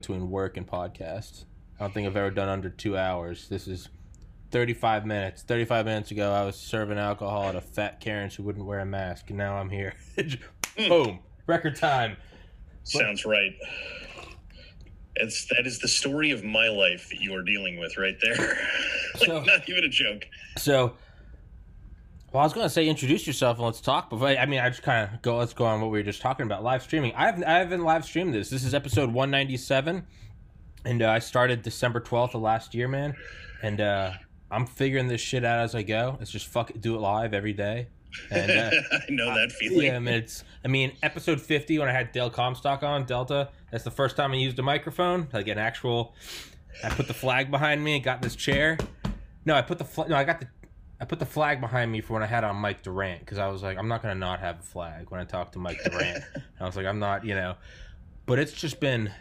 between work and podcasts. I don't think I've ever done under two hours. This is 35 minutes. 35 minutes ago, I was serving alcohol at a fat Karen who wouldn't wear a mask, and now I'm here. Boom. Record time. Sounds right. It's, that is the story of my life that you are dealing with right there. like, So- not even a joke. So, well, I was gonna say introduce yourself and let's talk, but I mean, I just kind of go. Let's go on what we were just talking about live streaming. I haven't, I haven't live streamed this. This is episode one ninety seven, and uh, I started December twelfth of last year, man. And uh, I'm figuring this shit out as I go. It's just fuck it, do it live every day. And uh, I know that feeling. yeah, I mean, it's. I mean, episode fifty when I had Dale Comstock on Delta. That's the first time I used a microphone, like an actual. I put the flag behind me. Got this chair. No, I put the flag. No, I got the. I put the flag behind me for when I had on Mike Durant because I was like, I'm not gonna not have a flag when I talk to Mike Durant. and I was like, I'm not, you know. But it's just been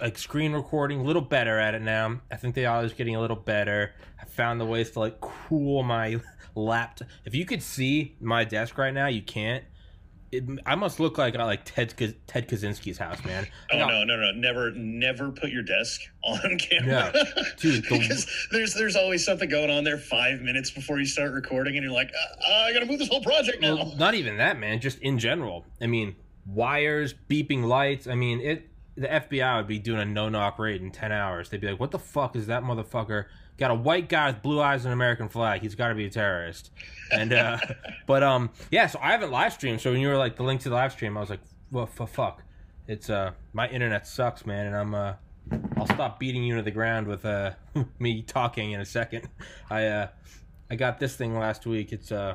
like screen recording, a little better at it now. I think they are always getting a little better. I found the ways to like cool my laptop. If you could see my desk right now, you can't. It, I must look like I like Ted Ted Kaczynski's house, man. Oh got- no, no, no! Never, never put your desk on camera. No. Dude, the- because there's there's always something going on there five minutes before you start recording, and you're like, uh, I gotta move this whole project now. Well, not even that, man. Just in general. I mean, wires, beeping lights. I mean, it. The FBI would be doing a no-knock raid in ten hours. They'd be like, "What the fuck is that motherfucker? Got a white guy with blue eyes and an American flag. He's got to be a terrorist." And uh, but um, yeah. So I haven't live streamed. So when you were like the link to the live stream, I was like, "Well, f- fuck." It's uh, my internet sucks, man, and I'm uh, I'll stop beating you to the ground with uh me talking in a second. I uh, I got this thing last week. It's uh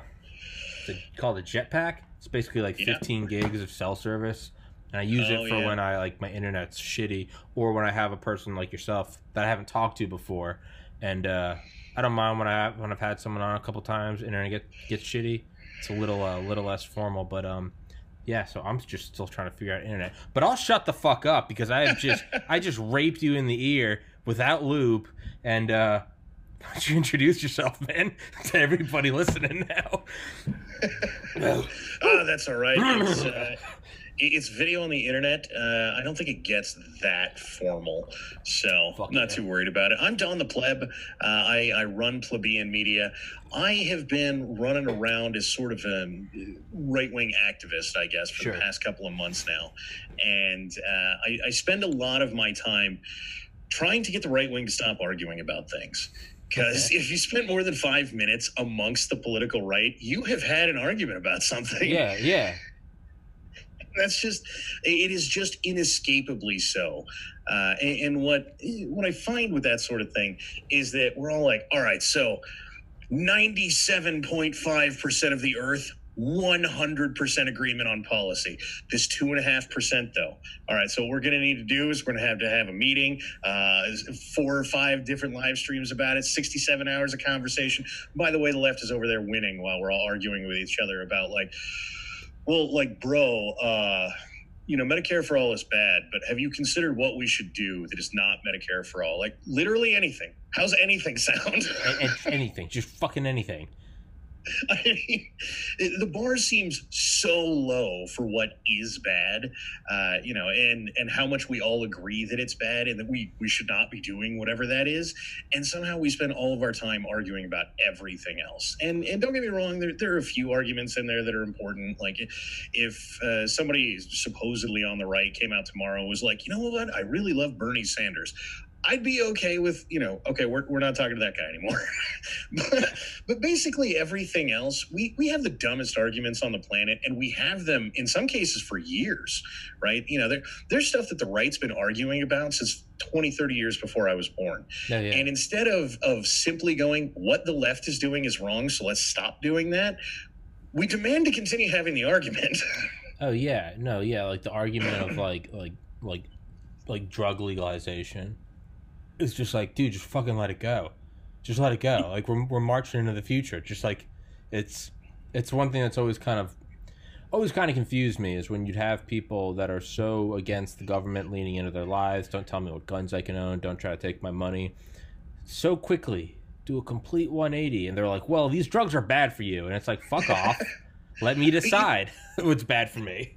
it's a, called a jetpack. It's basically like Yeah. 15 gigs of cell service, and I use Oh, it for yeah. when I like my internet's shitty, or when I have a person like yourself that I haven't talked to before, and uh, I don't mind when I have, when I've had someone on a couple times, internet get gets shitty. It's a little uh, little less formal, but um. Yeah, so I'm just still trying to figure out internet, but I'll shut the fuck up because I have just I just raped you in the ear without lube, and uh, why don't you introduce yourself, man, to everybody listening now? Oh, that's all right. It's, uh, it- it's video on the internet. Uh, I don't think it gets that formal, so Fuck not yeah. too worried about it. I'm Don the Pleb. Uh, I, I run Plebeian Media. I have been running around as sort of a right wing activist, I guess, for Sure. the past couple of months now, and uh, I, I spend a lot of my time trying to get the right wing to stop arguing about things. Because Okay. if you spend more than five minutes amongst the political right, you have had an argument about something Yeah, yeah. That's just it is just inescapably so. Uh, and, and what what i find with that sort of thing is that we're all like all right so 97.5% of the earth 100% agreement on policy. This 2.5% though. All right so what we're going to need to do is we're going to have to have a meeting uh, four or five different live streams about it 67 hours of conversation. By the way the left is over there winning while we're all arguing with each other about like well, like, bro, uh, you know, Medicare for all is bad, but have you considered what we should do that is not Medicare for all? Like, literally anything. How's anything sound? Anything, just fucking anything. I mean, the bar seems so low for what is bad, uh, you know, and and how much we all agree that it's bad and that we we should not be doing whatever that is, and somehow we spend all of our time arguing about everything else. And and don't get me wrong, there there are a few arguments in there that are important. Like if uh, somebody supposedly on the right came out tomorrow was like, you know what, I really love Bernie Sanders. I'd be okay with, you know, okay, we're, we're not talking to that guy anymore. but, but basically, everything else, we, we have the dumbest arguments on the planet, and we have them in some cases for years, right? You know, there, there's stuff that the right's been arguing about since 20, 30 years before I was born. Yeah, yeah. And instead of, of simply going, what the left is doing is wrong, so let's stop doing that, we demand to continue having the argument. oh yeah, no, yeah, like the argument of like like like like drug legalization. It's just like, dude, just fucking let it go. Just let it go. Like we're we're marching into the future. Just like it's it's one thing that's always kind of always kind of confused me is when you'd have people that are so against the government leaning into their lives, don't tell me what guns I can own, don't try to take my money. So quickly do a complete 180 and they're like, "Well, these drugs are bad for you." And it's like, "Fuck off. Let me decide what's bad for me."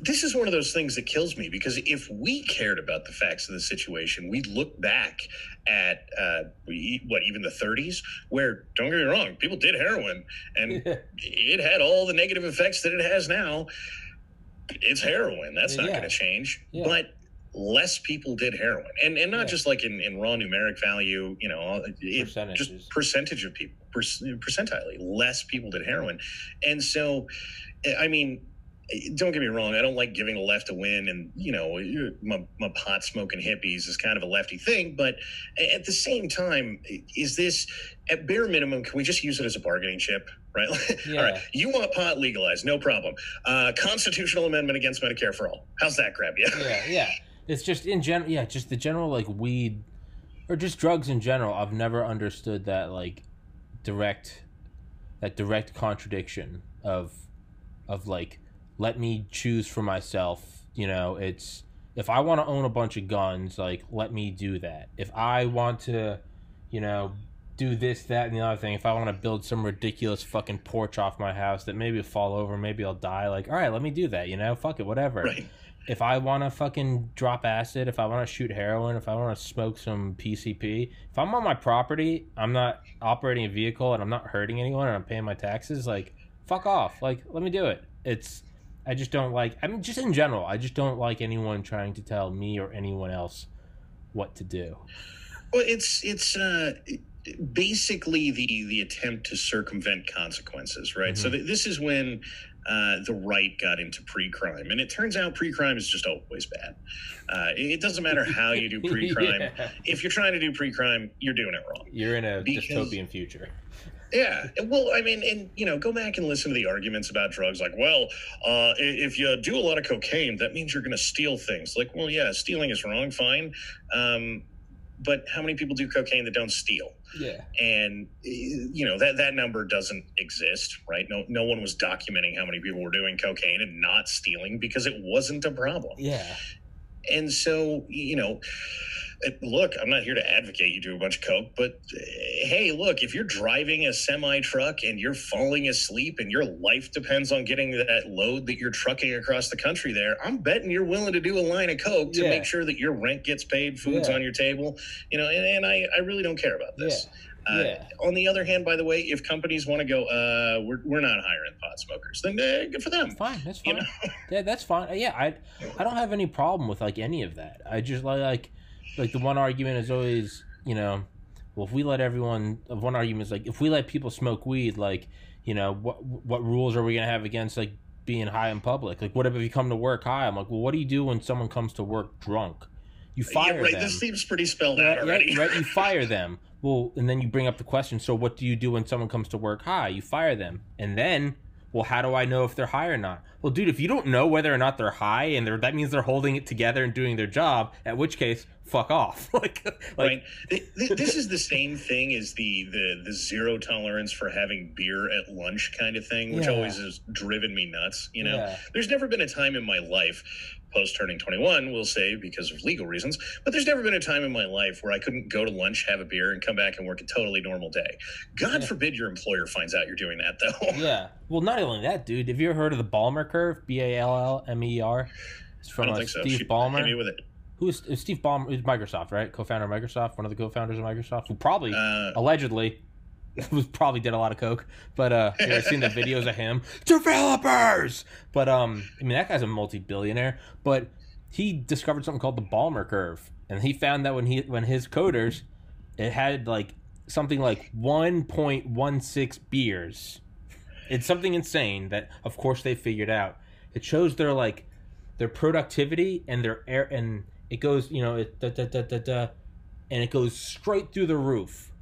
This is one of those things that kills me because if we cared about the facts of the situation, we'd look back at uh, we, what even the 30s, where don't get me wrong, people did heroin, and it had all the negative effects that it has now. It's heroin. That's not Yeah. going to change. Yeah. But less people did heroin, and and not Yeah. just like in, in raw numeric value. You know, it, just percentage of people, per, percentile. Less people did heroin, and so, I mean, don't get me wrong. I don't like giving the left a win, and you know, my, my pot smoking hippies is kind of a lefty thing. But at the same time, is this at bare minimum? Can we just use it as a bargaining chip? Right. Yeah. all right. You want pot legalized? No problem. Uh, constitutional amendment against Medicare for all. How's that grab you? yeah, yeah. It's just in general, yeah, just the general like weed or just drugs in general. I've never understood that like direct that direct contradiction of of like let me choose for myself. You know, it's if I want to own a bunch of guns, like let me do that. If I want to, you know, do this, that, and the other thing. If I want to build some ridiculous fucking porch off my house that maybe will fall over, maybe I'll die. Like, all right, let me do that. You know, fuck it, whatever Right. if I want to fucking drop acid, if I want to shoot heroin, if I want to smoke some PCP, if I'm on my property, I'm not operating a vehicle and I'm not hurting anyone and I'm paying my taxes, like, fuck off. Like, let me do it. It's, I just don't like, I mean, just in general, I just don't like anyone trying to tell me or anyone else what to do. Well, it's it's uh, basically the the attempt to circumvent consequences, right? So Mhm. th- this is when uh, the right got into pre-crime, and it turns out pre-crime is just always bad. Uh, it it doesn't matter how you do pre-crime. Yeah. If you're trying to do pre-crime, you're doing it wrong. You're in a Because- dystopian future. Yeah. Well, I mean, and you know, go back and listen to the arguments about drugs. Like, well, uh, if you do a lot of cocaine, that means you're going to steal things. Like, well, yeah, stealing is wrong, fine. Um, but how many people do cocaine that don't steal? Yeah. and you know that that number doesn't exist right no no one was documenting how many people were doing cocaine and not stealing because it wasn't a problem Yeah. and so you know look i'm not here to advocate you do a bunch of coke but eh, hey look if you're driving a semi truck and you're falling asleep and your life depends on getting that load that you're trucking across the country there i'm betting you're willing to do a line of coke to Yeah. make sure that your rent gets paid food's Yeah. on your table you know and, and i i really don't care about Yeah. this uh, Yeah. On the other hand, by the way, if companies want to go, uh, we're, we're not hiring pot smokers, then uh, good for them. Fine, that's You fine. know? Yeah, that's fine. Yeah, I I don't have any problem with like any of that. I just like like the one argument is always, you know, well if we let everyone one argument is like if we let people smoke weed, like, you know, what what rules are we gonna have against like being high in public? Like what if you come to work high? I'm like, well what do you do when someone comes to work drunk? You fire yeah, right. them. This seems pretty spelled out already. right, right, you fire them. Well, and then you bring up the question. So, what do you do when someone comes to work high? You fire them, and then, well, how do I know if they're high or not? Well, dude, if you don't know whether or not they're high, and they're, that means they're holding it together and doing their job. At which case, fuck off. like, like, right. Th- th- This is the same thing as the, the the zero tolerance for having beer at lunch kind of thing, which Yeah. always has driven me nuts. You know, Yeah. there's never been a time in my life, post turning 21, we'll say because of legal reasons, but there's never been a time in my life where I couldn't go to lunch, have a beer, and come back and work a totally normal day. God Yeah. forbid your employer finds out you're doing that, though. yeah. Well, not only that, dude. Have you ever heard of the Ballmer curve? B a l l m e r. It's from uh, think so. Steve Ballmer. with it. Who's is Steve Ballmer? Microsoft, right? Co-founder of Microsoft, one of the co-founders of Microsoft, who probably Uh, allegedly was probably did a lot of coke but uh ever seen the videos of him? Developers! But um i mean that guy's a multi-billionaire but he discovered something called the Ballmer curve and he found that when he when his coders it had like something like 1.16 beers. It's something insane that of course they figured out. It shows their like their productivity and their air and it goes you know it da, da, da, da, da, and it goes straight through the roof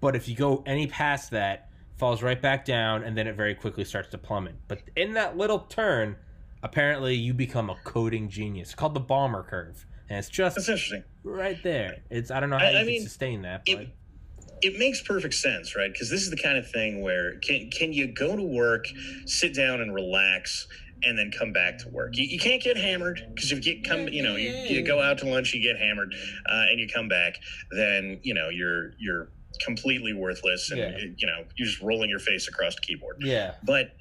but if you go any past that falls right back down and then it very quickly starts to plummet but in that little turn apparently you become a coding genius it's called the Ballmer curve and it's just that's interesting. right there it's i don't know how I- you I mean, sustain that it- but it makes perfect sense, right? Because this is the kind of thing where can can you go to work, sit down and relax, and then come back to work? You, you can't get hammered because if you get come, you know, you, you go out to lunch, you get hammered, uh, and you come back, then you know you're you're completely worthless, and Yeah. you know you're just rolling your face across the keyboard. yeah But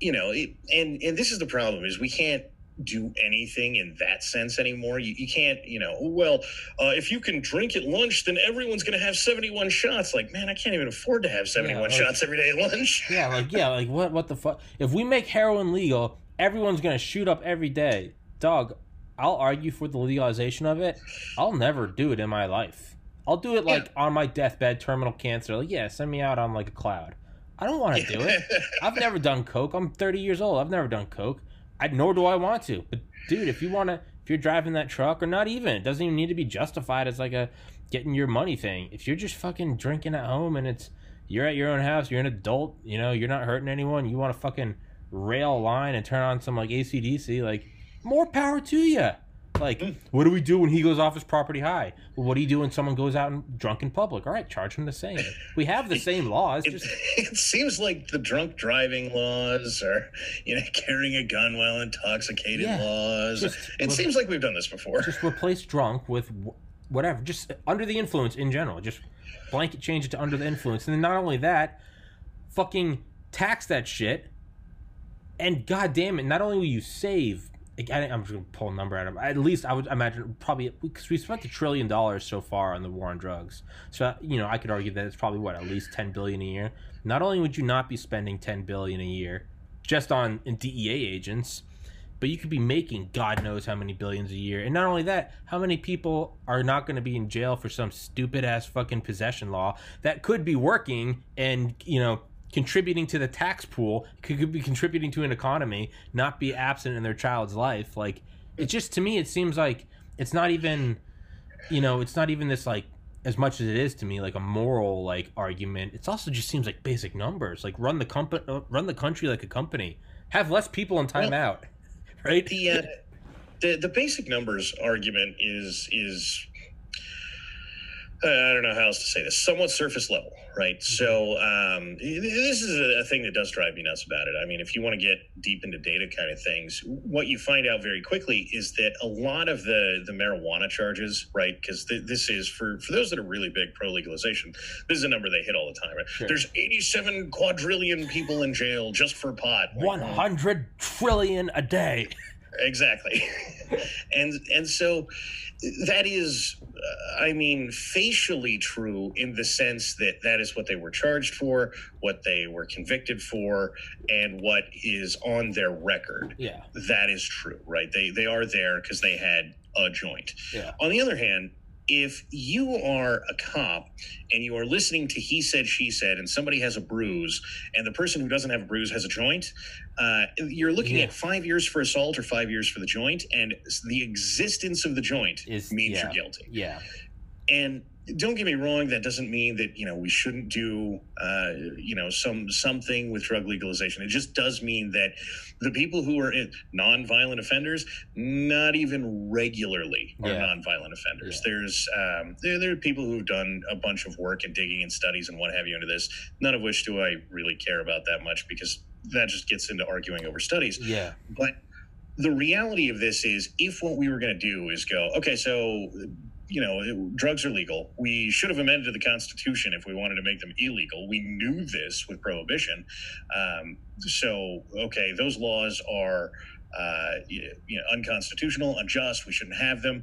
you know, it, and and this is the problem is we can't do anything in that sense anymore. You, you can't, you know, well, uh, if you can drink at lunch, then everyone's to have 71 shots. Like, man, I can't even afford to have 71 Yeah, like- shots every day at lunch. Yeah, like yeah, like what what the fuck? If we make heroin legal, everyone's gonna shoot up every day. Dog, I'll argue for the legalization of it. I'll never do it in my life. I'll do it like on my deathbed, terminal cancer. Like, yeah, send me out on like a cloud. I don't want to do it. I've never done coke. I'm 30 years old. I've never done coke. I nor do I want to. But dude, if you want to, if you're driving that truck or not even, it doesn't even need to be justified as like a getting your money thing. If you're just fucking drinking at home and it's you're at your own house, you're an adult, you know, you're not hurting anyone. You want to fucking rail line and turn on some like ACDC, like more power to you. Mm. Like, what do we do when he goes off his property high? Well, what do you do when someone goes out and drunk in public? All right, charge him the same. We have the same laws. It, Just it seems like the drunk driving laws or you know carrying a gun while intoxicated Yeah, laws. just it seems like we've done this before. just replace drunk with whatever, just under the influence in general. Just blanket change it to under the influence, and then not only that, fucking tax that shit. And god damn it, not only will you save, I, I'm just gonna pull a number out of. At least I would imagine probably because we spent a trillion dollars so far on the war on drugs. So you know I could argue that it's probably what at least ten billion a year. Not only would you not be spending ten billion a year just on DEA agents, but you could be making God knows how many billions a year. And not only that, how many people are not going to be in jail for some stupid ass fucking possession law that could be working and, you know, contributing to the tax pool, could, could be contributing to an economy, not be absent in their child's life. Like, it just, to me, it seems like it's not even, you know, it's not even this, like, as much as it is to me like a moral like argument. It's also just seems like basic numbers. Like run the company run the country like a company. Have less people in time Well, out right? the uh, the the basic numbers argument is is uh, I don't know how else to say this. Somewhat surface level, right? So um, this is a, a thing that does drive me nuts about it. I mean, if you want to get deep into data kind of things, what you find out very quickly is that a lot of the the marijuana charges, right? Because th- this is for for those that are really big pro legalization. This is a number they hit all the time. Right? Sure. There's 87 quadrillion people in jail just for pot. 100 trillion a day exactly and and so that is uh, i mean facially true in the sense that that is what they were charged for what they were convicted for and what is on their record. Yeah. That is true right? They they are there because they had a joint. Yeah. On the other hand if you are a cop and you are listening to he said she said and somebody has a bruise and the person who doesn't have a bruise has a joint uh, you're looking Yeah. at five years for assault or five years for the joint and the existence of the joint Is- means yeah. you're guilty yeah and don't get me wrong that doesn't mean that you know we shouldn't do uh, you know some something with drug legalization it just does mean that the people who are in non-violent offenders not even regularly are Yeah. non-violent offenders Yeah. there's um, there, there are people who've done a bunch of work and digging and studies and what have you into this none of which do i really care about that much because that just gets into arguing over studies yeah but the reality of this is if what we were going to do is go, okay, so, you know, drugs are legal. We should have amended the Constitution if we wanted to make them illegal. We knew this with prohibition. Um, so, okay, those laws are, uh, you know, unconstitutional, unjust. We shouldn't have them.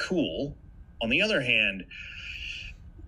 Cool. On the other hand,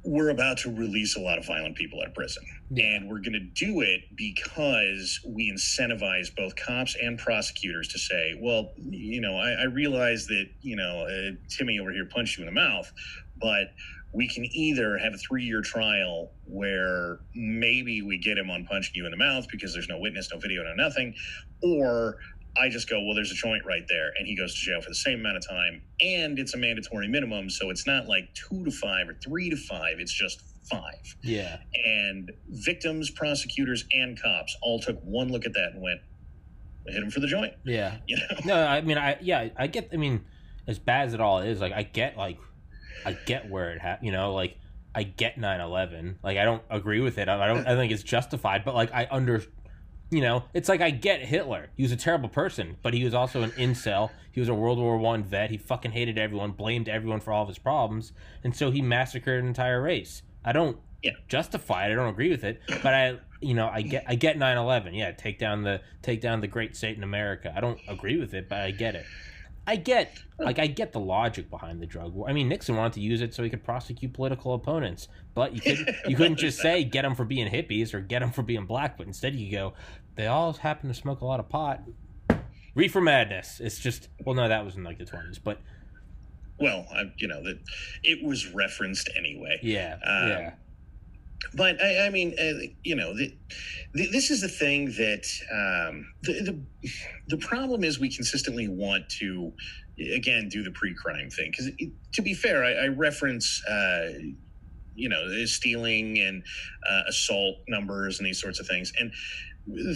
we're about to release a lot of violent people out of prison. And we're going to do it because we incentivize both cops and prosecutors to say, well, you know, I, I realize that, you know, uh, Timmy over here punched you in the mouth, but we can either have a three year trial where maybe we get him on punching you in the mouth because there's no witness, no video, no nothing, or I just go, well, there's a joint right there, and he goes to jail for the same amount of time, and it's a mandatory minimum, so it's not like two to five or three to five, it's just five. yeah. And victims, prosecutors, and cops all took one look at that and went, hit him for the joint, yeah. You know? no i mean i yeah i get i mean as bad as it all is like i get like i get where it ha- you know like i get 9-11 like i don't agree with it. I I don't i think it's justified but like i under you know it's like i get hitler he was a terrible person but he was also an incel he was a world war one vet he fucking hated everyone blamed everyone for all of his problems and so he massacred an entire race i don't Yeah. justify it. I don't agree with it, but I, you know, I get I get 9/11. Yeah, take down the take down the great state in America. I don't agree with it, but I get it. I get like I get the logic behind the drug war. I mean, Nixon wanted to use it so he could prosecute political opponents, but you couldn't you couldn't just say get them for being hippies or get them for being black, but instead you go they all happen to smoke a lot of pot. Reefer madness. It's just well, no, that was in like the 20s, but Well, I, you know that it was referenced anyway. yeah, Um, yeah, But I, I mean, uh, you know, the, the, this is the thing that um, the, the the problem is we consistently want to again do the pre-crime thing because to be fair, I, I reference. Uh, you know, stealing and uh, assault numbers and these sorts of things, and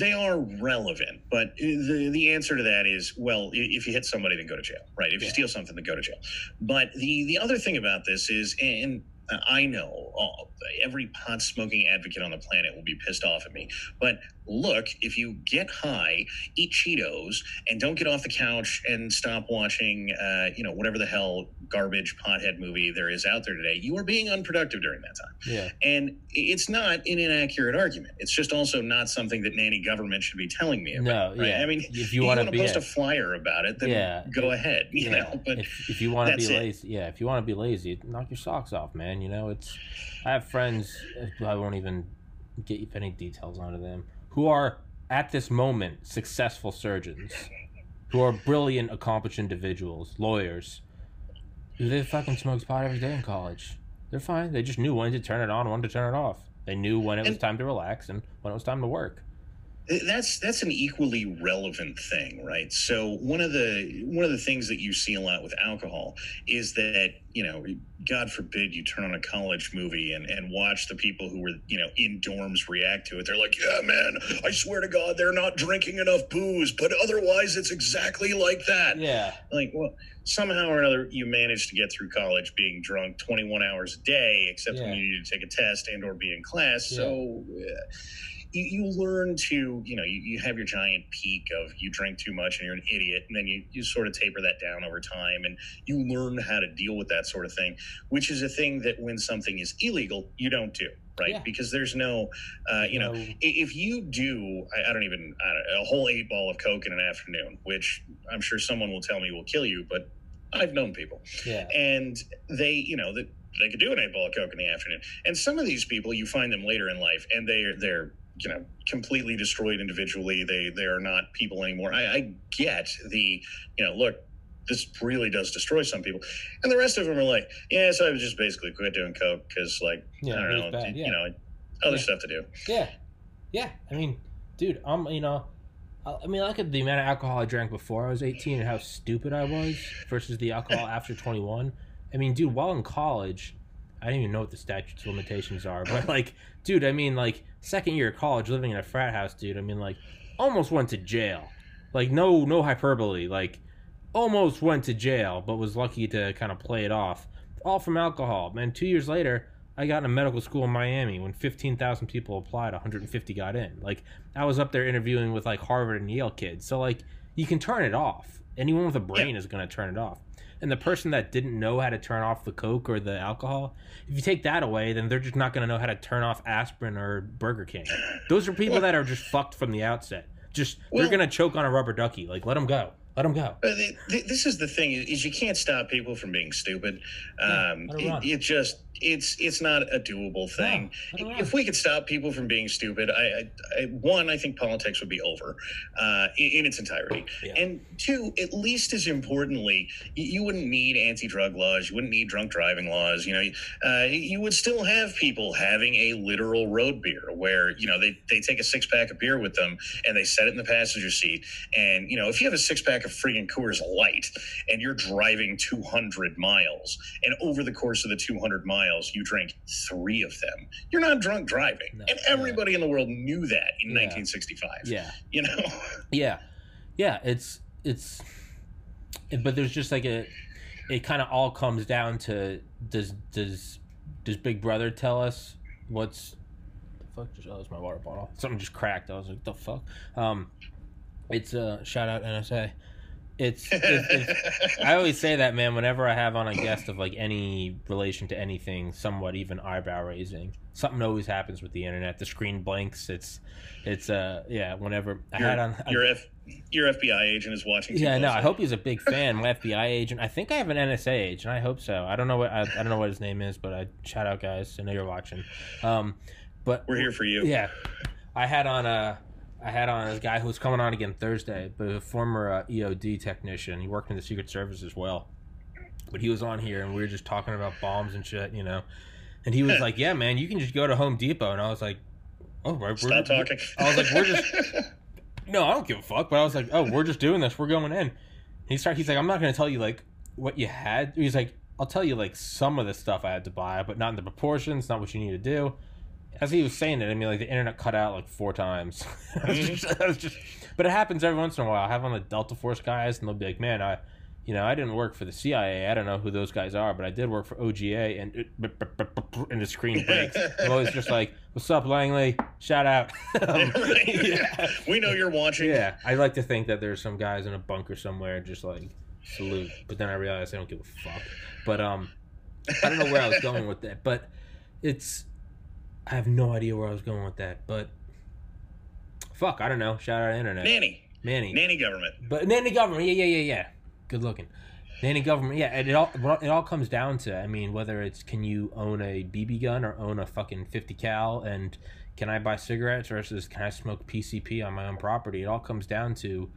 they are relevant. But the the answer to that is, well, if you hit somebody, then go to jail, right? If you Yeah. steal something, then go to jail. But the the other thing about this is, and I know all, every pot smoking advocate on the planet will be pissed off at me. But look, if you get high, eat Cheetos, and don't get off the couch and stop watching, uh, you know, whatever the hell garbage pothead movie there is out there today, you are being unproductive during that time. yeah. And it's not an inaccurate argument. It's just also not something that nanny government should be telling me about. No, right? yeah. I mean, if you want to post a- a flyer about it, then Yeah. go ahead. You yeah. know, but if, if you want to be it. lazy, yeah, if you want to be lazy, knock your socks off, man. You know, it's. I have friends. I won't even get you any details onto them who are at this moment successful surgeons, who are brilliant, accomplished individuals, lawyers. They fucking smoked pot every day in college. They're fine. They just knew when to turn it on, when to turn it off. They knew when it was time to relax and when it was time to work. That's that's an equally relevant thing right? So one of the one of the things that you see a lot with alcohol is that you know god forbid you turn on a college movie and and watch the people who were you know in dorms react to it. They're like yeah man i swear to god they're not drinking enough booze but otherwise it's exactly like that. Yeah. like well somehow or another you managed to get through college being drunk 21 hours a day except when you need to take a test and or be in class. So uh, you, you learn to you know you, you have your giant peak of you drink too much and you're an idiot and then you, you sort of taper that down over time and you learn how to deal with that sort of thing which is a thing that when something is illegal you don't do right Yeah. because there's no uh, you know i- if you do I, I don't even I don't, a whole eight ball of coke in an afternoon which i'm sure someone will tell me will kill you but i've known people yeah. and they you know that they could do an eight ball of coke in the afternoon and some of these people you find them later in life and they're they're you know completely destroyed individually they they are not people anymore i, I get the you know look this really does destroy some people and the rest of them are like yeah so i was just basically quit doing coke because like Yeah, i don't know bad, you know other Yeah. stuff to do Yeah, yeah. I mean, dude, I'm you know, I I mean, look at the amount of alcohol I drank before I was 18 and how stupid I was versus the alcohol after 21. I mean, dude, while in college, I didn't even know what the statutes limitations are, but like, dude, I mean, like second year of college, living in a frat house, dude. I mean, like, almost went to jail. Like, no, no hyperbole. Like, almost went to jail, but was lucky to kind of play it off. All from alcohol, man. Two years later, I got in a medical school in Miami when 15,000 people applied, 150 got in. Like, I was up there interviewing with like Harvard and Yale kids. So, like, you can turn it off. Anyone with a brain is going to turn it off. And the person that didn't know how to turn off the Coke or the alcohol, if you take that away, then they're just not going to know how to turn off aspirin or Burger King. Those are people that are just fucked from the outset. Just, they're going to choke on a rubber ducky. Like, let them go. Let them go. Th- this is the thing is you can't stop people from being stupid. Yeah, Um, let 'em run. it, it just it's it's not a doable thing. if we could stop people from being stupid, I, I, I one I think politics would be over uh, in, in its entirety, Yeah. and two, at least as importantly, you, you wouldn't need anti-drug laws, you wouldn't need drunk driving laws. You know, uh, you would still have people having a literal road beer where you know they they take a six pack of beer with them and they set it in the passenger seat, and you know if you have a six pack of friggin' Coors Light and you're driving 200 miles, and over the course of the 200 miles you drink three of them, you're not drunk driving, No, and everybody in the world knew that in Yeah. 1965. Yeah. You know, Yeah, yeah. It's it's, but there's just like a, it kind of all comes down to does does does Big Brother tell us what's the fuck? Just oh, that's my water bottle. Something just cracked. I was like, the fuck. Um, it's a uh, shout out NSA. it's, it's, it's I always say that, man. Whenever I have on a guest of like any relation to anything, somewhat even eyebrow raising, something always happens with the internet. The screen blinks. It's, it's uh, yeah. Whenever I your, had on, your F, your FBI agent is watching. Yeah, no. I hope he's a big fan. My FBI agent. I think I have an NSA agent. I hope so. I don't know what I, I don't know what his name is, but I shout out guys. I know you're watching. Um, but we're here for you. Yeah, I had on a. I had on this guy who was coming on again Thursday, but a former uh, EOD technician. He worked in the Secret Service as well. But he was on here, and we were just talking about bombs and shit, you know. And he was like, "Yeah, man, you can just go to Home Depot." And I was like, "Oh, we're, Stop we're, talking." I was like, "We're just." no, I don't give a fuck. But I was like, "Oh, we're just doing this. We're going in." He started. He's like, "I'm not going to tell you like what you had." He's like, "I'll tell you like some of the stuff I had to buy, but not in the proportions. Not what you need to do." As he was saying it, I mean, like the internet cut out like four times. I just, just, but it happens every once in a while. I have on the Delta Force guys, and they'll be like, "Man, I, you know, I didn't work for the CIA. I don't know who those guys are, but I did work for OGA." And it, and the screen breaks. I'm always just like, "What's up, Langley? Shout out." um, yeah. We know you're watching. Yeah, I like to think that there's some guys in a bunker somewhere, just like salute. But then I realize they don't give a fuck. But um, I don't know where I was going with that, but it's I have no idea where I was going with that, but fuck, I don't know. Shout out to internet. Nanny. Nanny. Nanny government. But nanny government. Yeah, yeah, yeah, yeah. Good looking. Nanny government. Yeah, it all it all comes down to I mean whether it's can you own a BB gun or own a fucking 50 cal and can I buy cigarettes versus can I smoke PCP on my own property? It all comes down to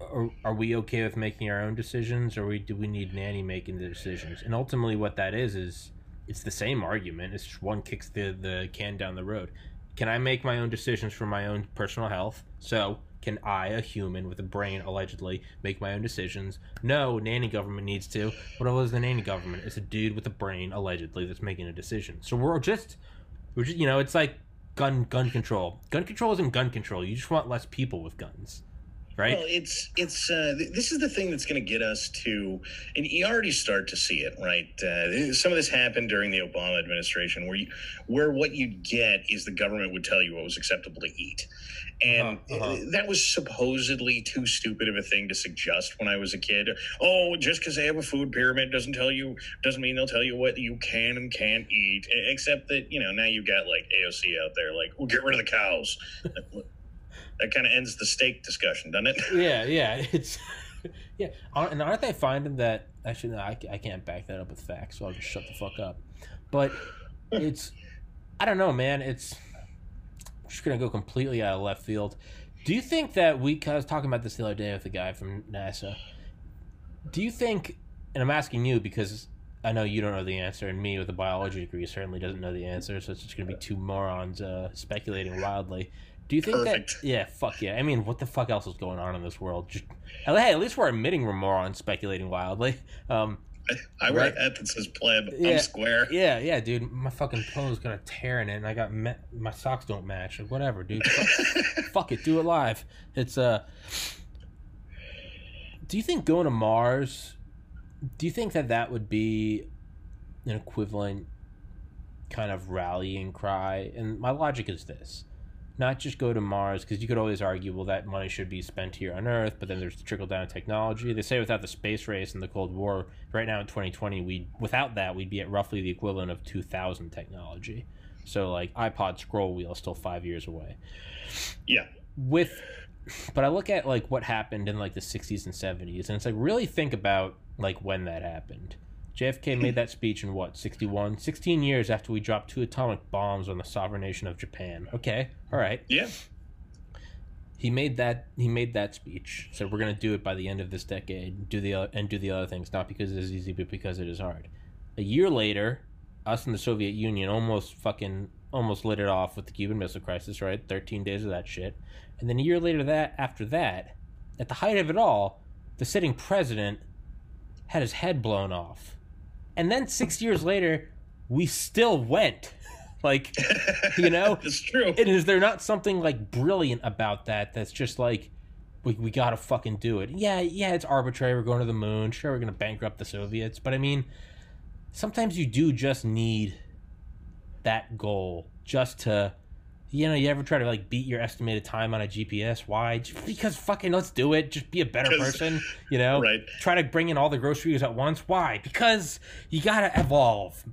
are, are we okay with making our own decisions or we, do we need nanny making the decisions? And ultimately what that is is it's the same argument. It's just one kicks the the can down the road. Can I make my own decisions for my own personal health? So can I, a human with a brain, allegedly make my own decisions? No, nanny government needs to. What was the nanny government? It's a dude with a brain, allegedly, that's making a decision. So we're just, we're just, you know, it's like gun gun control. Gun control isn't gun control. You just want less people with guns right? Well, it's it's uh, th- this is the thing that's going to get us to, and you already start to see it, right? Uh, some of this happened during the Obama administration, where you, where what you'd get is the government would tell you what was acceptable to eat, and Uh-huh, uh-huh. that was supposedly too stupid of a thing to suggest when I was a kid. Oh, just because they have a food pyramid doesn't tell you doesn't mean they'll tell you what you can and can't eat. Except that you know now you've got like AOC out there, like, we'll get rid of the cows. that kind of ends the steak discussion, doesn't it? yeah, yeah, it's yeah. And aren't they finding that? Actually, no, I, I can't back that up with facts, so I'll just shut the fuck up. But it's, I don't know, man. It's I'm just gonna go completely out of left field. Do you think that we? I was talking about this the other day with a guy from NASA. Do you think? And I'm asking you because I know you don't know the answer, and me with a biology degree certainly doesn't know the answer. So it's just gonna be two morons uh, speculating wildly. Do you think Perfect. that? Yeah, fuck yeah. I mean, what the fuck else is going on in this world? Just, hey, at least we're admitting we're morons speculating wildly. Um, I Right. write that that says pleb. Yeah. I'm square. yeah, yeah, dude. My fucking clothes gonna tear in it, and I got me- my socks don't match. Whatever, dude. Fuck, fuck it, do it live. It's uh. Do you think going to Mars? Do you think that that would be an equivalent kind of rallying cry? And my logic is this: not just go to Mars because you could always argue, well, that money should be spent here on Earth, but then there's the trickle down technology. They say without the space race and the Cold War, right now in 2020, we without that we'd be at roughly the equivalent of 2000 technology. So like iPod scroll wheel is still five years away. Yeah. With, but I look at like what happened in like the 60s and 70s, and it's like really think about like when that happened. JFK made that speech in what 61 16 years after we dropped two atomic bombs on the sovereign nation of Japan. Okay. All right Yeah. he made that he made that speech. Said we're gonna do it by the end of this decade. Do the and do the other things not because it is easy, but because it is hard. A year later, us and the Soviet Union almost fucking almost lit it off with the Cuban Missile Crisis. Right, thirteen days of that shit, and then a year later that after that, at the height of it all, the sitting president had his head blown off, and then six years later, we still went. like, you know, it's true. and is there not something like brilliant about that that's just like we, we gotta fucking do it? Yeah yeah it's arbitrary. We're going to the moon. Sure we're gonna bankrupt the soviets. But i mean sometimes you do just need that goal just to you know, you ever try to like beat your estimated time on a GPS? Why? Just because fucking let's do it. Just be a better person. You know, Right. Try to bring in all the groceries at once. Why? Because you gotta evolve.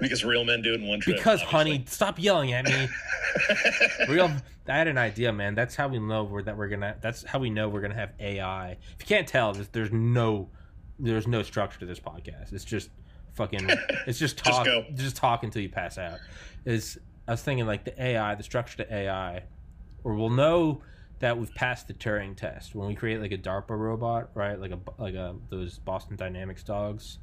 Because real men do it in one trip. Because, obviously. honey, stop yelling at me. Real. I had an idea, man. That's how we know we're, that we're gonna. That's how we know we're gonna have AI. If you can't tell, there's, there's no, there's no structure to this podcast. It's just fucking. It's just Just talk. go. Just talk until you pass out. Is I was thinking like the AI, the structure to AI, or we'll know that we've passed the Turing test when we create like a DARPA robot, right? Like a like a those Boston Dynamics dogs,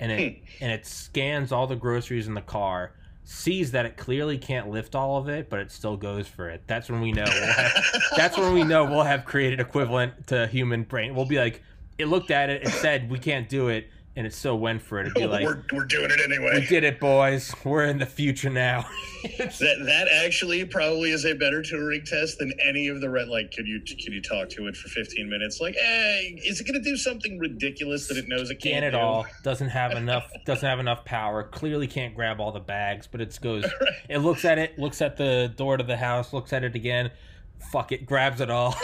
and it and it scans all the groceries in the car, sees that it clearly can't lift all of it, but it still goes for it. That's when we know we'll have, that's when we know we'll have created equivalent to human brain. We'll be like, it looked at it, it said we can't do it, and it still went for it. It'd be like, we're, we're doing it anyway. we did it, boys. We're in the future now. That that actually probably is a better Turing test than any of the red. Like, can you can you talk to it for fifteen minutes? Like, hey, is it going to do something ridiculous that it knows it can't it do? all. Doesn't have enough. Doesn't have enough power. Clearly can't grab all the bags, but it goes. It looks at it. Looks at the door to the house. Looks at it again. Fuck it. Grabs it all.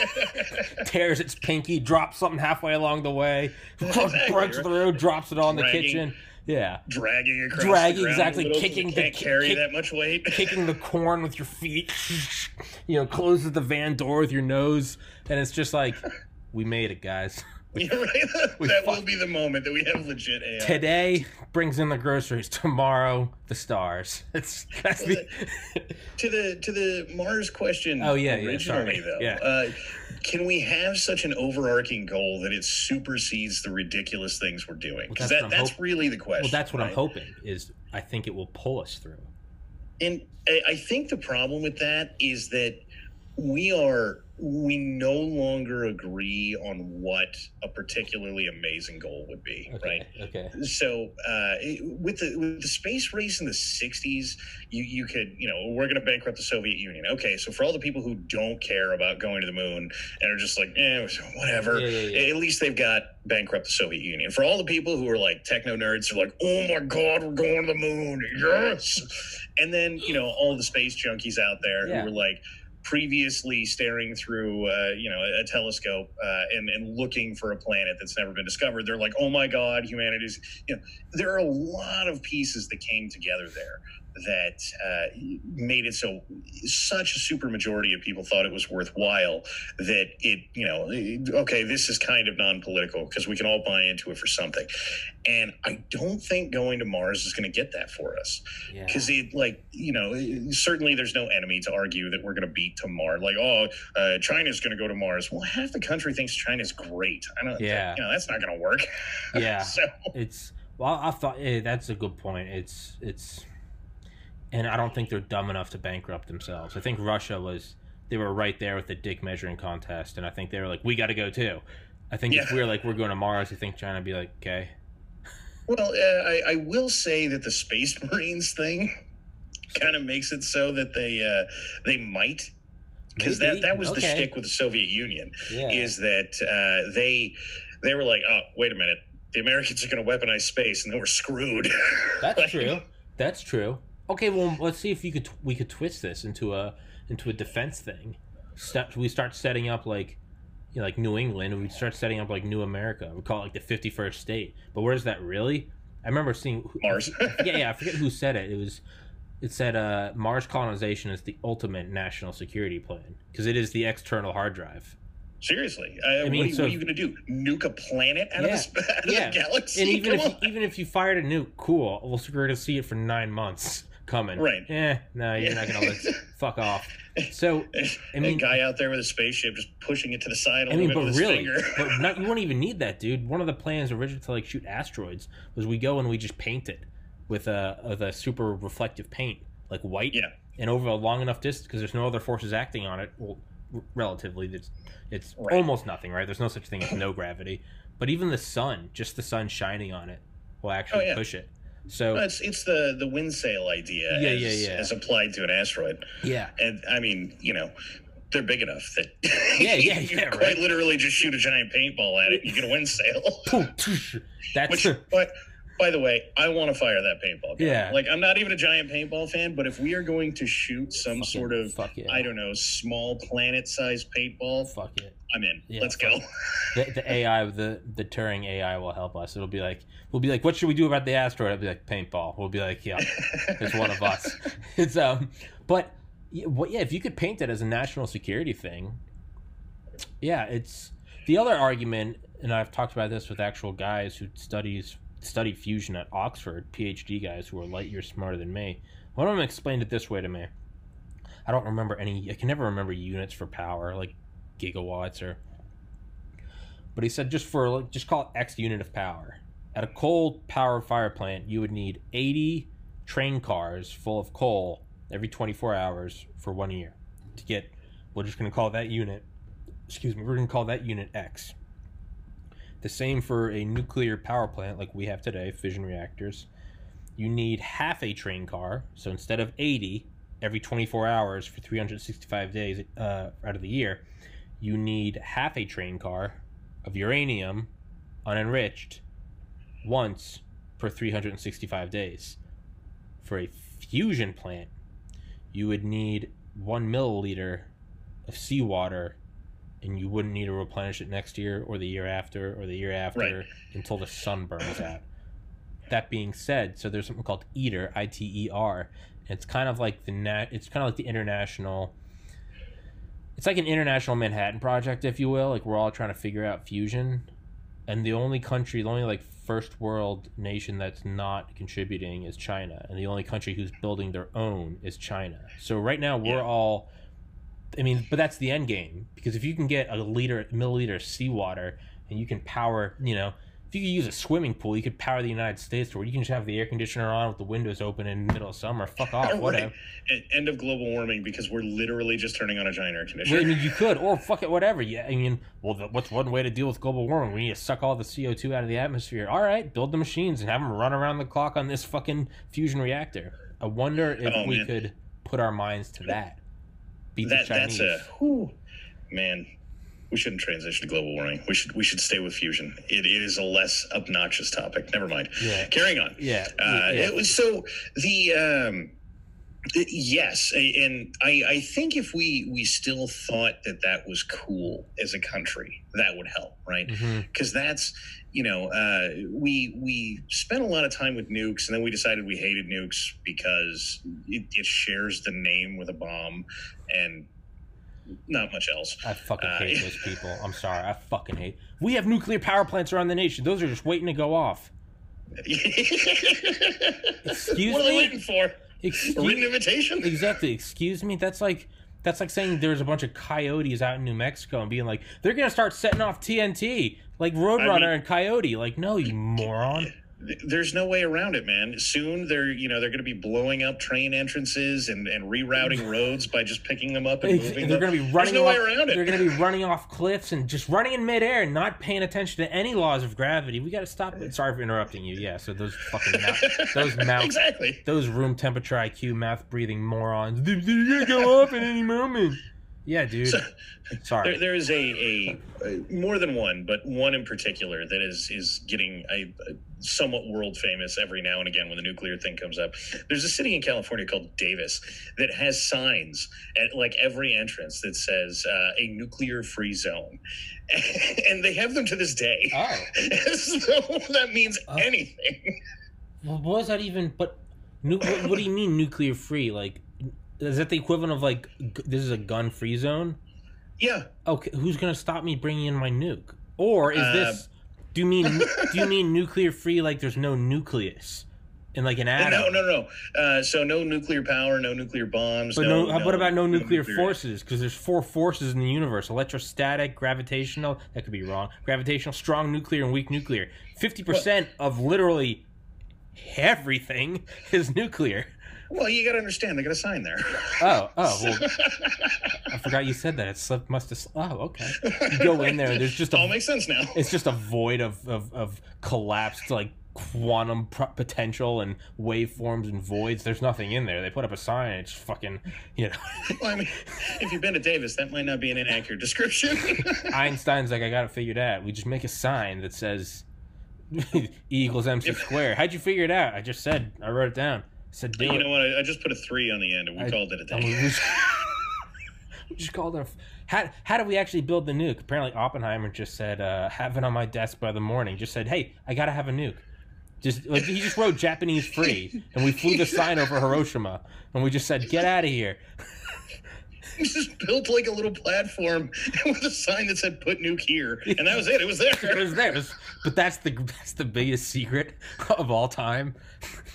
tears its pinky. Drops something halfway along the way. Exactly, breaks right. the. Drops it all in the kitchen. Yeah. Dragging across, Dragging, the ground exactly, kicking the- carry kick- that much weight. Kicking the corn with your feet. You know, closes the van door with your nose, and it's just like, we made it, guys. Right. That will be the moment that we have legit AI. Today brings in the groceries. Tomorrow, the stars. It's that's the. to the to the Mars question. Oh, yeah, yeah, sorry. though. Yeah. Uh, can we have such an overarching goal that it supersedes the ridiculous things we're doing? Because that's that, that's hop- really the question. Well, that's what I'm hoping. Is I think it will pull us through. And I, I think the problem with that is that we are we no longer agree on what a particularly amazing goal would be, right? Okay. Okay. so uh, with the with the space race in the 60s you you could you know we're going to bankrupt the soviet union okay so for all the people who don't care about going to the moon and are just like eh, whatever Yeah, yeah, yeah. at least they've got bankrupt the soviet union for all the people who are like techno nerds who are like oh my god we're going to the moon yes and then you know all the space junkies out there who were like previously staring through uh, you know a telescope uh, and, and looking for a planet that's never been discovered. They're like oh my god humanity's you know there are a lot of pieces that came together there that uh, made it so such a super majority of people thought it was worthwhile that it you know okay this is kind of non-political because we can all buy into it for something and i don't think going to mars is going to get that for us Yeah. because it like you know certainly there's no enemy to argue that we're going to beat to mars like oh uh, china's going to go to mars well half the country thinks china's great i don't Yeah. you know that's not going to work Yeah. so It's well. I thought eh, that's a good point. It's it's, and I don't think they're dumb enough to bankrupt themselves. I think Russia was. They were right there with the dick measuring contest, and I think they were like, "We got to go too." I think if we're like, "We're going to Mars," I think China would be like, "Okay." Well, uh, I, I will say that the Space Marines thing kind of makes it so that they uh, they might because that that was the Okay. shtick with the Soviet Union Yeah. is that uh, they they were like, oh, wait a minute, the Americans are going to weaponize space, and then we're screwed. That's Like, true. That's true. Okay, well, let's see if you could we could twist this into a into a defense thing. Step, we start setting up like you know, like New England. And we start setting up like New America. We call it like the fifty first state. But where's that really? I remember seeing Mars. yeah, yeah. I forget who said it. It was it said uh, Mars colonization is the ultimate national security plan because it is the external hard drive. Seriously, uh, mean, what, are you, so- what are you going to do? Nuke a planet out Yeah. of, the, out of Yeah. the galaxy? And even Come if you, on. even if you fired a nuke, cool. Well, we're gonna see it for nine months coming. Right. Eh, no, you're not gonna let fuck off. So I mean, a guy out there with a spaceship just pushing it to the side a I little mean, bit but really, but not, you won't even need that, dude. One of the plans originally to like shoot asteroids was we go and we just paint it with a with a super reflective paint, like white, Yeah. and over a long enough distance because there's no other forces acting on it. Well, relatively, it's it's Right. almost nothing, right? There's no such thing as no gravity. But even the sun, just the sun shining on it, will actually Oh, yeah. push it. So it's it's the the wind sail idea Yeah, as, yeah, yeah. as applied to an asteroid, yeah, and I mean, you know, they're big enough that Yeah, yeah, you yeah, quite right. literally just shoot a giant paintball at it, you get a wind sail. that's Which, but By the way, I want to fire that paintball gun. Yeah. Like I'm not even a giant paintball fan, but if we are going to shoot some Fucking- sort of fuck yeah. I don't know, small planet-sized paintball, Fuck it. I'm in. Yeah, Let's go. The, the AI, the the Turing AI will help us. It'll be like, we'll be like, what should we do about the asteroid? It'll be like paintball. We'll be like, yeah, it's one of us. It's um, but yeah, what? Yeah, if you could paint it as a national security thing, yeah, it's the other argument, and I've talked about this with actual guys who studies studied fusion at Oxford, PhD guys who are light years smarter than me. One of them explained it this way to me. I don't remember any. I can never remember units for power, like gigawatts or. But he said just for like, just call it X unit of power. At a coal power fire plant, you would need 80 train cars full of coal every 24 hours for one year to get. We're just going to call that unit. Excuse me. We're going to call that unit X. The same for a nuclear power plant like we have today, fission reactors. You need half a train car. So instead of 80 every 24 hours for 365 days uh, out of the year, you need half a train car of uranium unenriched once per 365 days. For a fusion plant, you would need one milliliter of seawater and you wouldn't need to replenish it next year or the year after or the year after Right. until the sun burns out. That being said, so there's something called ITER, I T E R. It's kind of like the nat. It's kind of like the international. It's like an international Manhattan project, if you will. Like we're all trying to figure out fusion, and the only country, the only like first world nation that's not contributing is China, and the only country who's building their own is China. So right now we're Yeah. all. I mean, but that's the end game because if you can get a liter milliliter of seawater and you can power, you know, if you could use a swimming pool, you could power the United States to where you can just have the air conditioner on with the windows open in the middle of summer. Fuck off, whatever. End of global warming because we're literally just turning on a giant air Well, conditioner. I mean, you could, or fuck it, whatever. Yeah, I mean, well, the, what's one way to deal with global warming? We need to suck all the CO two out of the atmosphere. All right, build the machines and have them run around the clock on this fucking fusion reactor. I wonder if Oh, we man. could put our minds to that. Beat that the Chinese. that's a whew, man. We shouldn't transition to global warming. We should we should stay with fusion. It is a less obnoxious topic. Never mind. Yeah. Carrying on. Yeah, Uh, yeah. It was so the um, yes, and I I think if we we still thought that that was cool as a country, that would help, right? Because that's you know uh, we we spent a lot of time with nukes and then we decided we hated nukes because it, it shares the name with a bomb and not much else I fucking Uh, hate those people. I'm sorry. I fucking hate. We have nuclear power plants around the nation. Those are just waiting to go off. excuse me. what are they waiting for a written invitation exactly. Excuse me. That's like that's like saying there's a bunch of coyotes out in New Mexico and being like they're gonna start setting off TNT like Roadrunner mean- and Coyote. Like no, you moron. There's no way around it man soon they're you know they're going to be blowing up train entrances and, and rerouting roads by just picking them up and moving They're them. gonna be running. there's no off, way around it They're gonna be running off cliffs and just running in midair and not paying attention to any laws of gravity. We gotta stop. It. Sorry for interrupting you. Yeah. So those fucking mouth, those mouth exactly those room temperature IQ mouth breathing morons. They're gonna go off at any moment. Yeah, dude. So- Sorry. There, there is a, a, more than one, but one in particular that is is getting a somewhat world famous every now and again when the nuclear thing comes up. There's a city in California called Davis that has signs at like every entrance that says uh, a nuclear free zone, and they have them to this day. Oh. so that means Oh. anything. Well, what is that even? But nu- what, what do you mean nuclear free? Like, is that the equivalent of like g- this is a gun free zone? Yeah, Okay, who's gonna stop me bringing in my nuke? Or is Uh, this? Do you mean do you mean nuclear free? Like there's no nucleus in like an atom? no, no, no. Uh, so no nuclear power, no nuclear bombs. But no, no, what about no nuclear nuclear- forces? Because there's four forces in the universe: electrostatic, gravitational. That could be wrong. Gravitational, strong nuclear, and weak nuclear. Fifty percent of literally everything is nuclear. Well, you got to understand, they got a sign there. Oh, oh, well, I forgot you said that. It slipped. Must have. Oh, okay. You go in there. and There's just all makes sense now. It's just a void of of, of collapsed like quantum potential and waveforms and voids. There's nothing in there. They put up a sign. And it's fucking. You know. Well, I mean, if you've been to Davis, that might not be an inaccurate description. Einstein's like, I got it figured out. We just make a sign that says E equals MC squared. How'd you figure it out? I just said. I wrote it down. Do you it. know what? I, I just put a three on the end, and we I- called it a And we day. just, we just called it. A, how how did we actually build the nuke? Apparently, Oppenheimer just said, uh, "Have it on my desk by the morning." Just said, "Hey, I gotta have a nuke." Just like he just wrote Japanese free, and we flew the sign over Hiroshima, and we just said, "Get out of here." We just built like a little platform with a sign that said "Put nuke here," and that was it. It was there. It was there. But that's the that's the biggest secret of all time,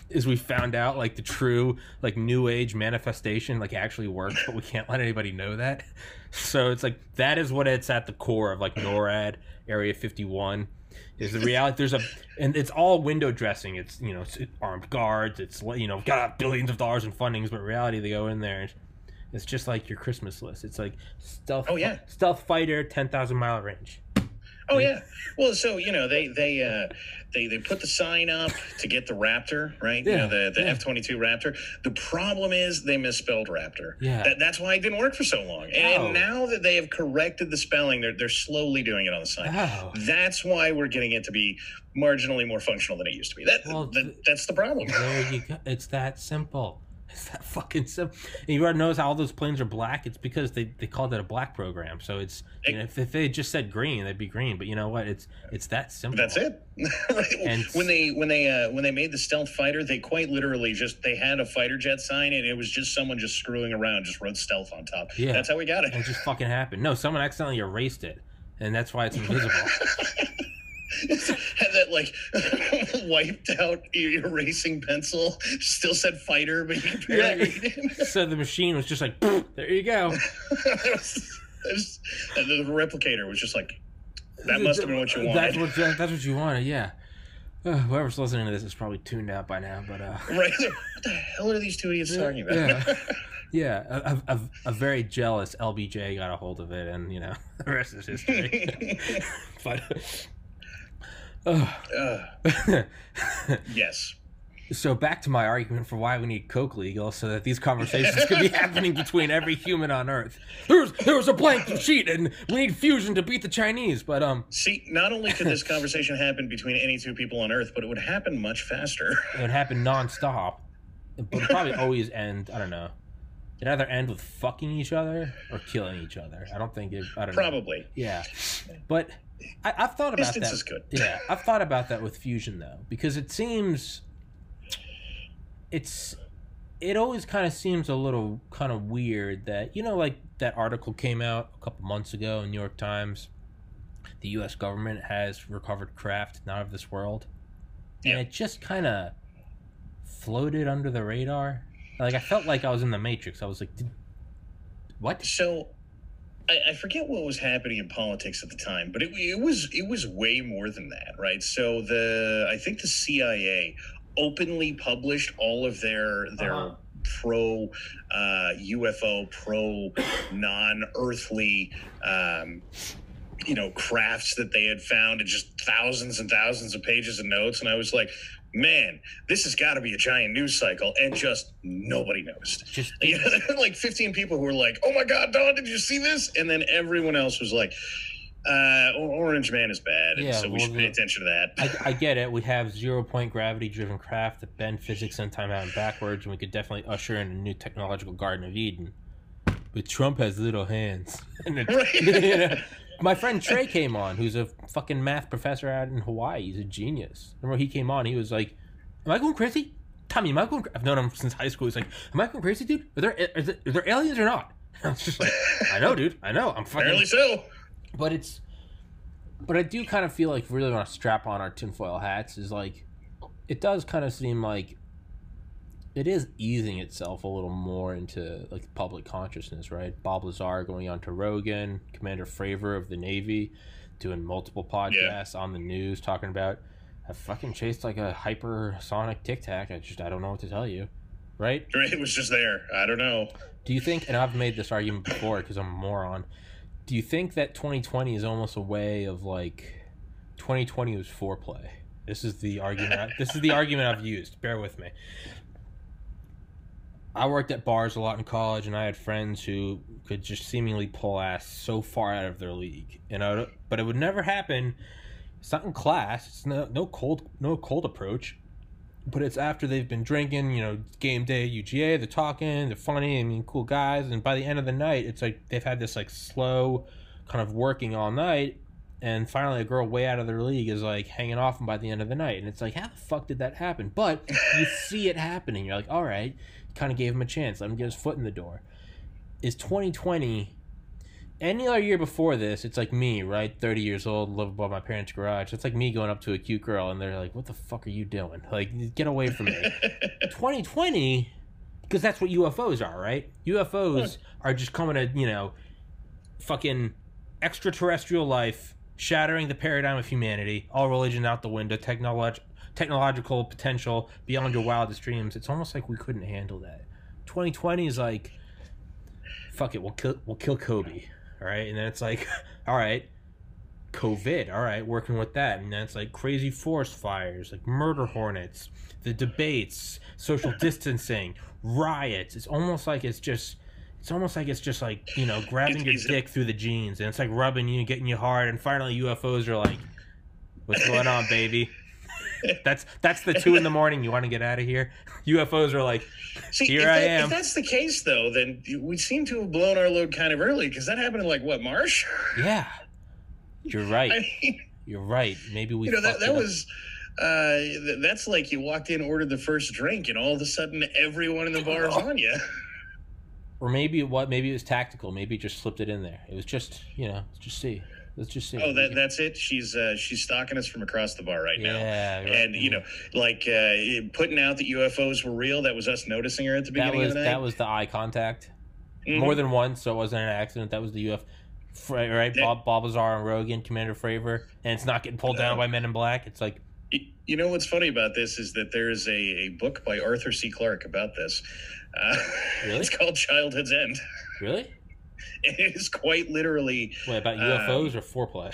is we found out like the true like new age manifestation like actually works, but we can't let anybody know that. So it's like that is what it's at the core of like NORAD Area Fifty One. Is the reality? There's a and it's all window dressing. It's you know it's armed guards. It's you know got billions of dollars in fundings, but reality they go in there. It's, it's just like your Christmas list. It's like stealth. Oh, yeah. stealth fighter, ten thousand mile range. Oh yeah. Well, so you know they they uh, they they put the sign up to get the Raptor, right? you Yeah, know the the yeah. F twenty two Raptor. The problem is they misspelled Raptor. Yeah. That, that's why it didn't work for so long. And Oh. now that they have corrected the spelling, they're they're slowly doing it on the sign. Oh. That's why we're getting it to be marginally more functional than it used to be. That, Well, that that's the problem. There you go. It's that simple. It's that fucking simple. And you already notice how all those planes are black? It's because they, they called it a black program. So it's you know, if, if they just said green, they'd be green. But you know what? It's it's that simple. That's it. And- when they when they uh, when they made the stealth fighter, they quite literally just they had a fighter jet sign and it was just someone just screwing around, just wrote stealth on top. Yeah. That's how we got it. And it just fucking happened. No, someone accidentally erased it, and that's why it's invisible. had that like wiped out erasing pencil, still said fighter, but you barely Yeah. read it. so the machine was just like, there you go. Was- was- and the replicator was just like, that must have been what you wanted. That's what that's what you wanted. Yeah. Uh, whoever's listening to this is probably tuned out by now, but uh, right? What the hell are these two idiots talking about? Yeah. Yeah, a, a, a, a very jealous LBJ got a hold of it, and you know the rest is history. but Uh, yes. so back to my argument for why we need coke legal, so that these conversations could be happening between every human on Earth. There's there was a blank sheet, and we need fusion to beat the Chinese. But um, See, not only could this conversation happen between any two people on Earth, but it would happen much faster. it would happen nonstop. But probably always end. I don't know. It either end with fucking each other or killing each other. I don't think it. I don't know. Probably. Yeah, but I, I've thought about that. Distance that. is good. Yeah, I've thought about that with fusion though, because it seems it's it always kind of seems a little kind of weird that you know like that article came out a couple months ago in New York Times. The U.S. government has recovered craft not of this world, and it just kind of floated under the radar. Like I felt like I was in the Matrix. I was like, Did, "What?" So, I, I forget what was happening in politics at the time, but it, it was it was way more than that, right? So the I think the CIA openly published all of their their Uh-huh. pro uh, UFO, pro non earthly. Um, you know crafts that they had found and just thousands and thousands of pages of notes and i was like man this has got to be a giant news cycle and just nobody noticed Just you know, there were like 15 people who were like, "Oh my God, Don, did you see this?" And then everyone else was like, uh, "Orange Man is bad, and Yeah, so we well, should pay attention to that." I, I get it. We have zero point gravity driven craft that bend physics and time out and backwards, and we could definitely usher in a new technological Garden of Eden. But Trump has little hands. And Right. you know, my friend Trey came on, who's a fucking math professor out in Hawaii. He's a genius. Remember he came on? He was like, "Am I going crazy, Tommy? Am I going? cra-" I've known him since high school. He's like, "Am I going crazy, dude? Are there is it, are there aliens or not?" I was just like, "I know, dude. I know. I'm fucking." Apparently so. but it's but i do kind of feel like really want to strap on our tinfoil hats is like it does kind of seem like it is easing itself a little more into like public consciousness right bob lazar going on to rogan commander fravor of the navy doing multiple podcasts on the news talking about i fucking chased like a hypersonic tic tac i just i don't know what to tell you right It was just there. I don't know. do you think, and I've made this argument before because I'm a moron, do you think that 2020 is almost a way of like 2020 was foreplay? This is the argument. this is the argument I've used. Bear with me. I worked at bars a lot in college, and I had friends who could just seemingly pull ass so far out of their league. You know, but it would never happen. It's not in class. It's no no cold no cold approach. But it's after they've been drinking, you know, game day UGA, they're talking, they're funny, I mean cool guys, and by the end of the night it's like they've had this like slow kind of working all night. And finally a girl way out of their league is like hanging off them by the end of the night. And it's like how the fuck did that happen? But you see it happening. You're like all right kind of gave him a chance. Let him get his foot in the door. Is 2020 any other year before this it's like me right? 30 years old live above my parents garage. It's like me going up to a cute girl and they're like what the fuck are you doing? Like get away from me. 2020 because that's what ufos are right? Ufos are just coming to you know fucking extraterrestrial life shattering the paradigm of humanity, all religion out the window, technolog- technological potential beyond your wildest dreams. It's almost like we couldn't handle that. 2020 is like, fuck it, we'll kill, we'll kill Kobe, all right? And then it's like, all right, COVID, all right, working with that. And then it's like crazy forest fires, like murder hornets, the debates, social distancing, riots. It's almost like it's just it's almost like it's just like you know grabbing your dick through the jeans and it's like rubbing you and getting you hard and finally ufos are like what's going on baby that's that's the two in the morning. You want to get out of here ufos are like See, here if i that- am. If that's the case, though, then we seem to have blown our load kind of early because that happened in like what March? yeah. You're right. I mean, you're right. Maybe we you know that that was. Uh, th- that's like you walked in, ordered the first drink, and all of a sudden everyone in the bar is on you. or maybe what maybe it was tactical. Maybe it just slipped it in there. It was just you know just see let's just see Oh, that that's it. She's uh, she's stalking us from across the bar right now. right. And you know, like uh, putting out that UFOs were real. That was us noticing her at the that beginning was of the night. that was the eye contact Mhm. more than once, so it wasn't an accident. That was the UFO. Right? Yeah. Bob Lazar and Rogan, Commander Fravor, and it's not getting pulled down by Men in Black. It's like, You know what's funny about this is that there is a, a book by Arthur C. Clarke about this. Uh, Really? It's called Childhood's End. really? It is quite literally Wait, about Um, UFOs or foreplay?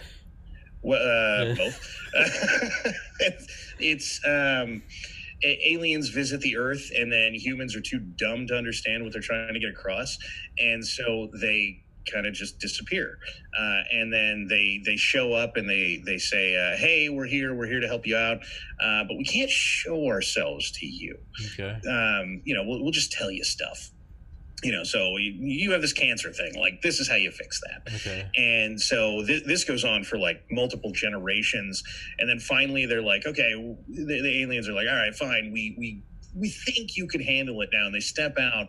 well, uh, both. it's it's um, aliens visit the Earth, and then humans are too dumb to understand what they're trying to get across, and so they kind of just disappear. Uh, and then they they show up and they they say, uh, "Hey, we're here. We're here to help you out, uh, but we can't show ourselves to you. Okay. Um, you know, we'll, we'll just tell you stuff." You know, so you, you have this cancer thing. Like, this is how you fix that. Okay. And so th- this goes on for like multiple generations, and then finally they're like, okay, the, the aliens are like, all right, fine, we we we think you can handle it now. And they step out,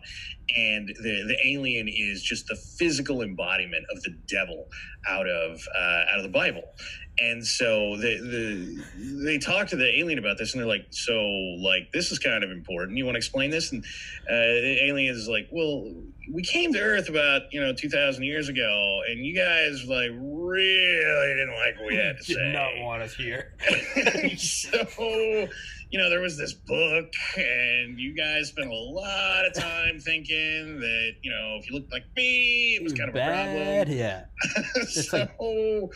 and the the alien is just the physical embodiment of the devil out of uh, out of the Bible. And so the the they talk to the alien about this, and they're like, so like this is kind of important. You want to explain this? And uh, the alien is like, well, we came to Earth about you know two thousand years ago, and you guys like really didn't like what we had to Did say. not want us here. so, you know, there was this book, and you guys spent a lot of time thinking that you know if you looked like me, it was kind of bad. a problem. Yeah. so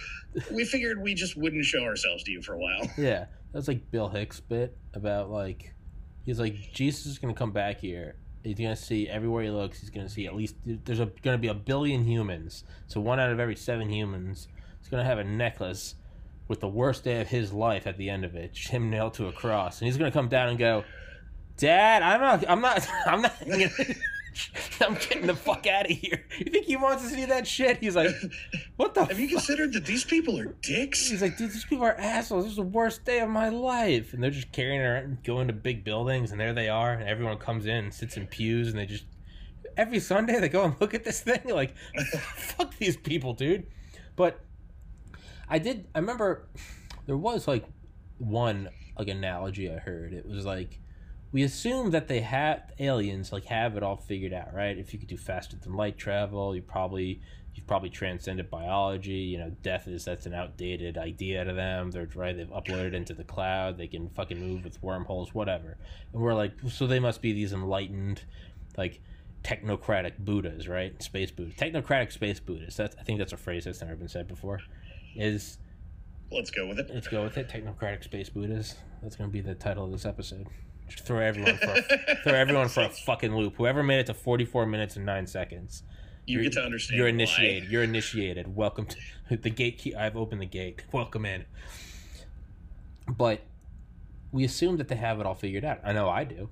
we figured we just wouldn't show ourselves to you for a while. Yeah. That's like Bill Hicks bit about like, he's like, Jesus is going to come back here. He's going to see everywhere he looks, he's going to see at least, there's a, going to be a billion humans. So one out of every seven humans is going to have a necklace with the worst day of his life at the end of it, him nailed to a cross. And he's going to come down and go, Dad, I'm not, I'm not, I'm not, I'm getting the fuck out of here. You think he wants to see that shit? He's like, what the Have you considered that these people are dicks? He's like, dude, these people are assholes. This is the worst day of my life. And they're just carrying and going to big buildings, and there they are. And everyone comes in and sits in pews, and they just every Sunday they go and look at this thing. Like, fuck these people, dude. But I did. I remember there was like one like analogy I heard. It was like we assume that they have aliens like have it all figured out, right? If you could do faster than light travel, you probably you've probably transcended biology. You know, death is that's an outdated idea to them. They're right. They've uploaded into the cloud. They can fucking move with wormholes, whatever. And we're like, so they must be these enlightened, like technocratic Buddhas, right? Space Buddhas, technocratic space Buddhas. That's I think that's a phrase that's never been said before. Is Let's go with it. let's go with it. Technocratic space Buddhas. That's gonna be the title of this episode. Just throw everyone for a, throw everyone for a fucking loop. Whoever made it to forty four minutes and nine seconds. You You're- get to understand. You're why. initiated. You're initiated. Welcome to the gate. Key. I've opened the gate. Welcome in. but we assume that they have it all figured out. I know I do.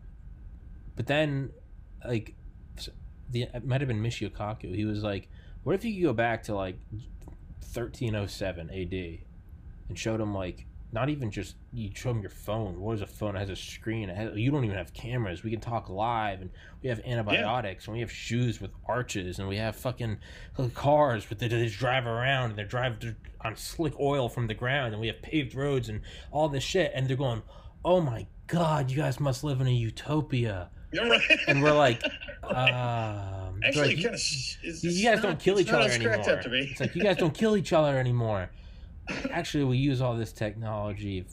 But then, like, the it might have been Michio Kaku. He was like, "What if you could go back to like 1307 AD and showed him like not even just you show him your phone. What is a phone? It has a screen. It has, you don't even have cameras. We can talk live, and we have antibiotics, yeah. and we have shoes with arches, and we have fucking cars with they just drive around and they drive on slick oil from the ground, and we have paved roads and all this shit. And they're going, "Oh my god, you guys must live in a utopia." Right. and we're like, um, actually, like, kind of, you, guys not, don't kill each other anymore. It's like you guys don't kill each other anymore. Actually, we use all this technology.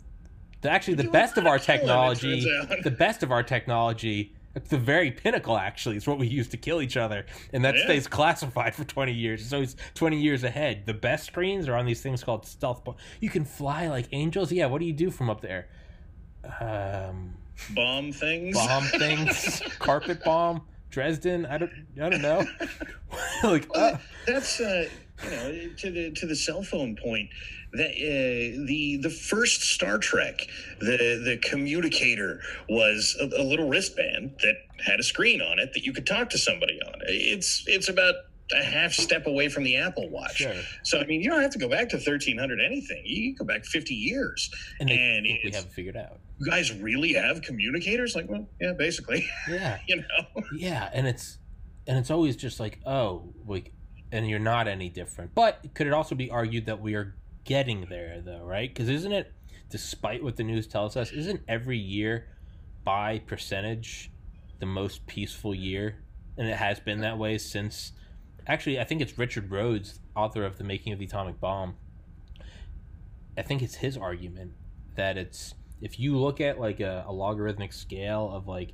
Actually, the best of our technology, the best of our technology, the very pinnacle actually is what we use to kill each other, and that yeah. stays classified for twenty years. So it's twenty years ahead. The best screens are on these things called stealth. You can fly like angels. Yeah, what do you do from up there? Um, bomb things. Bomb things. carpet bomb. Dresden. I don't. I don't know. like well, uh, that's uh, you know to the to the cell phone point. That uh, the the first Star Trek, the the communicator was a, a little wristband that had a screen on it that you could talk to somebody on. It's it's about a half step away from the Apple Watch. Sure. So I mean, you don't have to go back to 1300 anything. You can go back 50 years, and, they, and we haven't figured out. You guys really have communicators? Like, well, yeah, basically. Yeah. you know. Yeah, and it's and it's always just like, oh, like, and you're not any different. But could it also be argued that we are getting there, though, right? Because isn't it, despite what the news tells us, isn't every year by percentage the most peaceful year? And it has been that way since actually, I think it's Richard Rhodes, author of The Making of the Atomic Bomb. I think it's his argument that it's if you look at like a, a logarithmic scale of like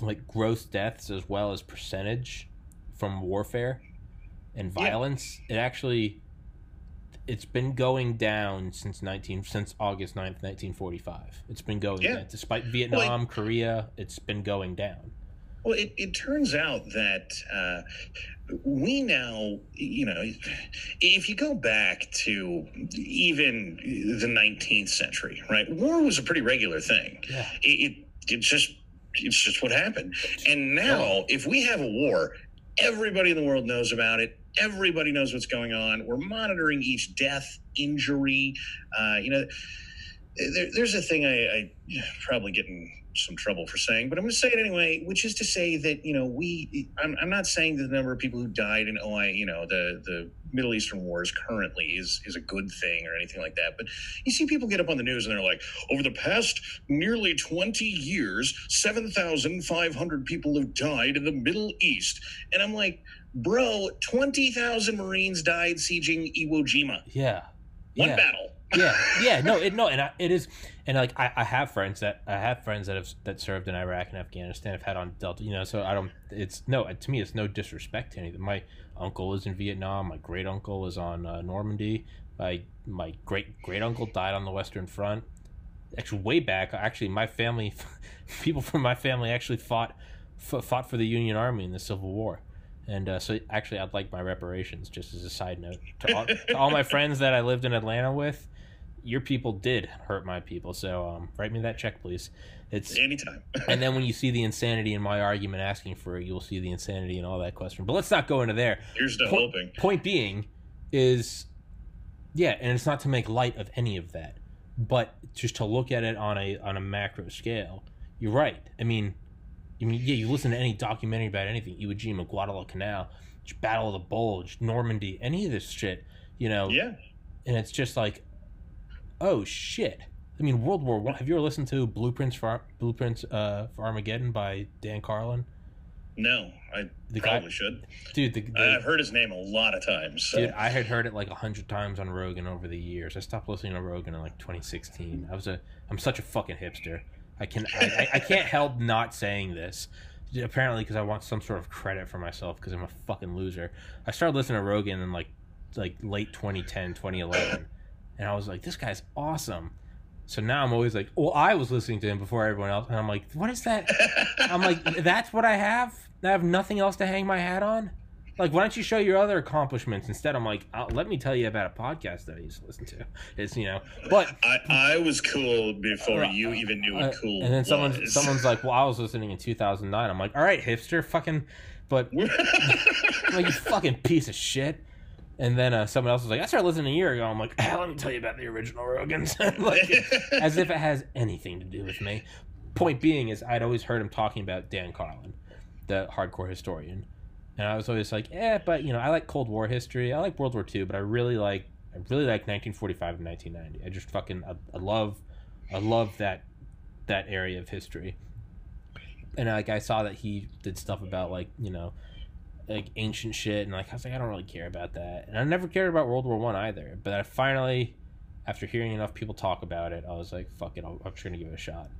like gross deaths as well as percentage from warfare and violence, yeah. it actually it's been going down since 19 since August 9th, 1945. It's been going yeah. down. Despite Vietnam, well, Korea, it's been going down. Well, it, it turns out that uh, we now, you know, if you go back to even the 19th century, right, war was a pretty regular thing. Yeah. It, it, it's just it's just what happened. And now, oh. if we have a war, everybody in the world knows about it. Everybody knows what's going on. We're monitoring each death, injury. Uh, you know, there, there's a thing I, I probably getting some trouble for saying, but I'm going to say it anyway, which is to say that, you know, we, I'm, I'm not saying that the number of people who died in OI, you know, the, the Middle Eastern wars currently is, is a good thing or anything like that. But you see people get up on the news and they're like, over the past nearly 20 years, 7,500 people have died in the Middle East. And I'm like, bro, 20,000 Marines died sieging Iwo Jima. Yeah. One yeah. battle yeah, yeah, no, it no, and I, it is, and like I, I have friends that I have friends that have that served in Iraq and Afghanistan. I've had on Delta, you know, so I don't. It's no, to me, it's no disrespect to anything. My uncle is in Vietnam. My great uncle is on uh, Normandy. My my great great uncle died on the Western Front. Actually, way back, actually, my family, people from my family actually fought fought for the Union Army in the Civil War. And uh, so, actually, I'd like my reparations, just as a side note. To all, to all my friends that I lived in Atlanta with, your people did hurt my people. So um, write me that check, please. It's anytime. and then when you see the insanity in my argument asking for it, you'll see the insanity in all that question. But let's not go into there. Here's the po- hoping. Point being is, yeah, and it's not to make light of any of that, but just to look at it on a on a macro scale. You're right. I mean, I mean, yeah, you listen to any documentary about anything, Iwo Jima, Guadalcanal, Battle of the Bulge, Normandy, any of this shit, you know. Yeah. And it's just like, oh shit. I mean, World War One. Have you ever listened to Blueprints for Blueprints uh, for Armageddon by Dan Carlin? No, I the probably guy, should. Dude, the, the, I've heard his name a lot of times. So. Dude, I had heard it like a hundred times on Rogan over the years. I stopped listening to Rogan in like 2016. I was a, I'm such a fucking hipster. I can, I, I, I can't help not saying this. Apparently, because I want some sort of credit for myself because I'm a fucking loser. I started listening to Rogan in like, like late 2010, 2011 and I was like, this guy's awesome. So now I'm always like, well, I was listening to him before everyone else, and I'm like, what is that? I'm like, that's what I have. I have nothing else to hang my hat on. Like, why don't you show your other accomplishments instead? I'm like, let me tell you about a podcast that I used to listen to. It's you know, but I, I was cool before Uh, you even knew uh, what cool. and then someone's was. someone's like, well, I was listening in 2009. I'm like, all right, hipster, fucking, but like you fucking piece of shit. And then uh, someone else was like, I started listening a year ago. I'm like, ah, let me tell you about the original Rogans. like, as if it has anything to do with me. Point being is, I'd always heard him talking about Dan Carlin, the hardcore historian, and I was always like, eh, but you know, I like Cold War history. I like World War II, but I really like, I really like 1945 and 1990. I just fucking, I, I love, I love that, that area of history. And like, I saw that he did stuff about like, you know, like ancient shit, and like I was like, I don't really care about that. And I never cared about World War One either. But I finally, after hearing enough people talk about it, I was like, fuck it, I'm just gonna give it a shot.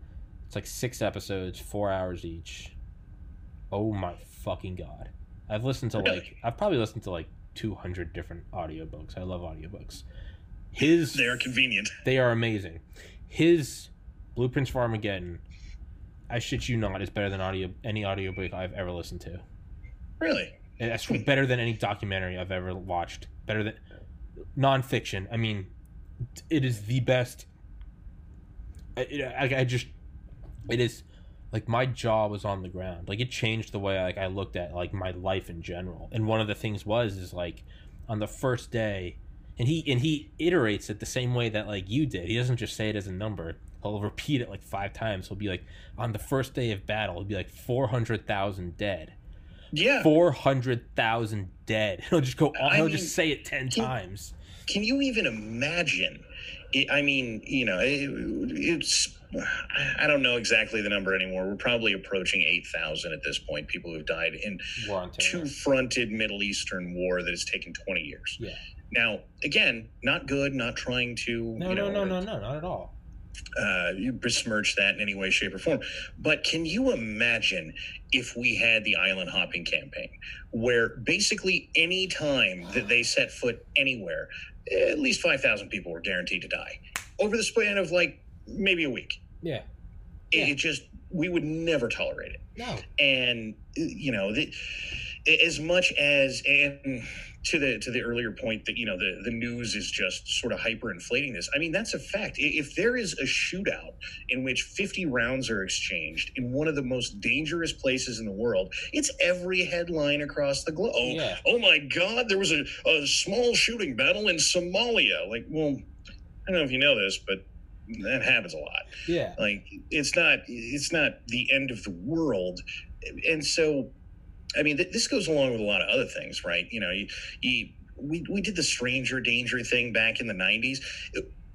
It's like six episodes, four hours each. Oh my fucking god! I've listened to like I've probably listened to like 200 different audiobooks. I love audiobooks. His they are convenient. they are amazing. His Blueprints for Armageddon, I shit you not, is better than audio any audiobook I've ever listened to. Really? That's better than any documentary I've ever watched. Better than nonfiction. I mean, it is the best. I, I, I just, it is like my jaw was on the ground. Like it changed the way like I looked at like my life in general. And one of the things was is like on the first day, and he and he iterates it the same way that like you did. He doesn't just say it as a number. He'll repeat it like five times. He'll be like, on the first day of battle, he'll be like four hundred thousand dead Yeah. four hundred thousand dead. He'll just go on. He'll mean, just say it ten can- times. Can you even imagine? It, I mean, you know, it, it's. I don't know exactly the number anymore. We're probably approaching eight thousand at this point. People who've died in terror. two-fronted Middle Eastern war that has taken twenty years. Yeah. Now, again, not good. Not trying to. No, you no, no, no, no, not at all. Uh, you besmirch that in any way, shape, or form. But can you imagine if we had the island hopping campaign, where basically any time that they set foot anywhere, at least 5,000 people were guaranteed to die over the span of like maybe a week? Yeah. It, Yeah. it just, we would never tolerate it No. and you know the, as much as and to the to the earlier point that you know the the news is just sort of hyper inflating this i mean that's a fact if there is a shootout in which 50 rounds are exchanged in one of the most dangerous places in the world it's every headline across the globe oh, Yeah. oh my god there was a, a small shooting battle in somalia like well i don't know if you know this but that happens a lot Yeah. like it's not it's not the end of the world and so i mean th- this goes along with a lot of other things right? You know you, you we, we did the stranger danger thing back in the 90s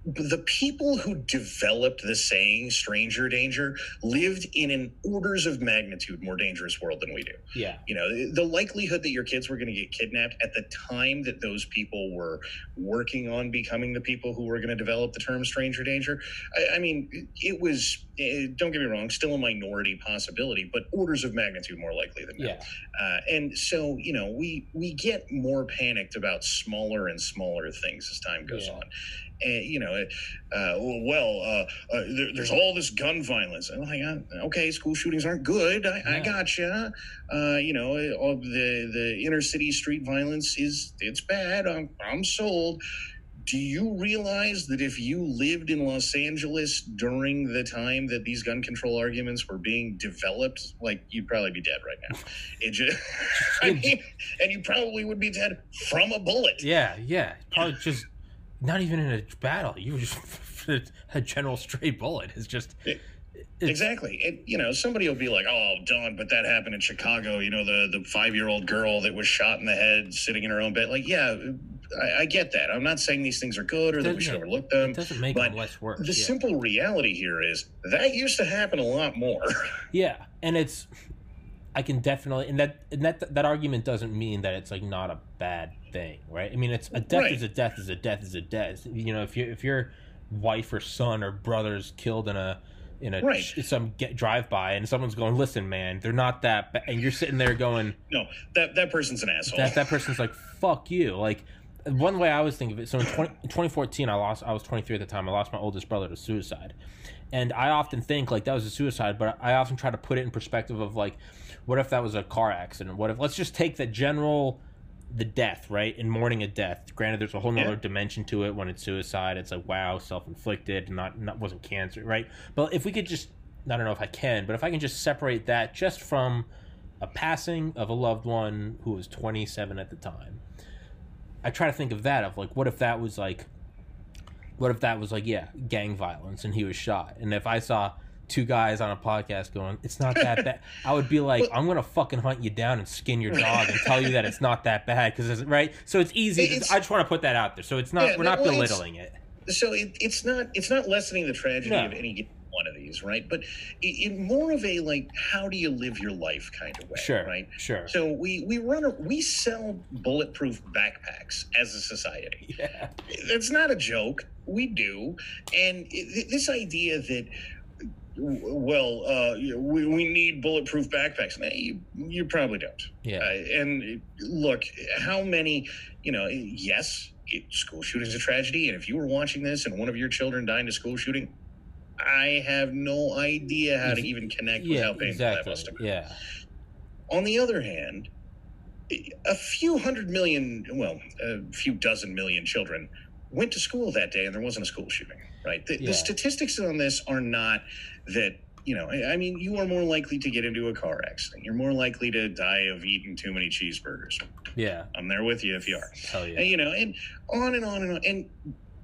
the people who developed the saying stranger danger lived in an orders of magnitude more dangerous world than we do Yeah. you know the likelihood that your kids were going to get kidnapped at the time that those people were working on becoming the people who were going to develop the term stranger danger i, I mean it was eh, don't get me wrong still a minority possibility but orders of magnitude more likely than Yeah. uh, and so you know we we get more panicked about smaller and smaller things as time goes Yeah. on and you know uh, well uh, uh, there, there's all this gun violence and I'm like uh, okay school shootings aren't good i, I gotcha uh, you know all the the inner city street violence is it's bad i'm, I'm sold do you realize that if you lived in Los Angeles during the time that these gun control arguments were being developed, like you'd probably be dead right now? It just, I mean, and you probably would be dead from a bullet. Yeah. Yeah. Probably just not even in a battle. You were just a general stray bullet. It's just. It- it's- Exactly. And, you know, somebody will be like, oh, Don, but that happened in Chicago. You know, the, the five year old girl that was shot in the head sitting in her own bed. Like, yeah, I, I get that. I'm not saying these things are good or that we should overlook them. It doesn't make but them less worse. The yeah. simple reality here is that used to happen a lot more. Yeah, and it's I can definitely and that and that that argument doesn't mean that it's like not a bad thing, right? I mean, it's a death Right. is a death is a death is a death. You know, if you if your wife or son or brother's killed in a in a Right. some get drive by and someone's going, listen, man, they're not that, ba-, and you're sitting there going, no, that, that person's an asshole. that that person's like fuck you like one way i always think of it so in, 20, in 2014 i lost i was 23 at the time i lost my oldest brother to suicide and i often think like that was a suicide but i often try to put it in perspective of like what if that was a car accident what if let's just take the general the death, right? And mourning a death. Granted, there's a whole nother Yeah. dimension to it when it's suicide. It's like wow, self inflicted, not not wasn't cancer, right? But if we could just, I don't know if I can, but if I can just separate that just from a passing of a loved one who was 27 at the time. I try to think of that of like, what if that was like, what if that was like, yeah, gang violence and he was shot, and if I saw two guys on a podcast going, it's not that bad, I would be like, I'm gonna fucking hunt you down and skin your dog and tell you that it's not that bad because it's right. So it's easy. It's- I just want to put that out there. So it's not. Yeah, we're not well, belittling it. so it, it's not it's not lessening the tragedy No. of any one of these, right? But in in more of a like, how do you live your life kind of way, Sure. right? Sure. So we we run a, we sell bulletproof backpacks as a society. Yeah. That's not a joke. We do, and it, this idea that well, uh, we, we need bulletproof backpacks. Nah, you, you probably don't. Yeah. Uh, and look, how many, you know, yes, it, school shooting is a tragedy. And if you were watching this and one of your children died in a school shooting, I have no idea how to even connect with yeah. how painful that Exactly. must have been. Yeah. On the other hand, a few hundred million, well, a few dozen million children went to school that day and there wasn't a school shooting, right? The, Yeah. the statistics on this are not that, you know, I mean, you are more likely to get into a car accident. You're more likely to die of eating too many cheeseburgers. Yeah. I'm there with you if you are. Hell yeah. And, you know, and on and on and on. And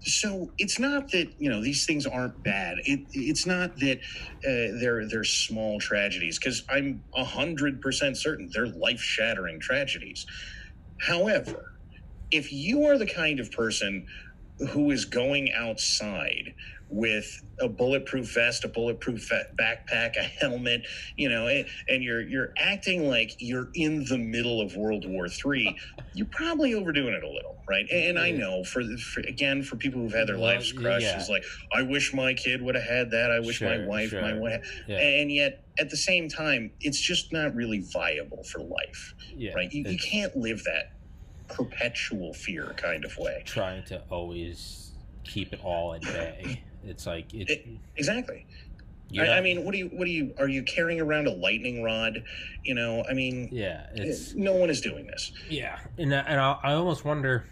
so it's not that you know these things aren't bad. It it's not that uh, they're they're small tragedies because I'm a hundred percent certain they're life shattering tragedies. However, if you are the kind of person who is going outside with a bulletproof vest, a bulletproof backpack, a helmet, you know, and, and you're you're acting like you're in the middle of World War III, you're probably overdoing it a little, right? And, I know for, for again for people who've had their lives crushed, yeah. it's like I wish my kid would have had that. I wish my Sure, wife, my sure. wife, Yeah. and yet at the same time, it's just not really viable for life, Yeah. right? You, you can't live that perpetual fear kind of way. trying to always keep it all at bay. It's like it. It- Exactly. I, I mean, what do you, what do you, are you carrying around a lightning rod? You know, I mean, yeah, eh, it's no one is doing this. yeah, and I- and I, I almost wonder,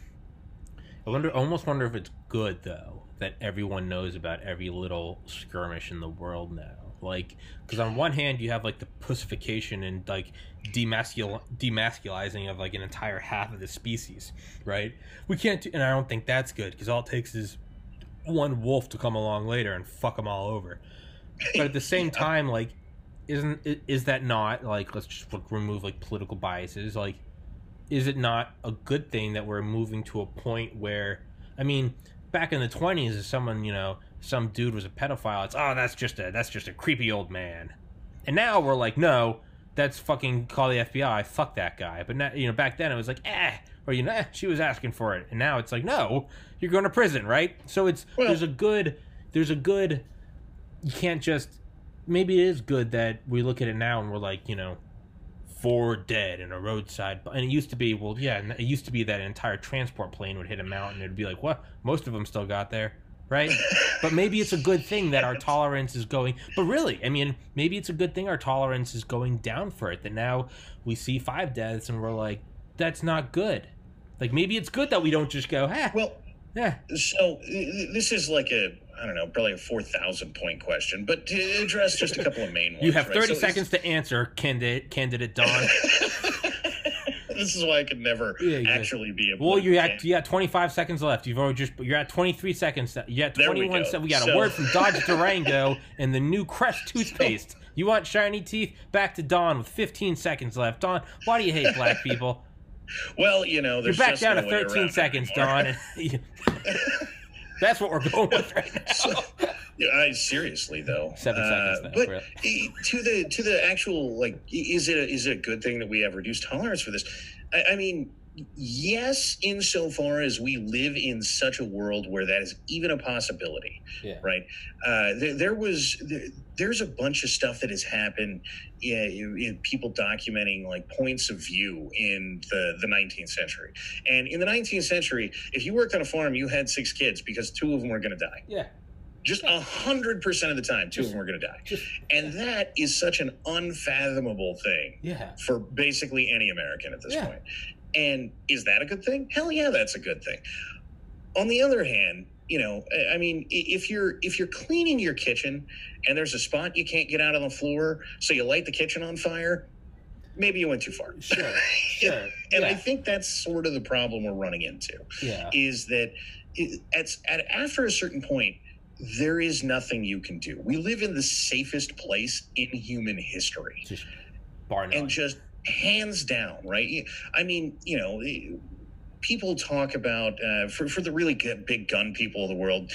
I wonder, almost wonder if it's good though that everyone knows about every little skirmish in the world now. Like, because on one hand you have like the pussification and like demascul demasculizing of like an entire half of the species, right? We can't, do, and I don't think that's good because all it takes is one wolf to come along later and fuck them all over. But at the same time, like, isn't is that not like let's just like, remove like political biases? Like, is it not a good thing that we're moving to a point where, I mean, back in the twenties, if someone you know some dude was a pedophile, it's oh that's just a that's just a creepy old man, and now we're like no. That's fucking call the FBI. Fuck that guy. But now, you know, back then it was like, eh, or you know, eh, she was asking for it, and now it's like, no, you're going to prison, right? So it's Well- there's a good, there's a good. You can't just. Maybe it is good that we look at it now and we're like, you know, four dead in a roadside. And it used to be, well, yeah, it used to be that an entire transport plane would hit a mountain. It'd be like, what? Most of them still got there, right? but maybe it's a good thing that our tolerance is going. But really, I mean, maybe it's a good thing our tolerance is going down for it. That now we see five deaths and we're like, that's not good. Like maybe it's good that we don't just go, ah, Well, yeah, so this is like a, I don't know, probably a 4,000 point question, but to address just a couple of main ones. you have right? thirty So seconds to answer, candidate candidate Don. this is why I could never Yeah, actually be a. Well, you're political you got 25 seconds left. You've already just you're at 23 seconds. You got There we 21. go. we got a word from Dodge Durango and the new Crest toothpaste. You want shiny teeth? Back to Don with 15 seconds left. Don, why do you hate black people? Well, you know, You're back down no to 13 seconds, Don. That's what we're going with right now. So- Yeah, I, seriously though, Seven Uh, seconds now, But really. to the to the actual like, is it a, is it a good thing that we have reduced tolerance for this? I, I mean, yes, insofar as we live in such a world where that is even a possibility, Yeah. right? Uh, there, there was there, there's a bunch of stuff that has happened. Yeah, in, in people documenting like points of view in the the 19th century, and in the 19th century, if you worked on a farm, you had six kids because two of them were going to die Yeah. just a hundred percent of the time, two of them are going to die, Just and that is such an unfathomable thing yeah. for basically any American at this Yeah. point. And is that a good thing? Hell yeah, that's a good thing. On the other hand, you know, I mean, if you're if you're cleaning your kitchen and there's a spot you can't get out on the floor, so you light the kitchen on fire, maybe you went too far. Sure, sure. and yeah. I think that's sort of the problem we're running into yeah, is that at, at after a certain point there is nothing you can do. We live in the safest place in human history just and just hands down, right? I mean, you know, people talk about uh, for for the really good, big gun people of the world,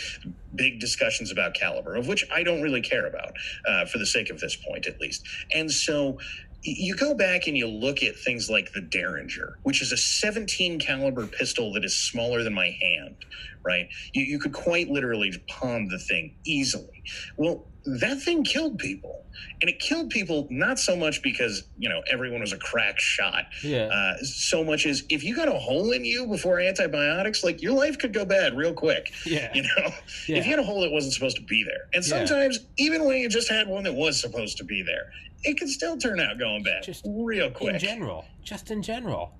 big discussions about caliber, of which I don't really care about uh, for the sake of this point, at least. And so. You go back and you look at things like the Derringer, which is a 17 caliber pistol that is smaller than my hand, right? You, you could quite literally palm the thing easily. Well, that thing killed people, and it killed people not so much because you know everyone was a crack shot, yeah, uh, so much as if you got a hole in you before antibiotics, like your life could go bad real quick. yeah, You know, yeah. if you had a hole that wasn't supposed to be there, and Yeah. sometimes even when you just had one that was supposed to be there, it can still turn out going bad Just real quick. in general, just in general,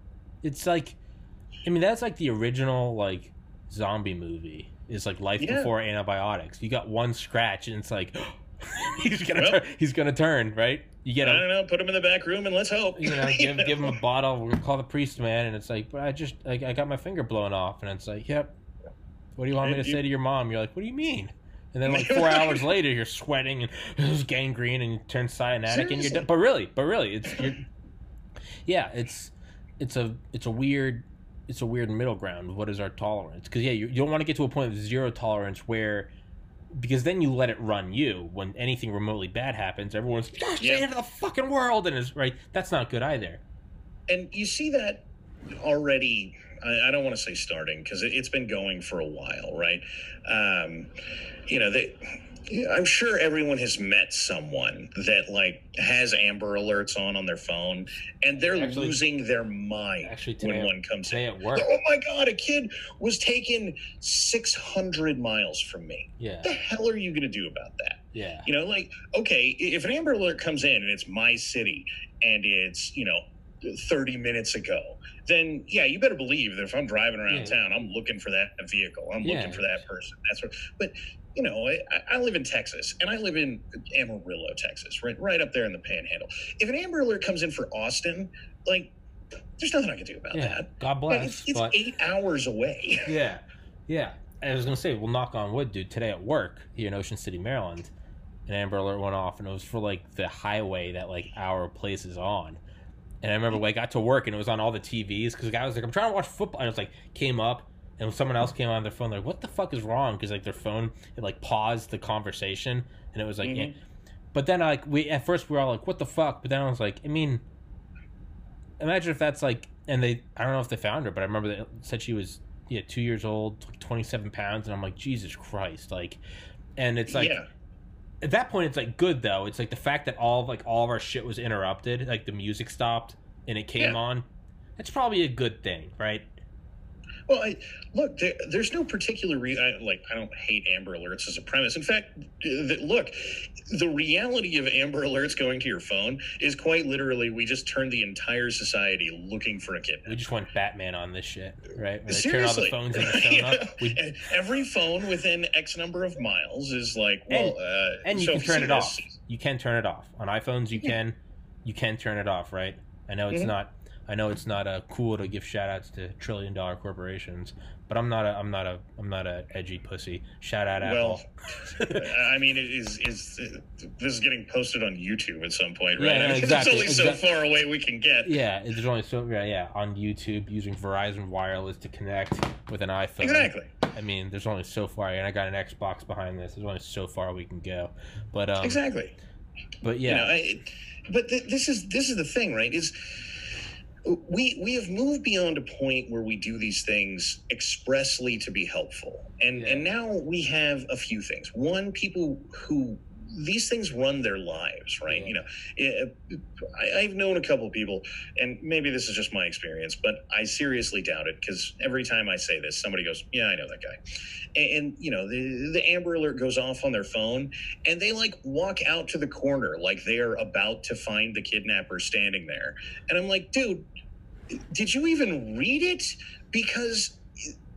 it's like, I mean, that's like the original like zombie movie. Is like life Yeah. before antibiotics. You got one scratch, and it's like he's gonna Well- turn, he's gonna turn right. You get I a don't know. Put him in the back room and let's hope. you know, give, give him a bottle. Gonna call the priest man, and it's like, but I just, I, I got my finger blown off, and it's like, yep. What do you want me to You- say to your mom? You're like, what do you mean? And then like four hours later, you're sweating and there's gangrene, and you turn cyanotic, and you're Seriously. done. But really, but really, it's you're, yeah, it's it's a it's a weird it's a weird middle ground. What is our tolerance? Because yeah, you, you don't want to get to a point of zero tolerance where. Because then you let it run you. When anything remotely bad happens, everyone's "Ah, say Yeah. it to the fucking world, and it's right. That's not good either. and you see that already i, I don't want to say starting because it, it's been going for a while right um, you know they i'm sure everyone has met someone that like has amber alerts on on their phone and they're Actually- losing their mind Actually, when today, one comes in at work, oh my god a kid was taken 600 miles from me yeah, what the hell are you going to do about that yeah, you know, like, okay, if an Amber Alert comes in and it's my city and it's, you know, 30 minutes ago, then yeah, you better believe that if I'm driving around Yeah. town, I'm looking for that vehicle. I'm Yeah. looking for that person. That's what, but, you know, I, I live in Texas and I live in Amarillo, Texas, right, right up there in the panhandle. If an Amber Alert comes in for Austin, like, there's nothing I can do about yeah. that. God bless. it's it's but eight hours away. yeah, yeah. I was gonna say, well, knock on wood, dude. Today at work here in Ocean City, Maryland, an Amber Alert went off, and it was for like the highway that like our place is on. And I remember when I got to work, and it was on all the TVs because the guy was like, "I'm trying to watch football," and it was like came up, and someone else came on their phone, like, "What the fuck is wrong?" Because like their phone, it like paused the conversation, and it was like, Mhm. yeah. but then like we at first we were all like, "What the fuck?" But then I was like, I mean, imagine if that's like, and they, I don't know if they found her, but I remember they said she was yeah two years old, like 27 pounds, and I'm like, Jesus Christ, like, and it's like yeah. at that point it's like good though it's like the fact that all of like all of our shit was interrupted like the music stopped and it came Yeah. on it's probably a good thing right Well, I, look, there, there's no particular reason. I, like, I don't hate Amber Alerts as a premise. In fact, the, look, the reality of Amber Alerts going to your phone is quite literally we just turned the entire society looking for a kid. we just went batman on this shit right Where they turn all the Seriously, phones in the phone up. Yeah. We, every phone within X number of miles is like, well, uh, and you so can turn it off you can turn it off on iphones you Yeah. can you can turn it off right i know it's Mhm. not i know it's not uh, cool to give shout outs to trillion dollar corporations but i'm not a i'm not a i'm not a edgy pussy shout out Well, apple I mean, it is is this is getting posted on YouTube at some point, right? yeah, mean, exactly, It's only exact- so far away we can get. Yeah, there's only so yeah, yeah on YouTube using Verizon Wireless to connect with an iPhone. Exactly. I mean, there's only so far, and I got an Xbox behind this. There's only so far we can go. But um, exactly. But you yeah, know, I, but th- this is this is the thing right is we we have moved beyond a point where we do these things expressly to be helpful. And Yeah. and now we have a few things. One people who these things run their lives right? Yeah. you know eh, I, i've known a couple of people and maybe this is just my experience but i seriously doubt it because every time i say this somebody goes yeah i know that guy. And, and you know the, the amber alert goes off on their phone and they like walk out to the corner like they're about to find the kidnapper standing there. And i'm like dude did you even read it? Because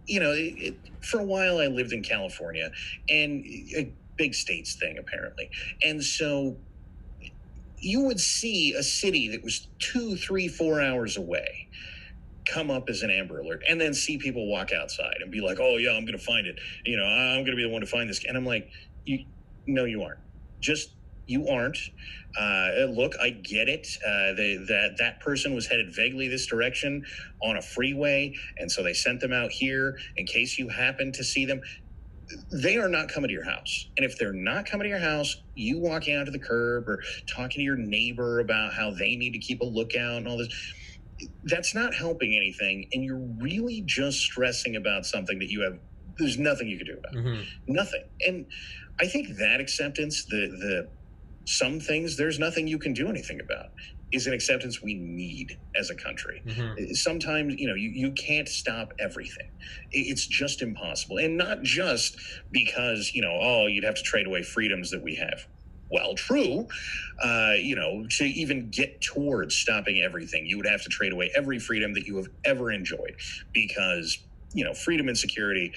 you know, it, for a while I lived in California, and a big states thing apparently, and so you would see a city that was two, three, four hours away come up as an Amber Alert, and then see people walk outside and be like, "Oh yeah, I'm going to find it." You know, I'm going to be the one to find this, and I'm like, "You, no, you aren't. Just you aren't." Uh, look, I get it. Uh, they, that that person was headed vaguely this direction on a freeway, and so they sent them out here in case you happen to see them. They are not coming to your house, and if they're not coming to your house, you walking out to the curb or talking to your neighbor about how they need to keep a lookout and all this. That's not helping anything, and you're really just stressing about something that you have. There's nothing you can do about. Mm-hmm. Nothing, and I think that acceptance, the the some things there's nothing you can do anything about is an acceptance we need as a country. Mm-hmm. sometimes you know you, you can't stop everything. It's just impossible and not just because you know oh you'd have to trade away freedoms that we have. Well true uh, you know to even get towards stopping everything you would have to trade away every freedom that you have ever enjoyed because you know freedom and security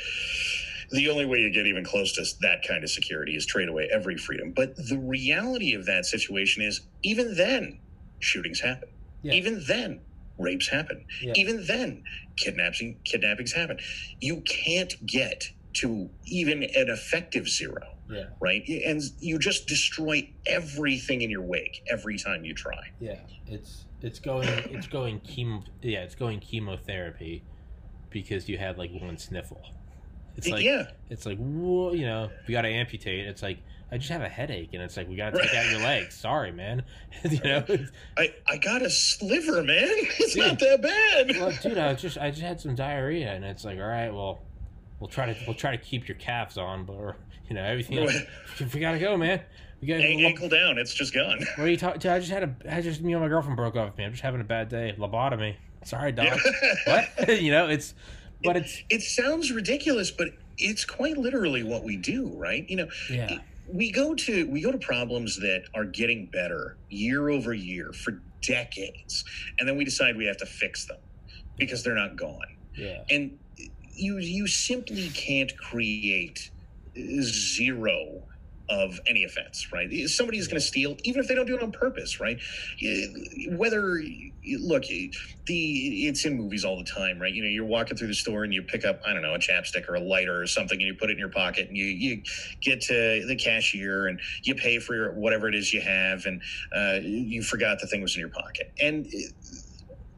the only way you get even close to that kind of security is trade away every freedom. But the reality of that situation is even then, shootings happen. Yeah. Even then, rapes happen. Yeah. Even then, kidnapping kidnappings happen. You can't get to even an effective zero, Yeah. right? And you just destroy everything in your wake every time you try. Yeah, it's it's going it's going chemo yeah it's going chemotherapy because you had like one sniffle. It's like yeah, it's like whoa, you know we got to amputate. It's like I just have a headache and it's like we got to take out your leg. Sorry, man. you know, I, I got a sliver, man. It's Dude. not that bad. well, dude, I just I just had some diarrhea and it's like all right, well, we'll try to we'll try to keep your calves on, but or, you know everything. Else, we gotta go, man. We got. An- ankle down, it's just gone. What are you talking? I just had a. I just me and my girlfriend broke up with me. I'm just having a bad day. Lobotomy. Sorry, dog. what? you know, it's. But it's. it sounds ridiculous, but it's quite literally what we do, right? You know, Yeah. we go to we go to problems that are getting better year over year for decades, and then we decide we have to fix them because they're not gone. Yeah. And you you simply can't create zero of any offense, right? Somebody is going to steal, even if they don't do it on purpose, right? Whether look, the it's in movies all the time, right? You know, you're walking through the store and you pick up, I don't know, a chapstick or a lighter or something, and you put it in your pocket, and you you get to the cashier and you pay for your, whatever it is you have, and uh, you forgot the thing was in your pocket, and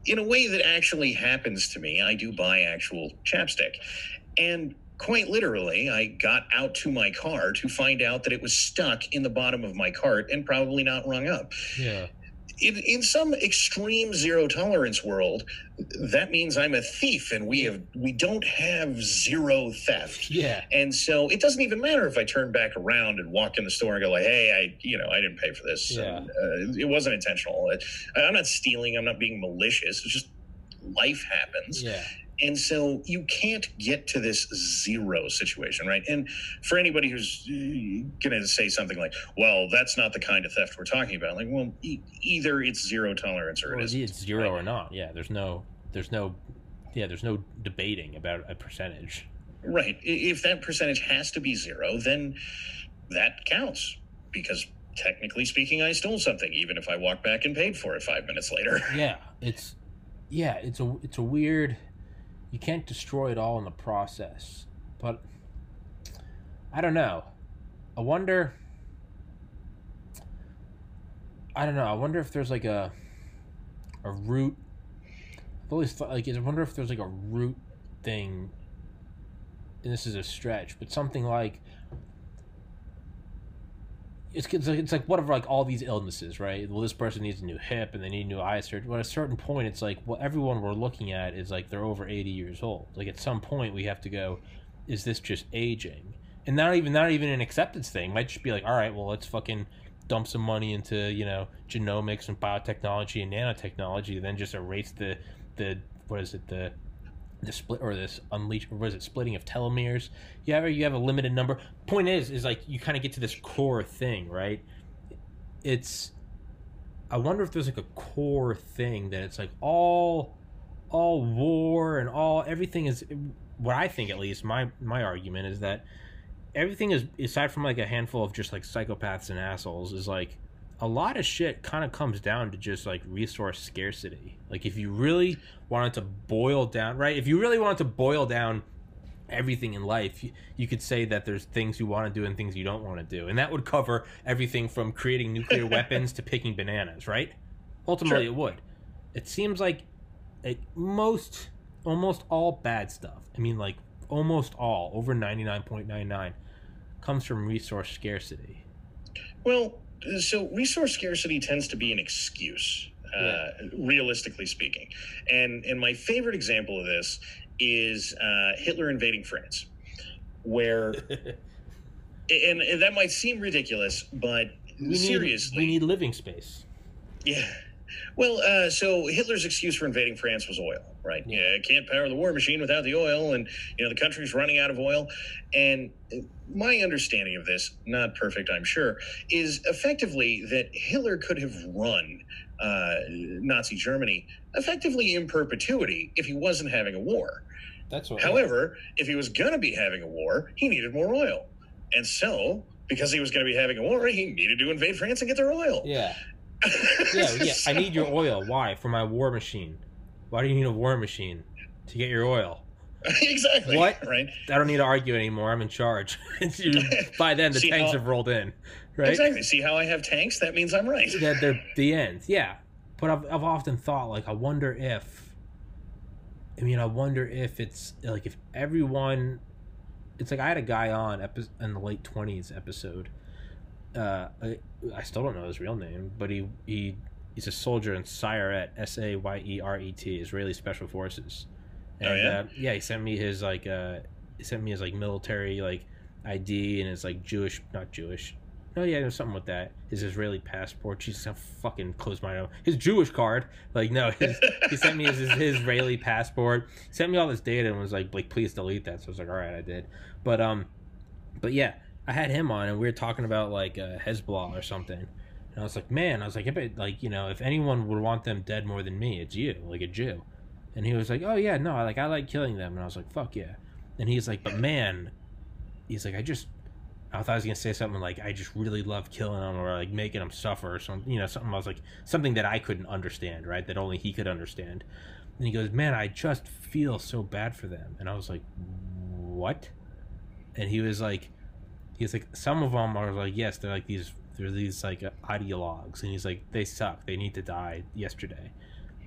in a way that actually happens to me, I do buy actual chapstick, and quite literally, I got out to my car to find out that it was stuck in the bottom of my cart and probably not rung up. Yeah. In, in some extreme zero tolerance world, that means I'm a thief, and we have we don't have zero theft. Yeah. And so it doesn't even matter if I turn back around and walk in the store and go like, "Hey, I, you know, I didn't pay for this. Yeah. And, uh, it wasn't intentional. I- I'm not stealing. I'm not being malicious. It's just life happens." Yeah. And so you can't get to this zero situation, right? And for anybody who's uh, going to say something like, "Well, that's not the kind of theft we're talking about," like, well, e- either it's zero tolerance or Well, it is it's zero or not. Yeah. There's no. There's no. Yeah. There's no debating about a percentage. Right. If that percentage has to be zero, then that counts because technically speaking, I stole something, even if I walked back and paid for it five minutes later. Yeah. It's. Yeah. It's a. It's a weird. You can't destroy it all in the process, but. I don't know. I wonder. I don't know. I wonder if there's like a. A root. I've always thought like I wonder if there's like a root thing. And this is a stretch, but something like it's, it's like it's like what if like all these illnesses, right? Well, this person needs a new hip and they need a new eye surgery. But at a certain point, it's like well, everyone we're looking at is like they're over eighty years old. Like at some point, we have to go, is this just aging? And not even not even an acceptance thing. It might just be like, all right, well, let's fucking dump some money into you know genomics and biotechnology and nanotechnology, and then just erase the the what is it the the split or this unleash or was it splitting of telomeres? You have you have a limited number. Point is is like you kind of get to this core thing right? It's i wonder if there's like a core thing that it's like all all war and all everything is what I think at least my my argument is that everything is aside from like a handful of just like psychopaths and assholes is like a lot of shit kind of comes down to just like resource scarcity. Like if you really wanted to boil down, right? If you really wanted to boil down everything in life, you, you could say that there's things you want to do and things you don't want to do. And that would cover everything from creating nuclear weapons to picking bananas, right? Ultimately Sure. it would. It seems like it, most almost all bad stuff. I mean like almost all, over 99.99 comes from resource scarcity. Well, so resource scarcity tends to be an excuse, uh, realistically speaking. And and my favorite example of this is uh, Hitler invading France, where and, and that might seem ridiculous, but We need, seriously, we need living space. yeah. Well, uh, so Hitler's excuse for invading France was oil, right? Yeah. Yeah, can't power the war machine without the oil, and you know the country's running out of oil. And uh, my understanding of this, not perfect, I'm sure, is effectively that Hitler could have run uh, Nazi Germany effectively in perpetuity if he wasn't having a war. That's what. However, if he was going to be having a war, he needed more oil, and so. Because he was going to be having a war, he needed to invade France and get their oil. yeah, yeah, yeah. I need your oil. Why? For my war machine. Why do you need a war machine to get your oil? exactly. What? Right. I don't need to argue anymore. I'm in charge. By then, the See tanks how- have rolled in, right? Exactly. See how I have tanks? That means I'm right. That they're the end. Yeah, but I've I've often thought like I wonder if. I mean, I wonder if it's like if everyone. It's like I had a guy on epi- in the late twenties episode. Uh, I, I still don't know his real name, but he he he's a soldier in Sayeret, S A Y E R E T, Israeli Special Forces. And, Oh, yeah? Uh, yeah, he sent me his like uh, he sent me his like military like ID and his like Jewish, not Jewish. Oh yeah, there's something with that. His Israeli passport. Jesus, I'm fucking close my eye. His Jewish card. Like, no, his, he sent me his, his Israeli passport. He sent me all this data and was like, like, please delete that. So I was like, all right, I did. But um, but yeah, I had him on and we were talking about like uh, Hezbollah or something. And I was like, man, I was like, like, you know, if anyone would want them dead more than me, it's you, like a Jew. And he was like, oh yeah, no, like I like killing them. And I was like, fuck yeah. And he's like, but man, he's like, I just, I thought I was gonna say something like, I just really love killing them or like making them suffer or something, you know, something. I was like, something that I couldn't understand, right? That only he could understand. And he goes, man, I just feel so bad for them. And I was like, what? And he was like, he was like, some of them are like, yes, they're like these, they're these like ideologues, and he's like, they suck, they need to die yesterday.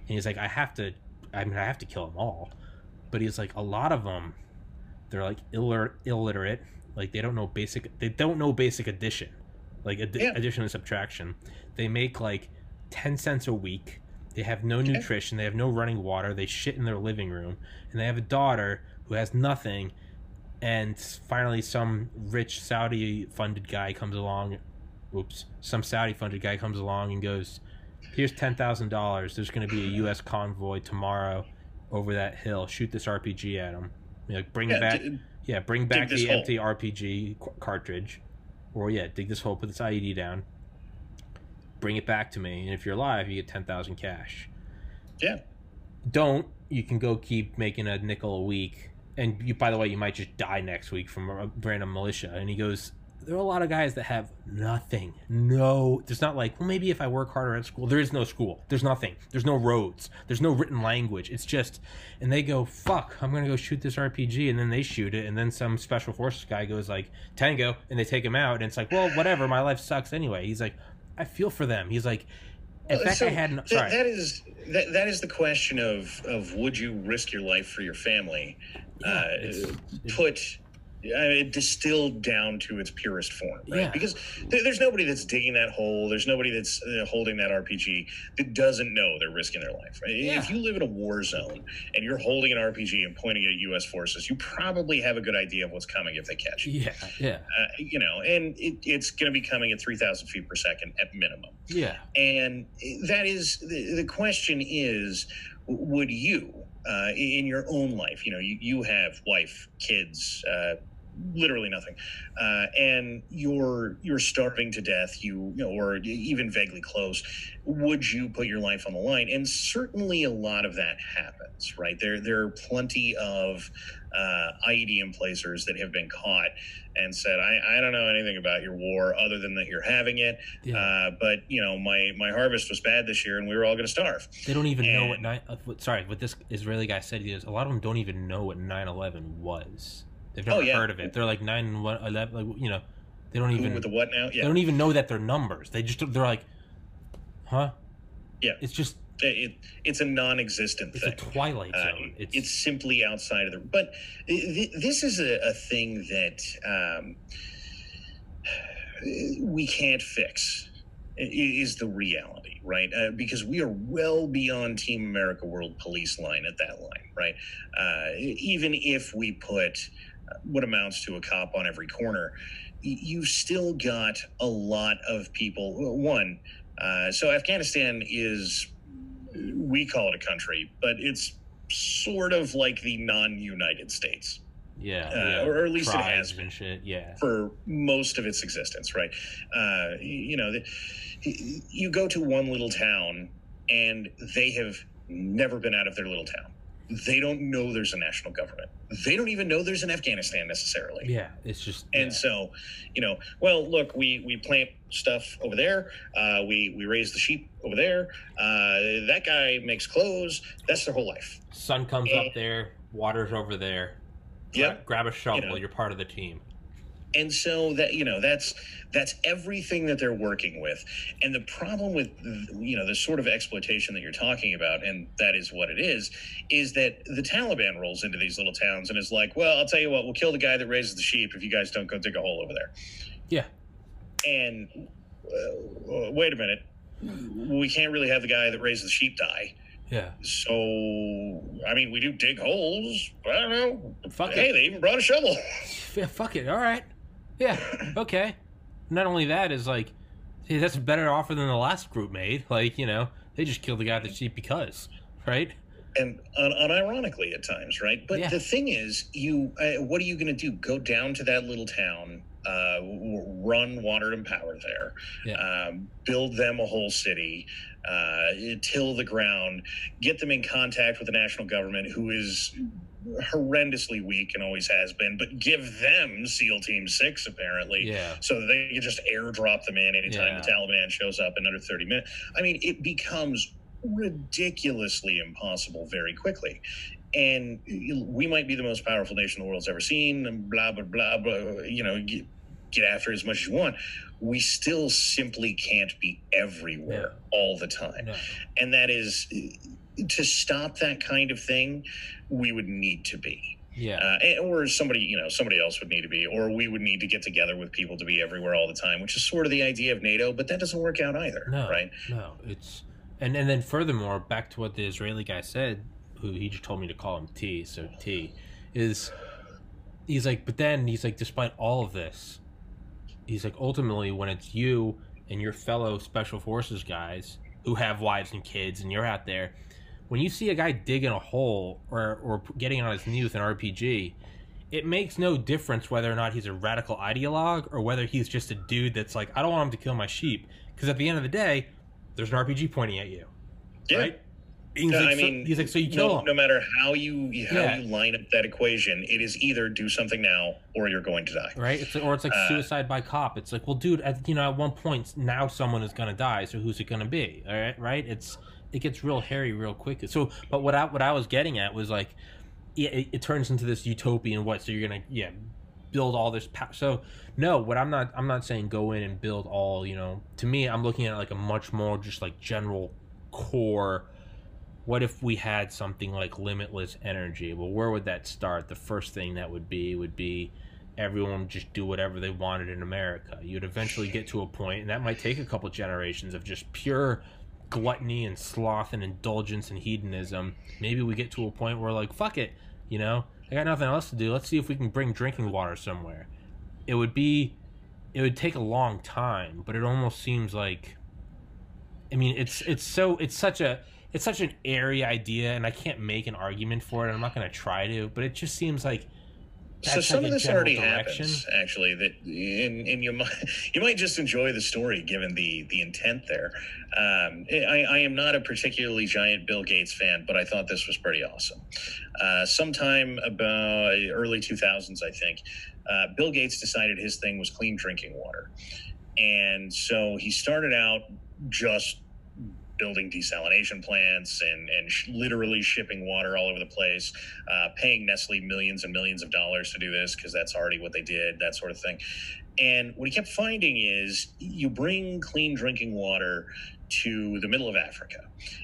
And he's like, I have to, I mean, I have to kill them all. But he's like, a lot of them, they're like illiter- illiterate, like they don't know basic, they don't know basic addition, like addi- Yeah. addition and subtraction. They make like ten cents a week. They have no nutrition. They have no running water. They shit in their living room, and they have a daughter who has nothing. And finally, some rich Saudi-funded guy comes along. Oops, some Saudi-funded guy comes along and goes, "Here's ten thousand dollars. There's going to be a U.S. convoy tomorrow over that hill. Shoot this RPG at them. Like bring Yeah, back, d- yeah, bring back the hole. empty RPG qu- cartridge, or yeah, dig this hole, put this IED down, bring it back to me, and if you're alive, you get ten thousand cash. Yeah. Don't you can go keep making a nickel a week, and you by the way, you might just die next week from a random militia. And he goes, there are a lot of guys that have nothing. No, there's not like, well, maybe if I work harder at school, there is no school. There's nothing. There's no roads. There's no written language. It's just, and they go, fuck, I'm gonna go shoot this RPG, and then they shoot it, and then some special forces guy goes like, Tango, and they take him out, and it's like, well, whatever, my life sucks anyway. He's like, I feel for them. He's like, in fact, So I had, no, sorry, that is that, that is the question of of would you risk your life for your family? Yeah, uh, it's- put uh, distilled down to its purest form, right? Yeah. Because there, there's nobody that's digging that hole. There's nobody that's uh, holding that RPG that doesn't know they're risking their life. Right? Yeah. If you live in a war zone and you're holding an RPG and pointing at U.S. forces, you probably have a good idea of what's coming if they catch you. yeah, yeah, Uh, you know, and it, it's going to be coming at 3,000 feet per second at minimum. yeah, And that is the, the question is would you, uh, in your own life, you know, you, you have wife, kids, uh, literally nothing, uh, and you're you're starving to death, you, you know, or even vaguely close, would you put your life on the line? And certainly, a lot of that happens. Right there, there are plenty of uh, IED emplacers that have been caught and said, I, I don't know anything about your war other than that you're having it. Yeah. Uh, but, you know, my, my harvest was bad this year and we were all going to starve. They don't even know what nine. Uh, what, sorry, what this Israeli guy said is a lot of them don't even know what 9/11 was. They've never Oh, yeah. heard of it. They're like nine one eleven. Like you know, they don't even. With the what now? Yeah, They don't even know that they're numbers. They just they're like, huh? Yeah. It's just It, it's a non existent it's thing. a twilight Uh, zone. it's, it's, simply outside of the. But th- this is a, a thing that um, we can't fix. Is the reality right? Uh, because we are well beyond Team America World Police line at that line, right? Uh, even if we put uh, what amounts to a cop on every corner, you've still got a lot of people. One, uh, so Afghanistan is we call it a country, but it's sort of like the non-United States yeah, uh, yeah. or at least it has been shit. Yeah, for most of its existence, right? Uh, you know, the, you go to one little town and they have never been out of their little town. They don't know there's a national government. They don't even know there's an Afghanistan necessarily. yeah. It's just And yeah. so, you know, well, look, we we plant stuff over there. Uh, we we raise the sheep over there. Uh, that guy makes clothes. That's their whole life. sun comes Eh. up there, water's over there. Yep. grab a shovel. know. You're part of the team. And so that you know that's that's everything that they're working with and the problem with you know the sort of exploitation that you're talking about and that is what it is is that the taliban rolls into these little towns and is like well i'll tell you what we'll kill the guy that raises the sheep if you guys don't go dig a hole over there Yeah. and uh, wait a minute we can't really have the guy that raises the sheep die Yeah. so i mean we do dig holes i don't know Fuck it. hey it. they even brought a shovel Yeah, fuck it. All right. Yeah. Okay. Not only that is like, hey, that's a better offer than the last group made. Like, you know, they just killed the guy at the sheep because, right? and un- unironically at times, right? But Yeah. the thing is, you uh, what are you going to do? Go down to that little town, uh, w- run water and power there, Yeah. um, build them a whole city, uh, till the ground, get them in contact with the national government, who is horrendously weak and always has been, but give them SEAL Team Six apparently Yeah. so that they can just airdrop them in anytime Yeah. the Taliban shows up in under 30 minutes. I mean, it becomes ridiculously impossible very quickly. And we might be the most powerful nation the world's ever seen, and blah, blah, blah, blah, you know, get, after it as much as you want. We still simply can't be everywhere all the time. No. And that is to stop that kind of thing, we would need to be Yeah. uh, and- or somebody you know somebody else would need to be or we would need to get together with people to be everywhere all the time which is sort of the idea of nato but that doesn't work out either No. right No. It's and and then furthermore, back to what the Israeli guy said, who he just told me to call him T. So T is he's like, but then he's like, despite all of this, he's like, ultimately, when it's you and your fellow special forces guys who have wives and kids, and you're out there, when you see a guy digging a hole or or getting on his knees with an RPG. It makes no difference whether or not he's a radical ideologue or whether he's just a dude that's like, I don't want him to kill my sheep. Because at the end of the day, there's an RPG pointing at you, yeah right? He's Yeah, like, i so- mean he's like, so you kill no, him, no matter how you how Yeah. you line up that equation it is either do something now or you're going to die right? It's or it's like Uh, suicide by cop. It's like, well, dude, at, you know, at one point now someone is gonna die, so who's it gonna be? All right, right? It's it gets real hairy real quick. So, but what I what I was getting at was like, yeah, it, it turns into this utopian what? So you're gonna yeah build all this power. So no, what I'm not I'm not saying go in and build all. You know, to me, I'm looking at like a much more just like general core. What if we had something like limitless energy? Well, where would that start? The first thing that would be would be everyone would just do whatever they wanted in America. You'd eventually get to a point, and that might take a couple generations of just pure gluttony and sloth and indulgence and hedonism. Maybe we get to a point where, like, fuck it, you know, I got nothing else to do. Let's see if we can bring drinking water somewhere. It would be, it would take a long time, but it almost seems like, I mean, it's it's so it's such a it's such an airy idea, and I can't make an argument for it. I'm not going to try to, but it just seems like so some like of this already direction. happens actually that and, and you might you might just enjoy the story given the the intent there um, I, I am not a particularly giant bill gates fan but i thought this was pretty awesome uh, sometime about early 2000s i think uh, bill gates decided his thing was clean drinking water and so he started out just building desalination plants and, and sh- literally shipping water all over the place, uh, paying Nestle millions and millions of dollars to do this because that's already what they did, that sort of thing. And what he kept finding is you bring clean drinking water to the middle of Africa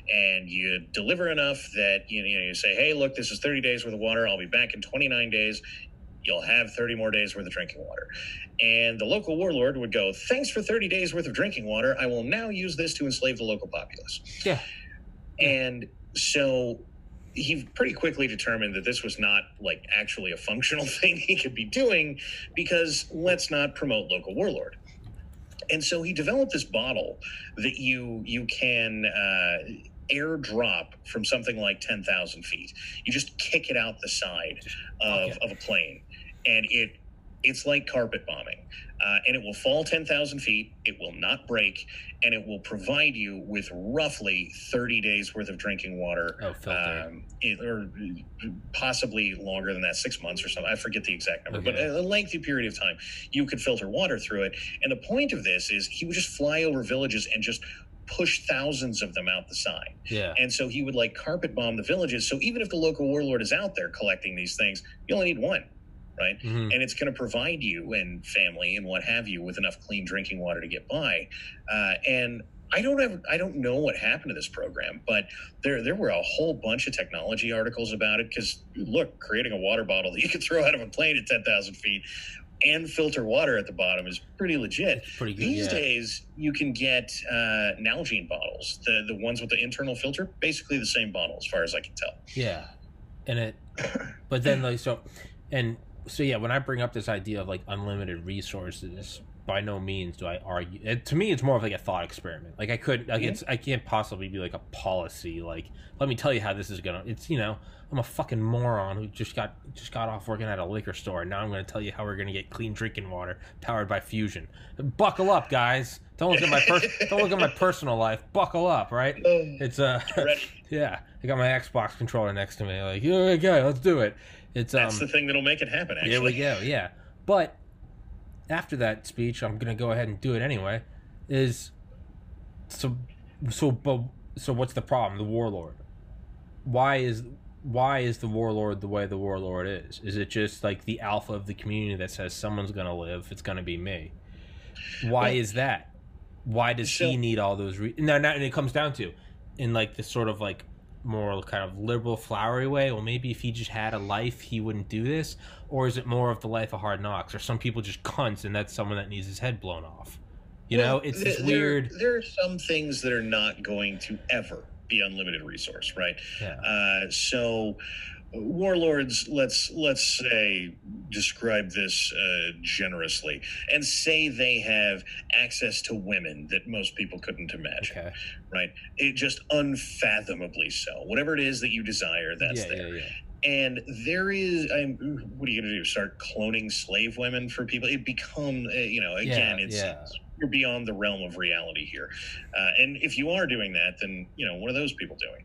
and you deliver enough that you know, you say, hey, look, this is 30 days worth of water. I'll be back in 29 days. You'll have 30 more days worth of drinking water. And the local warlord would go, Thanks for 30 days worth of drinking water. I will now use this to enslave the local populace. Yeah. And so he pretty quickly determined that this was not like actually a functional thing he could be doing because let's not promote local warlord. And so he developed this bottle that you you can uh, airdrop from something like 10,000 feet. You just kick it out the side of, Okay. of a plane and it it's like carpet bombing uh, and it will fall 10,000 feet it will not break and it will provide you with roughly 30 days worth of drinking water Oh, um, it, or possibly longer than that six months or something i forget the exact number but a, a lengthy period of time you could filter water through it and the point of this is he would just fly over villages and just push thousands of them out the side. Yeah. and so he would like carpet bomb the villages so even if the local warlord is out there collecting these things you only need one right Mhm. and it's going to provide you and family and what have you with enough clean drinking water to get by. Uh, and I don't have, I don't know what happened to this program, but there there were a whole bunch of technology articles about it. Because look, creating a water bottle that you can throw out of a plane at ten thousand feet and filter water at the bottom is pretty legit. It's pretty good. These yeah. days, you can get uh, Nalgene bottles, the the ones with the internal filter, basically the same bottle as far as I can tell. Yeah, and it, but then like so, and so yeah. When I bring up this idea of like unlimited resources, by no means do I argue. It, to me, it's more of like a thought experiment. Like I could, like it's, I can't possibly be like a policy. Like let me tell you how this is gonna. It's you know, I'm a fucking moron who just got just got off working at a liquor store. and Now I'm gonna tell you how we're gonna get clean drinking water powered by fusion. Buckle up, guys. Don't look at my pers- don't look at my personal life. Buckle up, right? It's uh, yeah, I got my Xbox controller next to me. Like, yeah, okay, let's do it. It's um, That's the thing that'll make it happen. Actually, here we go. Yeah, but after that speech, I'm gonna go ahead and do it anyway. Is so so but so what's the problem? The warlord. Why is why is the warlord the way the warlord is? Is it just like the alpha of the community that says someone's gonna live? It's gonna be me. Why Well- is that? Why does So- he need all those? Re- no, no, and it comes down to in like this sort of like more kind of liberal flowery way well maybe if he just had a life he wouldn't do this? Or is it more of the life of hard knocks? Or some people just cunts and that's someone that needs his head blown off. You Well, know it's there- this weird There, there are some things that are not going to ever be unlimited resource, right? yeah. Uh, so, warlords, let's let's say describe this uh, generously, and say they have access to women that most people couldn't imagine, okay right? It just unfathomably so. Whatever it is that you desire, that's yeah, there. yeah yeah And there is, I'm, what are you going to do? Start cloning slave women for people? It become, uh, you know, again, it's, it's you're beyond the realm of reality here. Uh, and if you are doing that, then you know what are those people doing?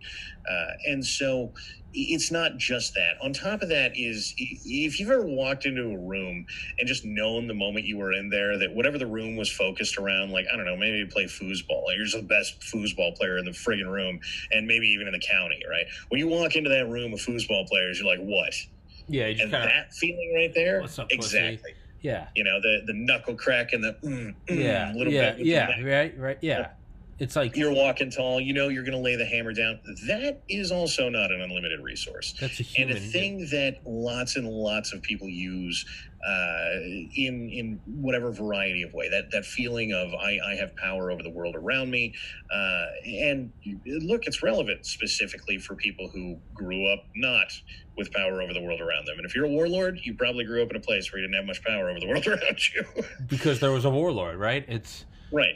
Uh, and so it's not just that. On top of that is if you've ever walked into a room and just known the moment you were in there that whatever the room was focused around, like I don't know, maybe you play foosball, like you're just the best foosball player in the friggin' room, and maybe even in the county, right? When you walk into that room of foosball players, you're like, what? yeah And kind of that feeling right there, What's up, pussy? exactly. yeah You know, the the knuckle crack and the mm, mm, yeah little yeah bit yeah right right yeah it's like You're walking tall. You know you're going to lay the hammer down. That is also not an unlimited resource. that's a human, And a thing that lots and lots of people use uh, in in whatever variety of way that that feeling of I, I have power over the world around me, uh, and look, it's relevant specifically for people who grew up not with power over the world around them. And if you're a warlord, you probably grew up in a place where you didn't have much power over the world around you, because there was a warlord right it's right?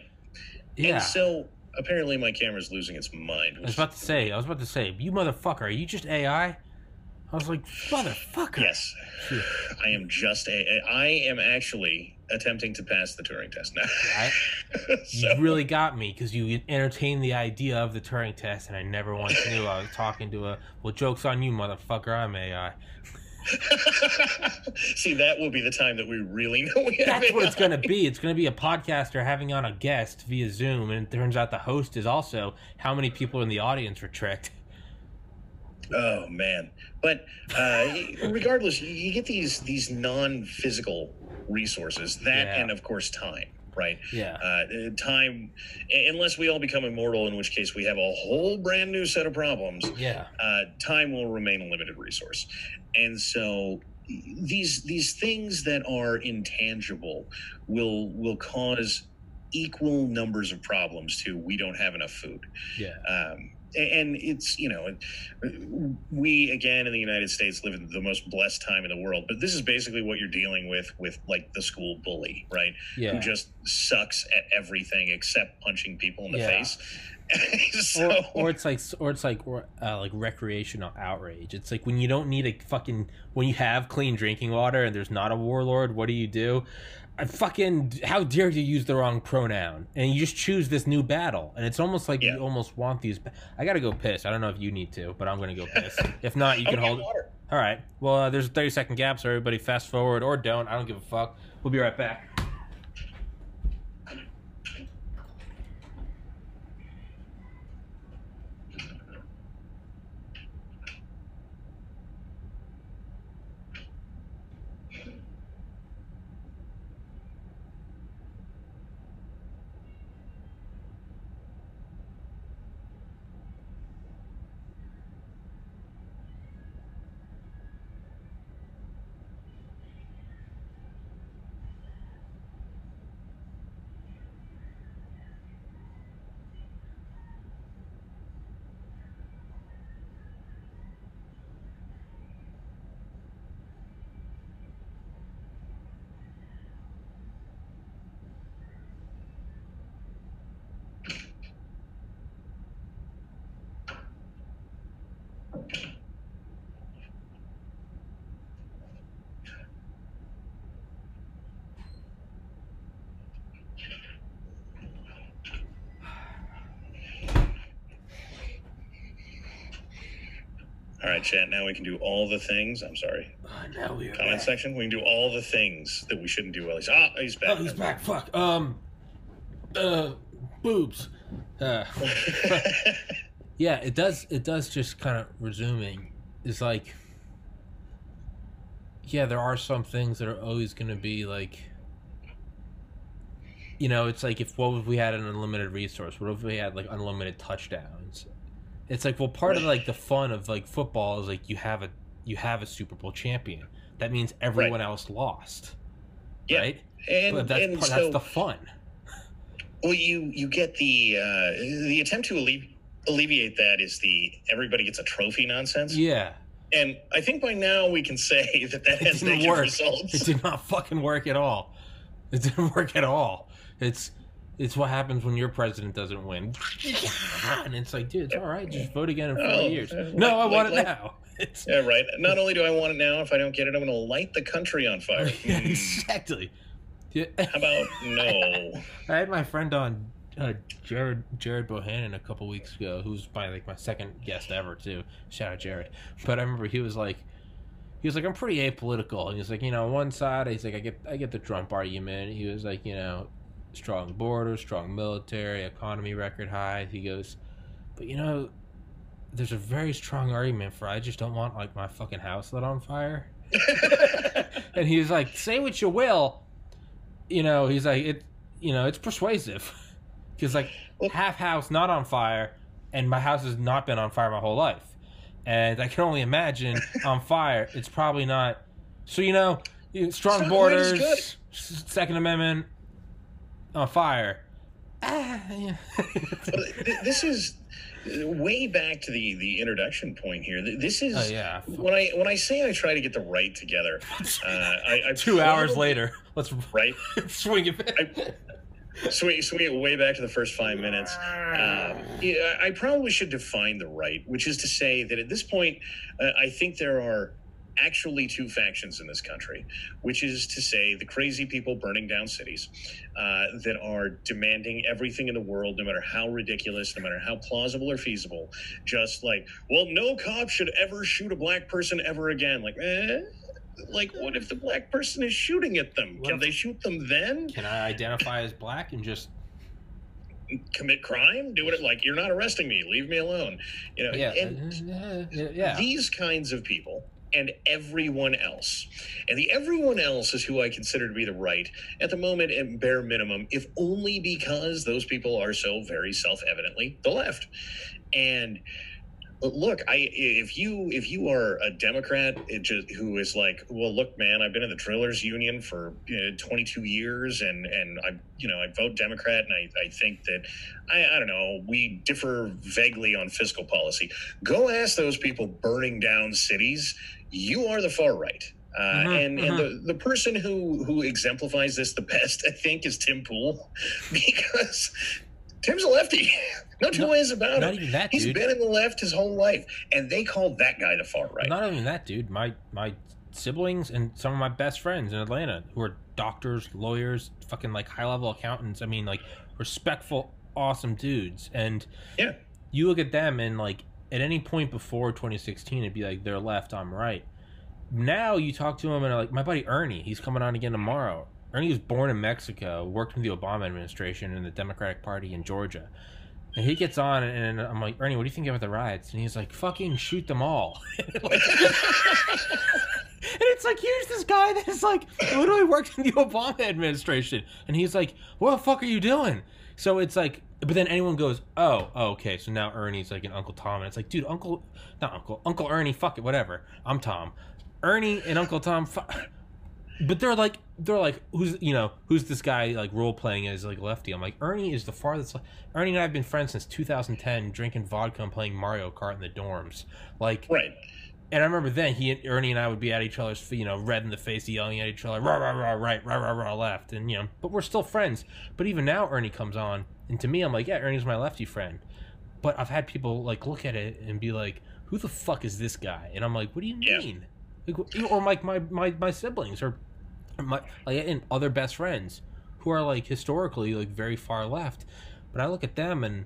Yeah And so apparently my camera's losing its mind. I was about to say, I was about to say, you motherfucker, are you just AI? I was like, motherfucker. Yes, I am just a. I I am actually attempting to pass the Turing test now. I, So- You really got me because you entertained the idea of the Turing test, and I never once knew I was talking to a. Well, joke's on you, motherfucker. I'm AI. See, that will be the time that we really know we have That's it what it's going to be. It's going to be a podcaster having on a guest via Zoom, and it turns out the host is also how many people in the audience were tricked. Oh man! But uh, regardless, you- get these these non-physical resources that, Yeah. and of course, time. Right? Yeah. Uh, time, unless we all become immortal, in which case we have a whole brand new set of problems. Yeah. uh, time will remain a limited resource, and so these these things that are intangible will will cause equal numbers of problems to we don't have enough food Yeah. um, and it's you know we again in the united states live in the most blessed time in the world but this is basically what you're dealing with with like the school bully right yeah. who just sucks at everything except punching people in the Yeah. face so or, or it's like or it's like uh, like recreational outrage. It's like when you don't need a fucking when you have clean drinking water and there's not a warlord. What do you do? I fucking how dare you use the wrong pronoun and you just choose this new battle and it's almost like Yeah. you almost want these. I gotta go piss. I don't know if you need to, but I'm gonna go piss. if not, you can hold. water. All right. Well, uh, there's a 30 second gap, so everybody fast forward or don't. I don't give a fuck. We'll be right back. All right, chat. Now we can do all the things. I'm sorry. Uh, now we are Comment back. section. We can do all the things that we shouldn't do. While he's ah, he's back. Oh, he's back. Fuck. Um. Uh. Boobs. Uh. Yeah, it does. It does. Just kind of resuming is like. Yeah, there are some things that are always going to be like. You know, it's like if what if we had an unlimited resource? What if we had like unlimited touchdowns? It's like well, part of like the fun of like football is like you have a you have a Super Bowl champion. That means everyone else lost, Yeah. right? and but that's and part, so that's the fun. well, you you get the uh, the attempt to allevi- alleviate that is the everybody gets a trophy nonsense. Yeah. And I think by now we can say that that has negative work. results. It did not fucking work at all. It didn't work at all. It's it's what happens when your president doesn't win. And it's like, dude, it's all right. Just vote again in four Oh, years. uh, No, I like- want it like- now. It's Yeah, right. Not only do I want it now, if I don't get it, I'm going to light the country on fire. Yeah, Hmm. exactly. Yeah. How about no? I had my friend on uh, Jared Jared Bohannon a couple weeks ago, who's by like my second guest ever too. Shout out Jared. But I remember he was like, he was like, I'm pretty apolitical. And he was like, you know, on one side, he's like, I get I get the Trump argument. He was like, you know, strong border, strong military, economy record high. He goes, but you know, there's a very strong argument for I just don't want like my fucking house lit on fire. and he was like, "Say what you will," you know. He's like, "It, you know, it's persuasive." Because like half house not on fire, and my house has not been on fire my whole life, and I can only imagine on fire. It's probably not. So you know, strong It's not quite as borders, Second Amendment on fire. Ah, yeah. This is way back to the the introduction point here. This is oh yeah. when I when I say I try to get the right together. Uh, I, I Two hours later, let's right? swing it back. I, swing, swing it way back to the first five minutes. Um, yeah, I probably should define the right, which is to say that at this point, uh, I think there are actually two factions in this country, which is to say the crazy people burning down cities uh, that are demanding everything in the world, no matter how ridiculous, no matter how plausible or feasible. Just like, well, no cop should ever shoot a black person ever again. Like, eh? Like, what if the black person is shooting at them? Can they shoot them then? Can I identify as black and just Commit crime? Do it like you're not arresting me. Leave me alone. You know, yeah, and yeah. these kinds of people and everyone else. And the everyone else is who I consider to be the right at the moment, at bare minimum, if only because those people are so very self evidently the left. And look i if you if you are a democrat just who is like well look man i've been in the drillers union for you know, 22 years and and i you know i vote democrat and i, I think that I, I don't know we differ vaguely on fiscal policy go ask those people burning down cities you are the far right uh, Mhm, and and the, the person who who exemplifies this the best i think is tim pool because tim's a lefty no two No, ways about Not it even that, He's dude. been in the left his whole life, and they called that guy the far right. Not even that, dude. My my siblings and some of my best friends in Atlanta who are doctors, lawyers, fucking like high level accountants. I mean, like respectful, awesome dudes. And Yeah. you look at them and like at any point before 2016, it'd be like they're left, I'm right. Now you talk to him and like my buddy Ernie, he's coming on again tomorrow. Ernie was born in Mexico, worked in the Obama administration and the Democratic Party in Georgia. And he gets on, and I'm like, Ernie, what do you think about the riots? And he's like, fucking shoot them all. Like- and it's like, here's this guy that's like literally worked in the Obama administration. And he's like, what the fuck are you doing? So it's like, but then anyone goes, oh, oh, okay, so now Ernie's like an Uncle Tom. And it's like, dude, Uncle, not Uncle, Uncle Ernie, fuck it, whatever. I'm Tom. Ernie and Uncle Tom, fu- but they're like, they're like, who's, you know, who's this guy like role playing as like lefty? I'm like, Ernie is the farthest. Ernie and I have been friends since 2010, drinking vodka and playing Mario Kart in the dorms. Like, right. And I remember then he and Ernie and I would be at each other's, you know, red in the face, yelling at each other, rah rah rah right, rah rah rah left, and you know, but we're still friends. But even now, Ernie comes on, and to me, I'm like, yeah, Ernie's my lefty friend. But I've had people like look at it and be like, who the fuck is this guy? And I'm like, what do you Yeah. mean? Like, or like my my my siblings or my like and other best friends who are like historically like very far left. But I look at them and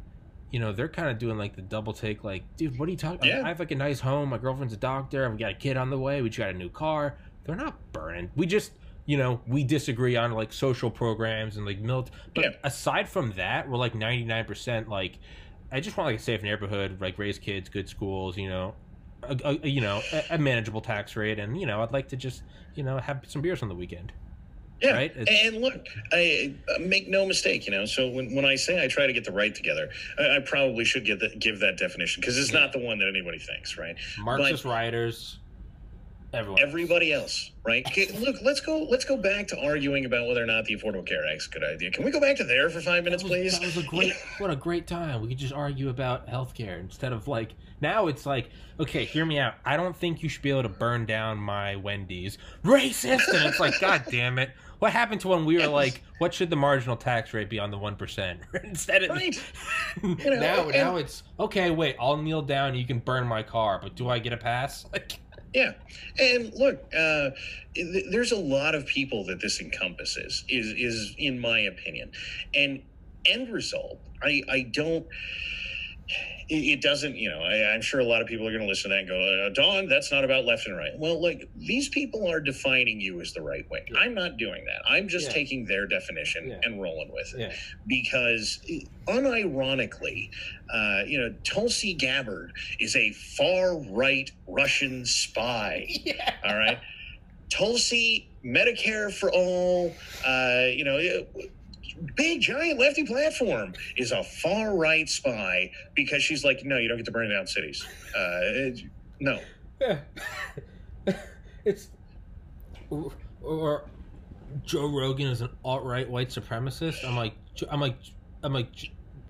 you know they're kind of doing like the double take like dude what are you talking Yeah. i have like a nice home my girlfriend's a doctor we got a kid on the way we just got a new car they're not burning we just you know we disagree on like social programs and like milit but Yeah. aside from that we're like 99% like i just want like a safe neighborhood like raise kids good schools you know a, a, you know a, a manageable tax rate and you know i'd like to just you know have some beers on the weekend Yeah. Right? It's- And look, I make no mistake. You know, so when, when I say I try to get the right together, I, I probably should get the, give that definition because it's not the one that anybody thinks. Right. marxist rioters everyone Everybody else, right? Look, let's go. Let's go back to arguing about whether or not the Affordable Care Act is a good idea. Can we go back to there for five minutes, that was, please? That was a great, what a great time. We could just argue about healthcare instead of like now. It's like, okay, hear me out. I don't think you should be able to burn down my Wendy's. Racist, and it's like, god damn it. What happened to when we were like, what should the marginal tax rate be on the one percent? Instead of Right. now, know, now and- it's okay. Wait, I'll kneel down. You can burn my car, but do I get a pass? Like, Yeah, and look, uh, th- there's a lot of people that this encompasses. Is is in my opinion, and end result, I I don't. It, it doesn't, you know. I, I'm sure a lot of people are going to listen to that and go, uh, "Don, that's not about left and right." Well, like these people are defining you as the right wing. Yeah. I'm not doing that. I'm just Yeah. taking their definition Yeah. and rolling with it because unironically, uh, you know, Tulsi Gabbard is a far right Russian spy. All right. Tulsi, Medicare for all, uh, you know, big giant lefty platform is a far right spy because she's like, no, you don't get to burn down cities. Uh, it- no. Yeah. it's or, or Joe Rogan is an alt right white supremacist. I'm like, I'm like, I'm like,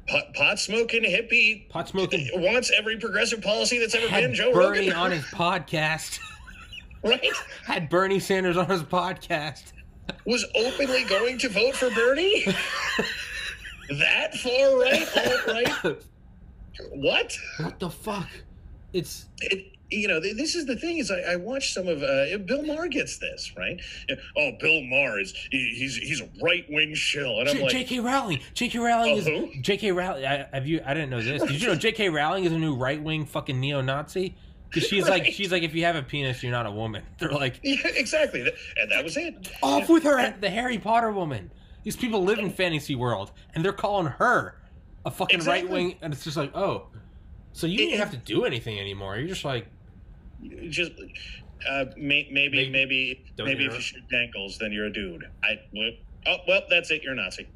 Pot, pot smoking hippie pot smoking. wants every progressive policy that's ever been Joe Bernie Rogan. on his podcast. right? Had Bernie Sanders on his podcast. Was openly going to vote for Bernie. that far right, alt right. What? What the fuck? It's It, you know, this is the thing is I, I watched some of uh, Bill Maher gets this right. Oh, Bill Maher is he, he's he's a right wing shill, and I'm J- like, J.K. Rowling. J.K. Rowling is? J.K. Rowling. I, have you? I didn't know this. Did you know J.K. Rowling is a new right wing fucking neo Nazi? Because she's like, she's like, if you have a penis, you're not a woman. They're like, yeah, exactly, and that was it. off with her, the Harry Potter woman. These people live in fantasy world, and they're calling her a fucking Exactly. right wing, and it's just like, oh, so you don't have to do anything anymore. You're just like, Just uh, may, maybe Maybe- maybe if you shoot ankles, then you're a dude. I oh well, that's it. You're a Nazi.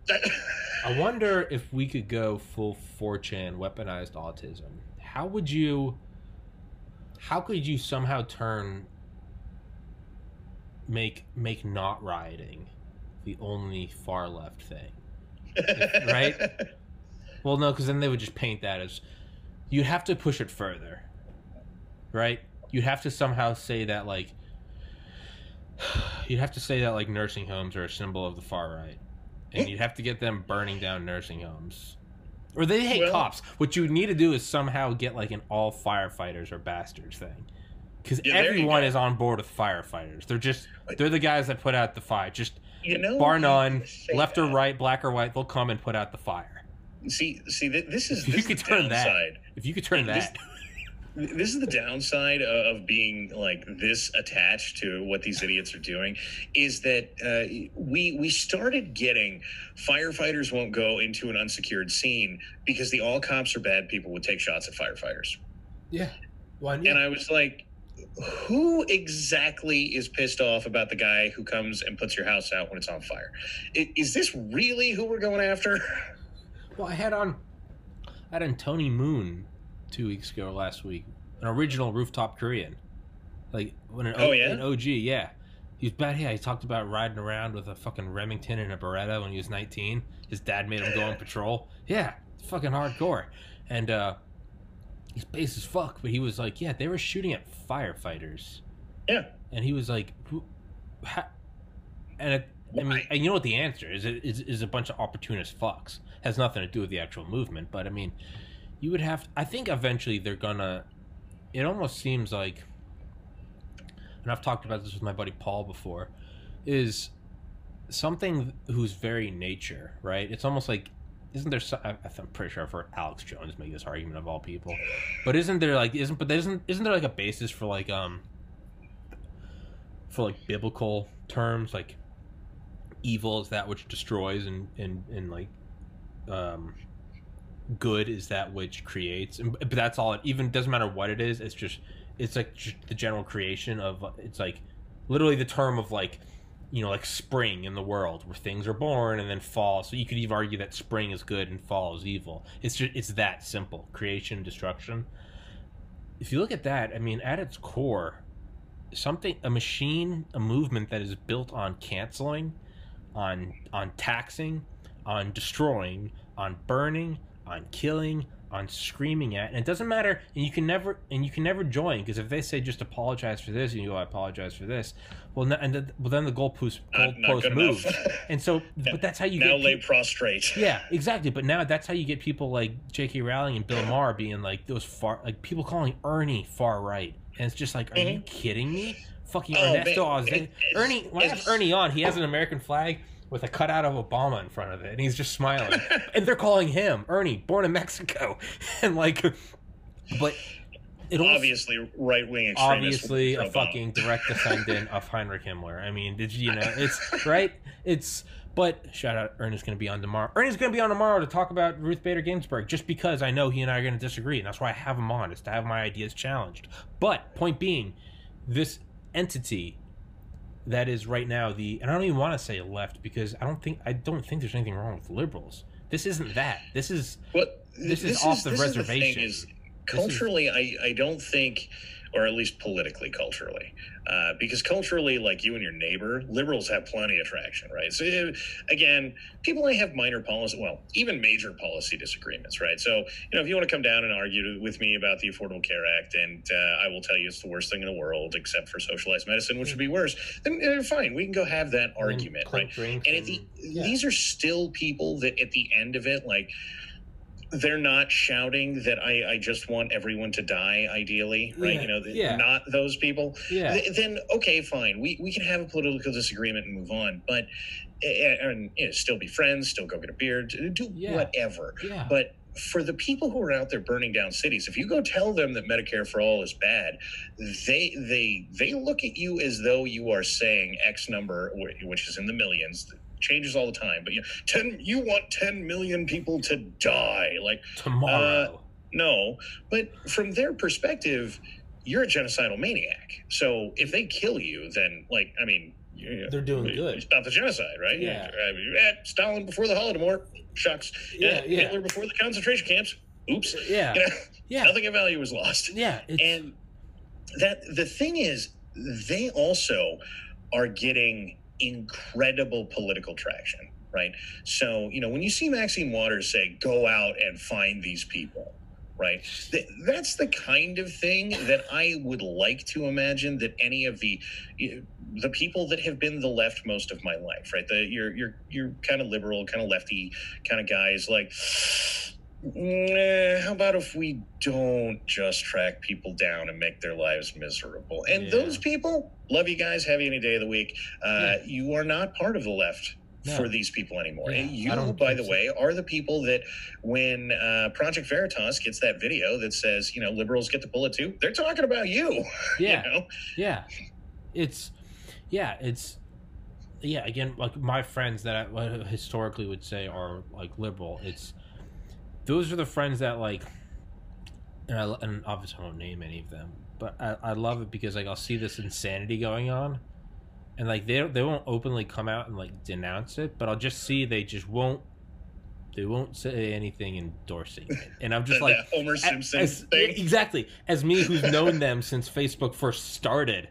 I wonder if we could go full 4chan weaponized autism. How would you how could you somehow turn make make not rioting the only far left thing? Right? Well, no, cuz then they would just paint that as you'd have to push it further. Right? You'd have to somehow say that like you'd have to say that like nursing homes are a symbol of the far right and you'd have to get them burning down nursing homes or they hate Well- cops. What you need to do is somehow get like an all firefighters or bastards thing. Because Yeah, everyone is on board with firefighters. They're just they're the guys that put out the fire. Just You know, bar you none left or right black or white they'll come and put out the fire. See, see, th- this is You this is could the turn that. downside. if you could turn This- that This is the downside of being like this attached to what these idiots are doing, is that uh, we we started getting firefighters won't go into an unsecured scene because the all cops are bad people would take shots at firefighters, yeah one and I was like. Who exactly is pissed off about the guy who comes and puts your house out when it's on fire? Is this really who we're going after? Well, I had on, I had on Tony Moon two weeks ago, or last week, an original rooftop Korean, like when an, Oh, yeah? an OG, yeah. He was bad. Yeah, he talked about riding around with a fucking Remington and a Beretta when he was 19. His dad made him go on patrol. Yeah, fucking hardcore, and uh he's base as fuck. But he was like, yeah, they were shooting at firefighters. Yeah. and he was like, who, and it, I mean, and you know what the answer is? It is is a bunch of opportunist fucks. Has nothing to do with the actual movement, but I mean, you would have. I think eventually they're gonna. It almost seems like, and I've talked about this with my buddy Paul before, is something whose very nature, right? It's almost like, isn't there? Some, I'm pretty sure I've heard Alex Jones make this argument of all people, but isn't there like isn't but isn't isn't there like a basis for like um for like biblical terms like evil is that which destroys and and and like um good is that which creates and, but that's all it even doesn't matter what it is it's just it's like the general creation of it's like literally the term of like you know like spring in the world where things are born and then fall. So you could even argue that spring is good and fall is evil. It's just it's that simple creation destruction. If you look at that i mean at its core something a machine a movement that is built on canceling on on taxing on destroying on burning on killing on screaming at and it doesn't matter and you can never and you can never join because if they say just apologize for this and you go i apologize for this well and the, well then the goalpost Not, not goalpost good moves and so but that's how you now get lay prostrate. yeah, exactly. But now that's how you get people like J.K. Rowling and Bill Maher being like those far, like people calling Ernie far right, and it's just like, are you mm-hmm. kidding me? Fucking Oh, Ernesto man. It- Ernie. When I have Ernie on, he has an American flag with a cutout of Obama in front of it, and he's just smiling. and they're calling him Ernie, born in Mexico, and like, but it obviously right wing obviously a Obama. fucking direct descendant of Heinrich Himmler. I mean, did you you know? It's right. It's but shout out Ernie's going to be on tomorrow. Ernie's going to be on tomorrow to talk about Ruth Bader Ginsburg, just because I know he and I are going to disagree, and that's why I have him on is to have my ideas challenged. But point being, this entity that is right now the and I don't even want to say left because I don't think I don't think there's anything wrong with liberals. This isn't that. This is What This is off the reservation. is, culturally, I, I don't think or at least politically, culturally. Uh, because culturally, like you and your neighbor, liberals have plenty of traction, right? So uh, again, people may have minor policy, well, even major policy disagreements, right? So you know, if you want to come down and argue with me about the Affordable Care Act, and uh, I will tell you it's the worst thing in the world, except for socialized medicine, which would be worse, then uh, fine, we can go have that argument, right? And at the, yeah. these are still people that at the end of it, like they're not shouting that I, I just want everyone to die ideally right Yeah, you know yeah. not those people yeah. Th- then okay fine we, we can have a political disagreement and move on but eh, and you know, still be friends still go get a beer do do Yeah. whatever yeah. but for the people who are out there burning down cities if you go tell them that medicare for all is bad they they they look at you as though you are saying x number which is in the millions changes all the time but you 10 you want 10 million people to die like Tomorrow. no, but from their perspective, you're a genocidal maniac. So if they kill you, then like I mean, They're doing good. Stop the genocide, right? Yeah. I mean, eh, Stalin before the Holodomor. Shucks. Yeah, Eh, yeah. Hitler before the concentration camps. Oops. yeah. You know, Yeah. Nothing of value was lost. Yeah. It's, And that the thing is, they also are getting incredible political traction, right? So, you know, when you see Maxine Waters say, go out and find these people, right? Th- that's the kind of thing that I would like to imagine that any of the the people that have been the left most of my life, right? The you're you're you're kind of liberal, kind of lefty kind of guys like "Nah, how about if we don't just track people down and make their lives miserable? And Yeah. those people, love you guys, have you any day of the week. Uh, Yeah. You are not part of the left No. for these people anymore. Yeah, you, by the so. way, are the people that when uh, Project Veritas gets that video that says, you know, liberals get the bullet too, they're talking about you. yeah. You know? Yeah, it's yeah, it's yeah. Again, like my friends that I I historically would say are like liberal. It's those are the friends that like, and, I, and obviously I won't name any of them, but I, I love it because like I'll see this insanity going on, and like they they won't openly come out and like denounce it, but I'll just see they just won't. They won't say anything endorsing it, and I'm just like, Homer Simpson as, thing. exactly as me who's known them since facebook first started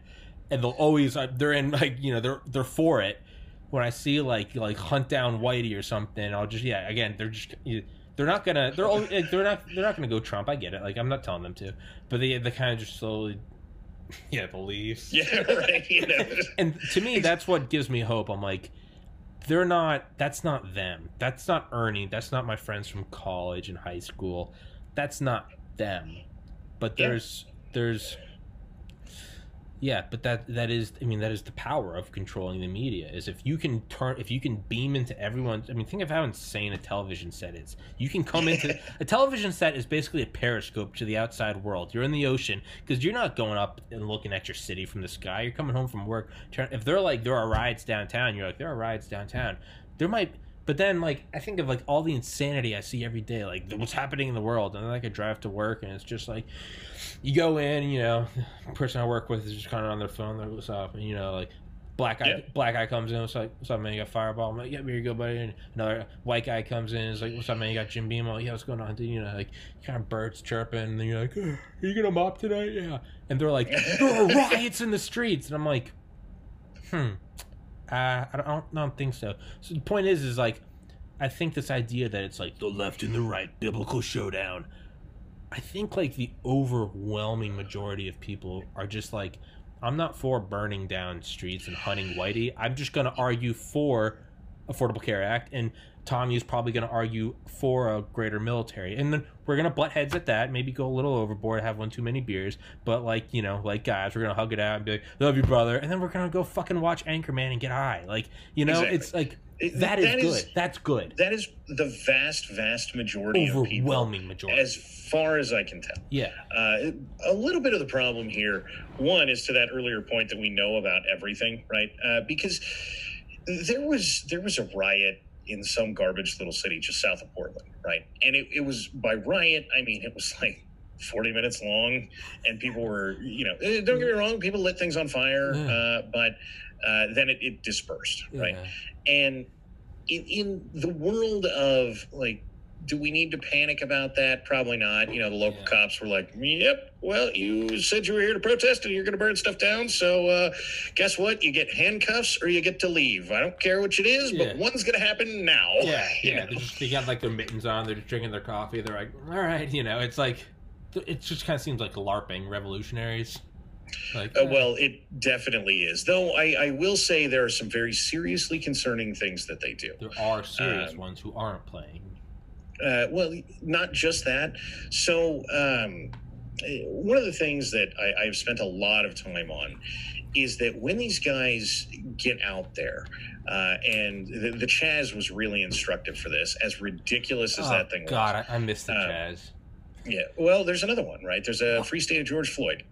and they'll always uh, they're in like you know they're they're for it when i see like like hunt down whitey or something i'll just yeah again they're just you- they're not gonna they're all, like, they're not they're not gonna go trump. I get it. Like i'm not telling them to. But they they kind of just slowly yeah beliefs Yeah, right. You know, and to me that's what gives me hope. I'm like they're not that's not them. That's not ernie. That's not my friends from college and high school. That's not them. But Yeah. there's there's yeah but that that is i mean that is the power of controlling the media is if you can turn if you can beam into everyone i mean think of how insane a television set is. You can come into a television set is basically a periscope to the outside world. You're in the ocean because you're not going up and looking at your city from the sky. You're coming home from work. Turn- if they're like there are riots downtown you're like there are riots downtown. There might but then like i think of like all the insanity i see every day like what's happening in the world. And then like i drive to work and it's just like you go in you know the person i work with is just kind of on their phone like what's up? And you know like black guy Yeah. black guy comes in what's like what's up man? You got fireball? I'm like yeah here you go buddy. And another white guy comes in it's like what's up man? You got jim beam? I'm like yeah what's going on dude? You know like kind of birds chirping and then you're like "Oh, are you gonna mop tonight? Yeah. And they're like there are riots in the streets. And i'm like hmm uh, I don't, I don't, I don't think so. So the point is, is like, I think this idea that it's like the left and the right biblical showdown. I think like the overwhelming majority of people are just like, I'm not for burning down streets and hunting whitey. I'm just going to argue for Affordable Care Act, and Tommy is probably going to argue for a greater military, and then we're going to butt heads at that. Maybe go a little overboard, have one too many beers, but like you know, like guys, we're going to hug it out and be like, "Love you, brother," and then we're going to go fucking watch Anchorman and get high. Like you know, Exactly. it's like that is that good. is- That's good. that is the vast, vast majority of people, Overwhelming majority. as far as I can tell. yeah. Uh, a little bit of the problem here, one is to that earlier point that we know about everything, right? Uh, because there was there was a riot in some garbage little city just south of Portland, right? And it, it was by riot, I mean it was like 40 minutes long, and people were, you know, eh, don't get me wrong, people lit things on fire, Yeah. uh, but uh, then it, it dispersed, right? And in, in the world of like do we need to panic about that? Probably not. You know, the local Yeah. cops were like, "Yep, well, you said you were here to protest and you're going to burn stuff down. So, uh, guess what? You get handcuffs or you get to leave. I don't care which it is, Yeah. but one's going to happen now." Yeah, yeah. Just, they got like their mittens on. They're just drinking their coffee. They're like, all right, you know. It's like, it just kind of seems like LARPing revolutionaries. Like, Uh, well, it definitely is. Though I, I will say there are some very seriously concerning things that they do. there are serious um, ones who aren't playing. Uh, well, not just that. So, um, eh, one of the things that I, I've spent a lot of time on is that when these guys get out there, uh, and the, the Chaz was really instructive for this, as ridiculous as Oh, that thing God, was. I, I missed the Uh, Chaz. Yeah. Well, there's another one, right? There's a Free State of George Floyd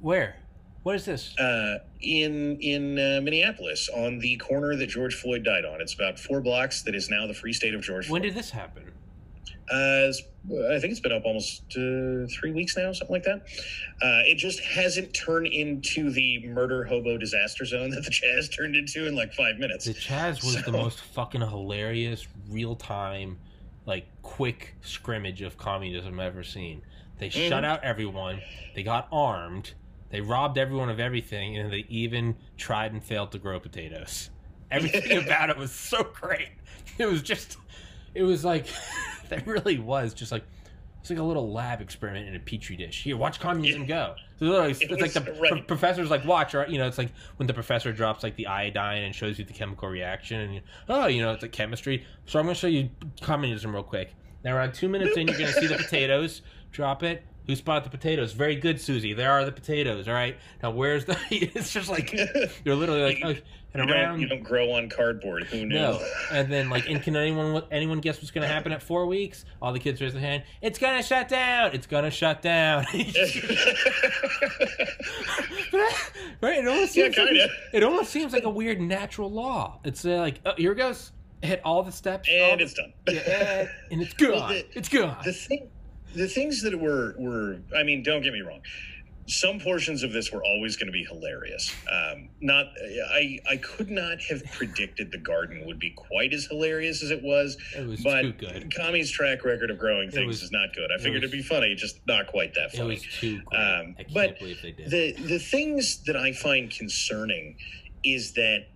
Where? What is this? uh, in in uh, Minneapolis on the corner that George Floyd died on. It's about four blocks. That is now the Free State of George When Floyd. did this happen? Uh, I think it's been up almost uh, three weeks now, something like that. Uh, it just hasn't turned into the murder hobo disaster zone that the Chaz turned into in like five minutes. The Chaz was the most fucking hilarious, real time, like quick scrimmage of communism I've ever seen. They Mhm. shut out everyone. They got armed. They robbed everyone of everything, and they even tried and failed to grow potatoes. Everything about it was so great. It was just, it was like, that really was just like, it's like a little lab experiment in a petri dish. Here, watch communism go. So literally, it's, It it's like the right. pro- professor's like, watch, right? You know, it's like when the professor drops like the iodine and shows you the chemical reaction, and you, oh, you know, it's like chemistry. So I'm going to show you communism real quick. Now, around two minutes in, you're going to see the potatoes. Drop it. Who spotted the potatoes? Very good, Susie. There are the potatoes. All right. Now, where's the? It's just like you're literally like, oh, and you, around. don't, you don't grow on cardboard. Who knew? No, and then like, and can anyone anyone guess what's going to happen at four weeks? All the kids raise their hand. It's gonna shut down. It's gonna shut down. right? It almost Yeah, seems like, kinda. it almost seems like a weird natural law. It's uh, like, oh, here it goes. Hit all the steps, all and the- it's done. yeah, and it's gone. Well, the- it's gone. the thing the things that were were i mean don't get me wrong some portions of this were always going to be hilarious um not i i could not have predicted the garden would be quite as hilarious as it was it was but too good. Kami's track record of growing things was- is not good i it figured was- it'd be funny just not quite that It funny was too great. Um, I can't but believe they did. the the things that I find concerning is that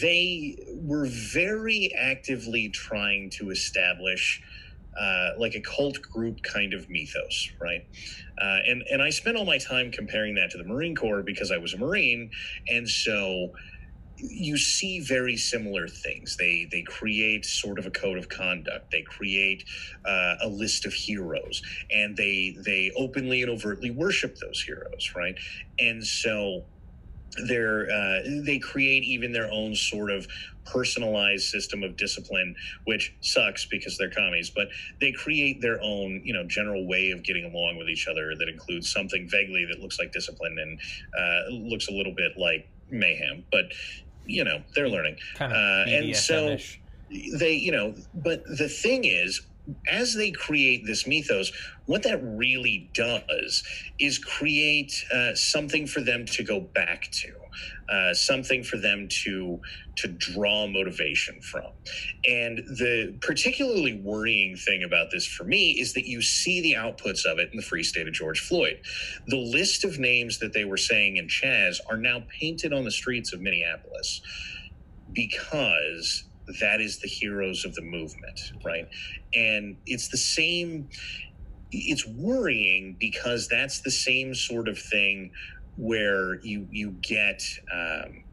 they were very actively trying to establish uh, like a cult group kind of mythos, right? Uh, and and I spent all my time comparing that to the Marine Corps because I was a Marine, and so you see very similar things. They they create sort of a code of conduct. They create uh, a list of heroes, and they they openly and overtly worship those heroes, right? And so they're uh, they create even their own sort of personalized system of discipline, which sucks because they're commies. But they create their own you know general way of getting along with each other that includes something vaguely that looks like discipline and uh, looks a little bit like mayhem, but. You know, they're learning kind of uh, and so- they you know but the thing is as they create this mythos what that really does is create uh, something for them to go back to uh, something for them to to draw motivation from. And the particularly worrying thing about this for me is that you see the outputs of it in the free state of george floyd. The list of names that they were saying in chaz are now painted on the streets of minneapolis because that is the heroes of the movement, right? And it's the same, it's worrying because that's the same sort of thing where you you get um,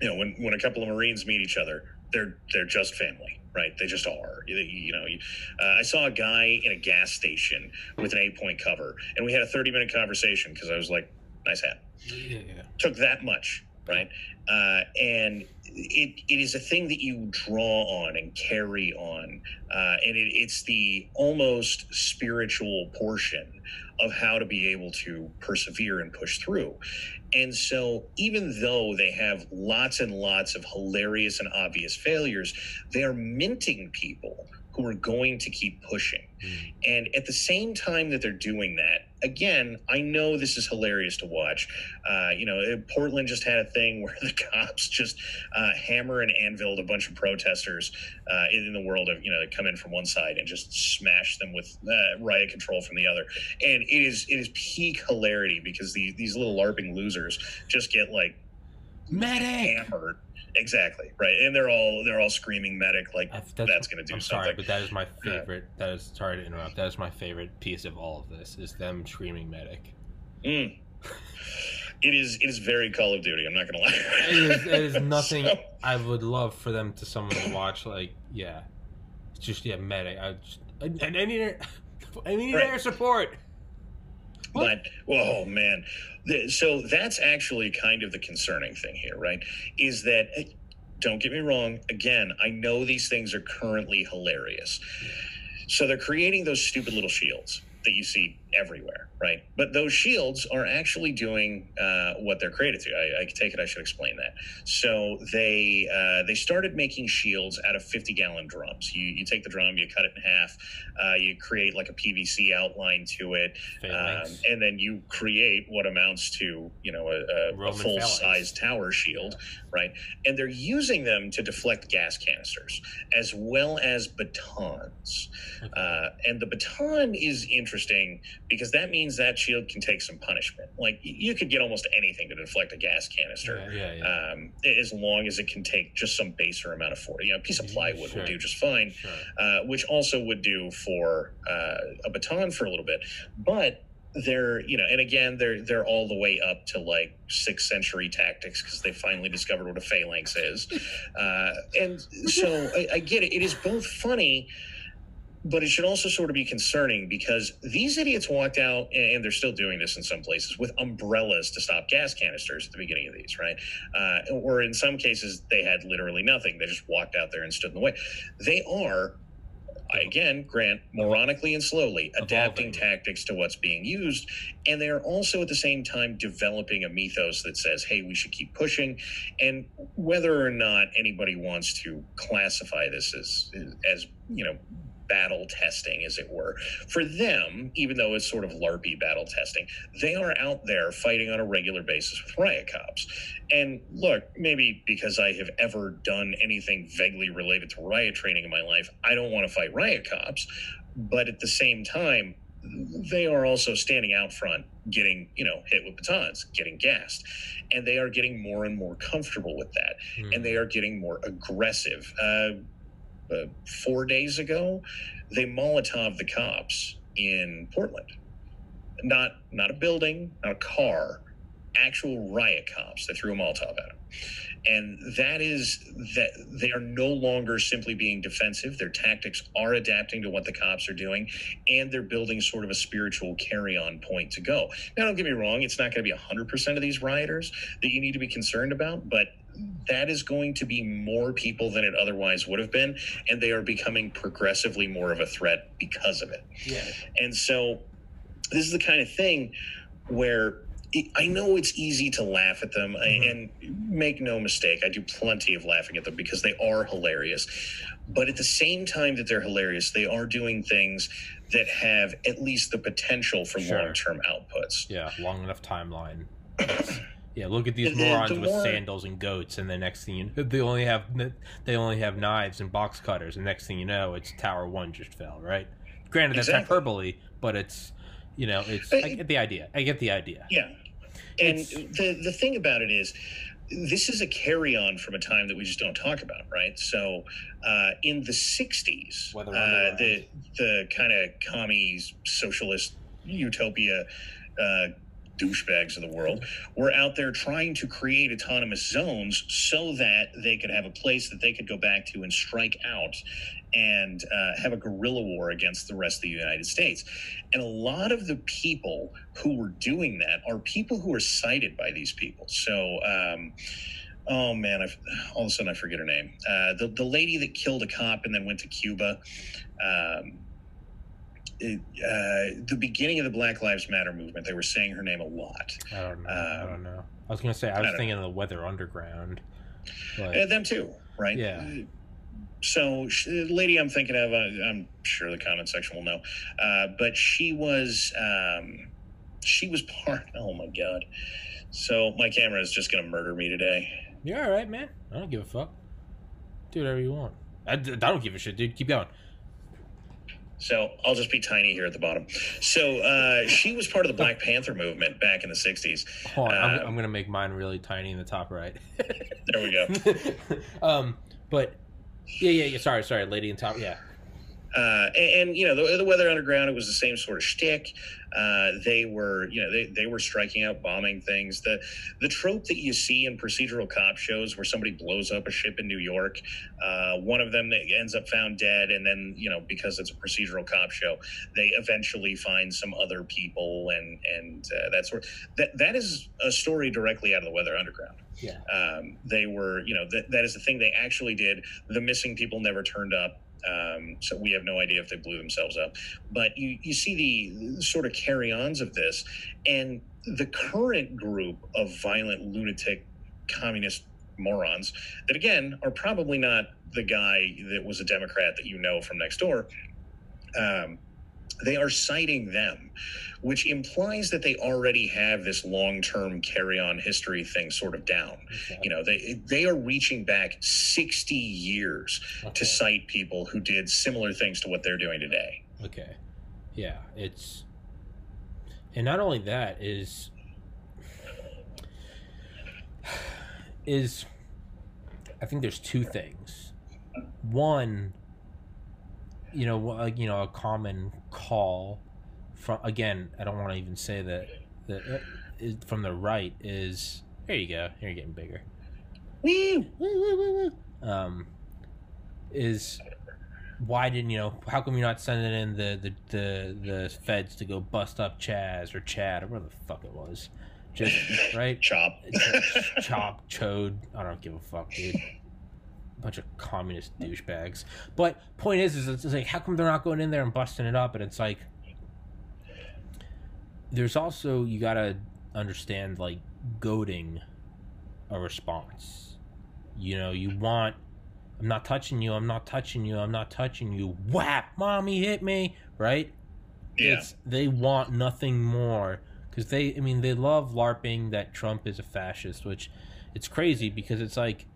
you know when, when a couple of marines meet each other they're they're just family right they just are you, you know you, uh, i saw a guy in a gas station with an eight point cover and we had a 30 minute conversation because i was like nice hat Yeah, yeah. took that much, right? Uh, and it, it is a thing that you draw on and carry on, uh, and it, it's the almost spiritual portion of how to be able to persevere and push through. And so, even though they have lots and lots of hilarious and obvious failures, they are minting people who are going to keep pushing. Mm. And at the same time that they're doing that, again, I know this is hilarious to watch. Uh, you know, Portland just had a thing where the cops just uh, hammer and anvil a bunch of protesters uh, in the world of, you know, come in from one side and just smash them with uh, riot control from the other. And it is it is peak hilarity because these these little LARPing losers just get like Medic! hammered. Exactly right, and they're all they're all screaming medic like That's, that's, going to do I'm something. sorry, but that is my favorite. That is sorry to interrupt. That is my favorite piece of all of this is them screaming medic. Mm. It is it is very Call of Duty. I'm not gonna lie. It is, it is nothing. So, I would love for them to someone to watch. Like, yeah, it's just yeah, medic. I just I need air, I need Right. air support. but oh man, so that's actually kind of the concerning thing here, right? Is that don't get me wrong. Again, I know these things are currently hilarious. So they're creating those stupid little shields that you see everywhere, right? But those shields are actually doing uh, what they're created to. I, I take it I should explain that. So they uh, they started making shields out of 50 gallon drums. You you take the drum, you cut it in half, uh, you create like a PVC outline to it, um, and then you create what amounts to you know a, a, full size tower shield, right? And they're using them to deflect gas canisters as well as batons. Okay. Uh, and the baton is interesting because that means that shield can take some punishment. Like you could get almost anything to deflect a gas canister. yeah, yeah, yeah. Um, as long as it can take just some baser amount of force, you know, a piece of plywood Sure. will do just fine sure. uh, which also would do for uh, a baton for a little bit. But they're, you know, and again, they're they're all the way up to like sixth century tactics because they finally discovered what a phalanx is. Uh, and so I, I get it. It is both funny. But it should also sort of be concerning because these idiots walked out, and they're still doing this in some places, with umbrellas to stop gas canisters at the beginning of these, right? Uh, or in some cases, they had literally nothing. They just walked out there and stood in the way. They are I again grant moronically and slowly adapting Evolving. tactics to what's being used and they're also at the same time developing a mythos that says hey we should keep pushing and whether or not anybody wants to classify this as as you know battle testing as it were for them even though it's sort of larpy battle testing they are out there fighting on a regular basis with riot cops and look, maybe because I have ever done anything vaguely related to riot training in my life, I don't want to fight riot cops. But at the same time, they are also standing out front, getting, you know, hit with batons, getting gassed. And they are getting more and more comfortable with that. Hmm. And they are getting more aggressive. Uh, uh, four days ago, they Molotov the cops in Portland. Not not a building, not a car, actual riot cops They threw a Molotov at them. And that is that they are no longer simply being defensive. Their tactics are adapting to what the cops are doing, and they're building sort of a spiritual carry on point to go. Now, don't get me wrong, it's not going to be 100% of these rioters that you need to be concerned about, but that is going to be more people than it otherwise would have been, and they are becoming progressively more of a threat because of it. yeah. And so this is the kind of thing where I know it's easy to laugh at them, Mhm. and make no mistake, I do plenty of laughing at them because they are hilarious. But at the same time that they're hilarious, they are doing things that have at least the potential for Sure. long term outputs. Yeah, long enough timeline. yeah, look at these The- the morons with sandals and goats, and the next thing you know, they only have they only have knives and box cutters, and next thing you know, it's Tower One just fell. Right? Granted, that's Exactly. hyperbole, but it's you know, it's I get the idea. I get the idea. Yeah. And It's- the the thing about it is this is a carry on from a time that we just don't talk about, right? So uh, in the 60s, uh, the, the kind of commies, socialist utopia uh, douchebags of the world were out there trying to create autonomous zones so that they could have a place that they could go back to and strike out and uh, have a guerrilla war against the rest of the United States. And a lot of the people who were doing that are people who are cited by these people. So, um, oh man, I've, all of a sudden I forget her name. Uh, the, the lady that killed a cop and then went to Cuba. Um, it, uh, the beginning of the Black Lives Matter movement, they were saying her name a lot. I don't know. I Um, don't know. I was gonna say I was don't thinking of the Weather Underground. But Uh, them too, right? Yeah. so the lady I'm thinking of, uh, I'm sure the comment section will know, uh, but she was um, she was part. Oh my god! So my camera is just gonna murder me today. You're all right, man. I don't give a fuck. Do whatever you want. I don't give a shit, dude. Keep going. So I'll just be tiny here at the bottom. So uh, she was part of the Black Panther movement back in the '60s. Hold on. I'm, Uh, I'm gonna make mine really tiny in the top right. There we go. um, but yeah, yeah, yeah. Sorry, sorry, lady in top. Yeah. Uh, and, and you know the, the Weather Underground, it was the same sort of shtick. Uh, they were, you know, they, they were striking out, bombing things. The the trope that you see in procedural cop shows, where somebody blows up a ship in New York, uh, one of them that ends up found dead, and then you know because it's a procedural cop show, they eventually find some other people, and and uh, that sort. That that is a story directly out of the Weather Underground. Yeah. Um, they were, you know, that that is the thing they actually did. The missing people never turned up. Um, so we have no idea if they blew themselves up. But you, you see the sort of carry ons of this. And the current group of violent, lunatic, communist morons that, again, are probably not the guy that was a Democrat that you know from next door. Um, they are citing them, which implies that they already have this long term carry on history thing sort of down. Okay. You know, they they are reaching back 60 years Okay. to cite people who did similar things to what they're doing today. Okay. Yeah, it's and not only that is is I think there's two things. One, you know, wha- you know, a common call from again, I don't want to even say that that uh, from the right is here you go, here you're getting bigger. Um, is why didn't you know? How come you're not sending in the the the, the feds to go bust up Chaz or Chad or whatever the fuck it was? Just right, Chop. chop, chode. I don't give a fuck, dude. Bunch of communist douchebags. But point is, is it's like, how come they're not going in there and busting it up? And it's like, there's also you gotta understand like goading a response. You know, you want I'm not touching you, I'm not touching you, I'm not touching you. Whap, mommy hit me, right? Yeah. It's they want nothing more because they I mean they love larping that Trump is a fascist, which it's crazy because it's like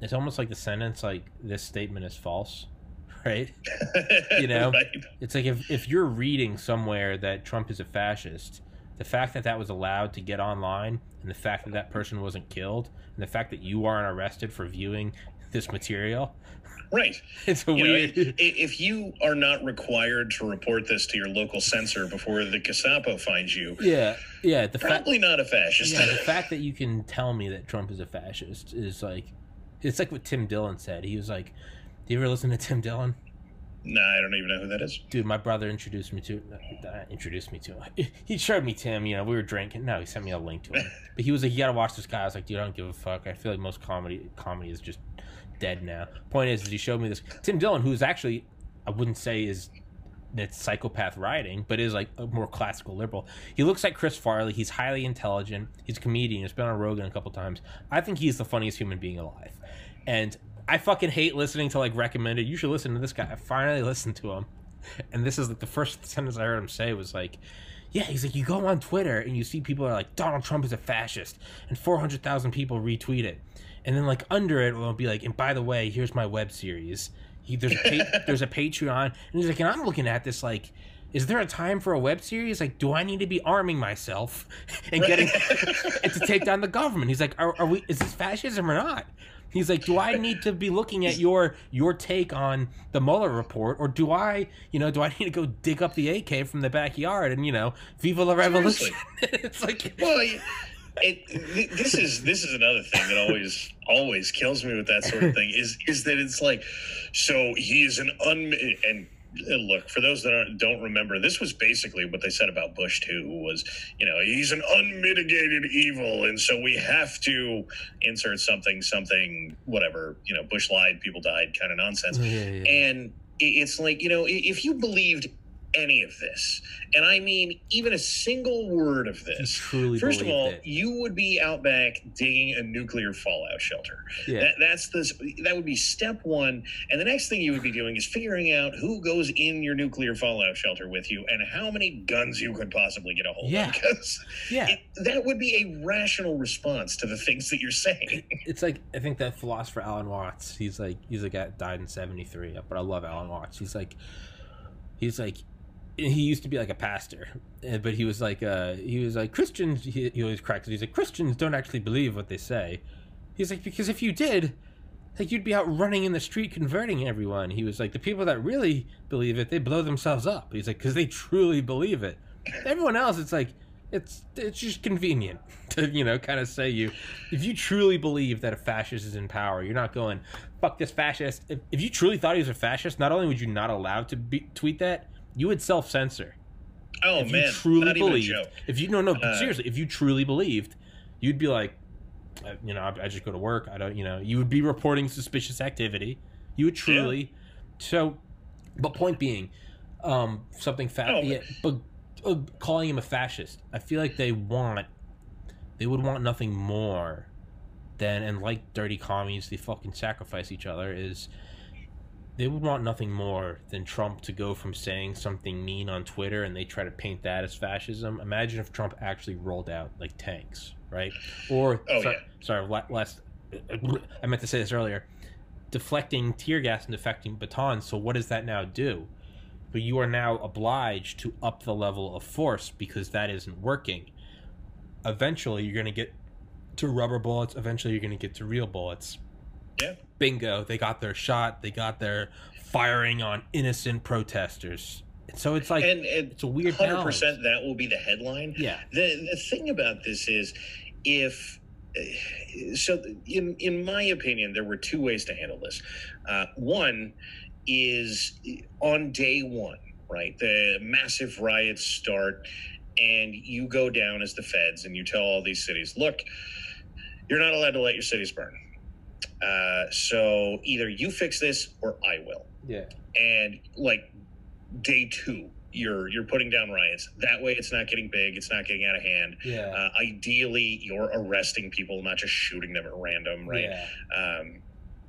it's almost like the sentence like this statement is false, right? you know, Right. It's like if if you're reading somewhere that Trump is a fascist, the fact that that was allowed to get online and the fact that that person wasn't killed and the fact that you aren't arrested for viewing this material, Right. it's a You know, weird. if you are not required to report this to your local censor before the Gestapo finds you, yeah, yeah. The probably not a fascist. Yeah, the fact that you can tell me that Trump is a fascist is like, it's like what Tim Dillon said. He was like, "Do you ever listen to Tim Dillon?" nah, I don't even know who that is. Dude, my brother introduced me to uh, introduced me to him. He showed me Tim. You know, we were drinking. No, he sent me a link to him. But he was like, "You gotta watch this guy." I was like, "Dude, I don't give a fuck." I feel like most comedy comedy is just dead now. Point is, is he showed me this Tim Dillon, who's actually I wouldn't say is that's psychopath writing, but is like a more classical liberal. He looks like Chris Farley. He's highly intelligent. He's a comedian. He's been on Rogan a couple times. I think he's the funniest human being alive. And I fucking hate listening to like recommended. You should listen to this guy. I finally listened to him, and this is like the first sentence I heard him say was like, "Yeah." He's like, you go on Twitter and you see people are like, Donald Trump is a fascist, and four hundred thousand people retweet it, and then like under it will be like, and by the way, here's my web series. He, there's a pa- there's a Patreon, and he's like, and I'm looking at this like, is there a time for a web series? Like, do I need to be arming myself and getting and to take down the government? He's like, are, are we? Is this fascism or not? He's like, do I need to be looking at your your take on the Mueller report, or do I, you know, do I need to go dig up the AK from the backyard and you know, Viva la Revolution? it's like, Well, it, this is this is another thing that always always kills me with that sort of thing is is that it's like, so he's an un and. and Look, for those that don't remember, this was basically what they said about Bush too. Was you know he's an unmitigated evil, and so we have to insert something, something, whatever. You know, Bush lied, people died, kind of nonsense. Mm-hmm. yeah, yeah. And it's like, you know, if you believed any of this, and I mean even a single word of this, truly first of all, it. you would be out back digging a nuclear fallout shelter. yeah. That, that's this. that would be step one, and the next thing you would be doing is figuring out who goes in your nuclear fallout shelter with you and how many guns you could possibly get a hold Yeah. of. Because yeah. it, that would be a rational response to the things that you're saying. it's like I think that philosopher Alan Watts. He's like he's a guy that died in '73, but I love Alan Watts. He's like he's like he used to be like a pastor, but he was like uh he was like Christians. He, he always cracks. He's like Christians don't actually believe what they say. He's like because if you did. Like you'd be out running in the street converting everyone. He was like the people that really believe it, they blow themselves up. He's like because they truly believe it. Everyone else, it's like it's it's just convenient to you know kind of say you if you truly believe that a fascist is in power you're not going fuck this fascist if, if you truly thought he was a fascist not only would you not allow to be, tweet that you would self-censor. Oh if man, you truly not even a believed. joke. if you no no Uh, seriously if you truly believed you'd be like uh, you know I, I just go to work. I don't you know you would be reporting suspicious activity. You would truly so but point being um something fat but- yeah, but uh, calling him a fascist i feel like they want they would want nothing more than and like dirty commies they fucking sacrifice each other is they would want nothing more than Trump to go from saying something mean on Twitter and they try to paint that as fascism. Imagine if Trump actually rolled out like tanks, right? Or Oh, sorry, yeah. sorry, last I meant to say this earlier. Deflecting tear gas and deflecting batons. So what does that now do? But you are now obliged to up the level of force because that isn't working. Eventually, you're going to get to rubber bullets. Eventually, you're going to get to real bullets. Yeah. Bingo! They got their shot. They got their firing on innocent protesters. So it's like and and it's a weird Hundred percent. that will be the headline. Yeah. The the thing about this is, if so, in in my opinion, there were two ways to handle this. Uh, one is on day one, right? The massive riots start, and you go down as the feds, and you tell all these cities, look, you're not allowed to let your cities burn. Uh, so either you fix this or I will Yeah. and like day two you're you're putting down riots that way it's not getting big it's not getting out of hand Yeah. uh, ideally you're arresting people not just shooting them at random right Yeah. um,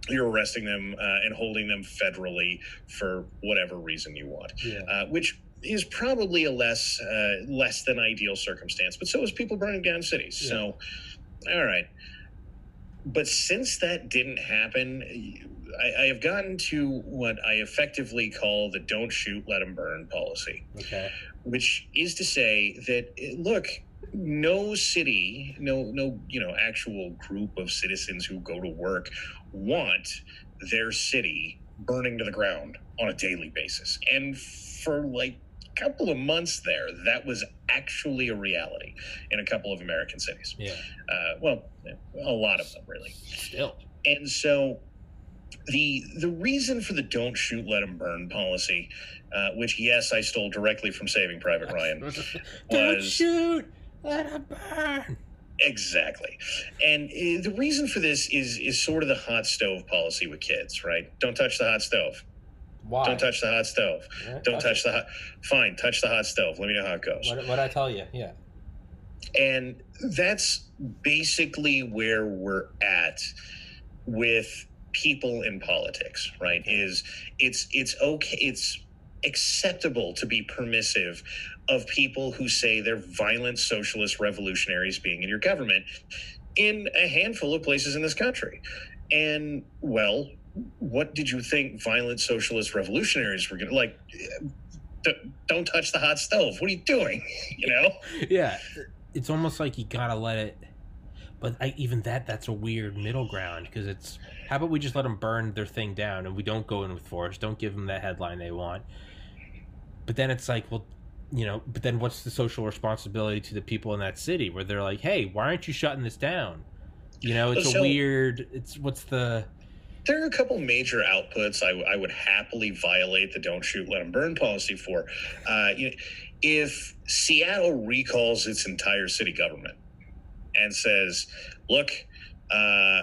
you're arresting them uh, and holding them federally for whatever reason you want Yeah. uh, which is probably a less uh, less than ideal circumstance but so is people burning down cities Yeah. so all right but since that didn't happen I, I have gotten to what i effectively call the don't shoot let them burn policy Okay. which is to say that eh, look no city no no you know actual group of citizens who go to work want their city burning to the ground on a daily basis and for like couple of months there that was actually a reality in a couple of american cities Yeah. uh, well a lot of them really Still. and so the the reason for the don't shoot let them burn policy uh, which yes i stole directly from saving private ryan Don't shoot. Let them burn. exactly and uh, the reason for this is is sort of the hot stove policy with kids right don't touch the hot stove Why? don't touch the hot stove Yeah, don't touch the hot fine touch the hot stove let me know how it goes What what I tell you? Yeah. and that's basically where we're at with people in politics right is it's it's okay it's acceptable to be permissive of people who say they're violent socialist revolutionaries being in your government in a handful of places in this country and well what did you think violent socialist revolutionaries were going to like d- don't touch the hot stove what are you doing you know Yeah. It's almost like you gotta let it. But I, even that, that's a weird middle ground because it's. How about we just let them burn their thing down and we don't go in with force? Don't give them that headline they want. But then it's like, well, you know, but then what's the social responsibility to the people in that city where they're like, hey, why aren't you shutting this down? You know, it's a weird. It's what's the. There are a couple major outputs I, I would happily violate the don't shoot let them burn policy for uh, you know, if seattle recalls its entire city government and says look uh,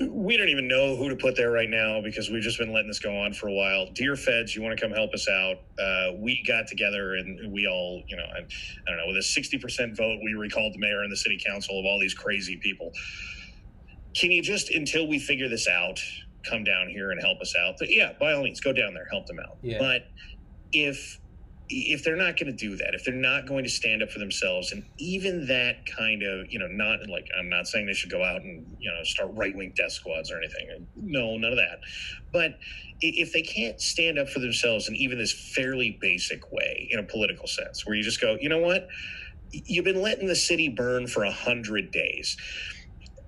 we don't even know who to put there right now because we've just been letting this go on for a while. Dear Feds, you want to come help us out? Uh, we got together and we all, you know, I, I don't know, with a 60% vote, we recalled the mayor and the city council of all these crazy people. Can you just, until we figure this out, come down here and help us out? But yeah, by all means, go down there, help them out. Yeah. But if if they're not going to do that, if they're not going to stand up for themselves, and even that kind of, you know, not like I'm not saying they should go out and you know start right wing death squads or anything. No, none of that. But if they can't stand up for themselves in even this fairly basic way, in a political sense, where you just go, you know what, you've been letting the city burn for a hundred days.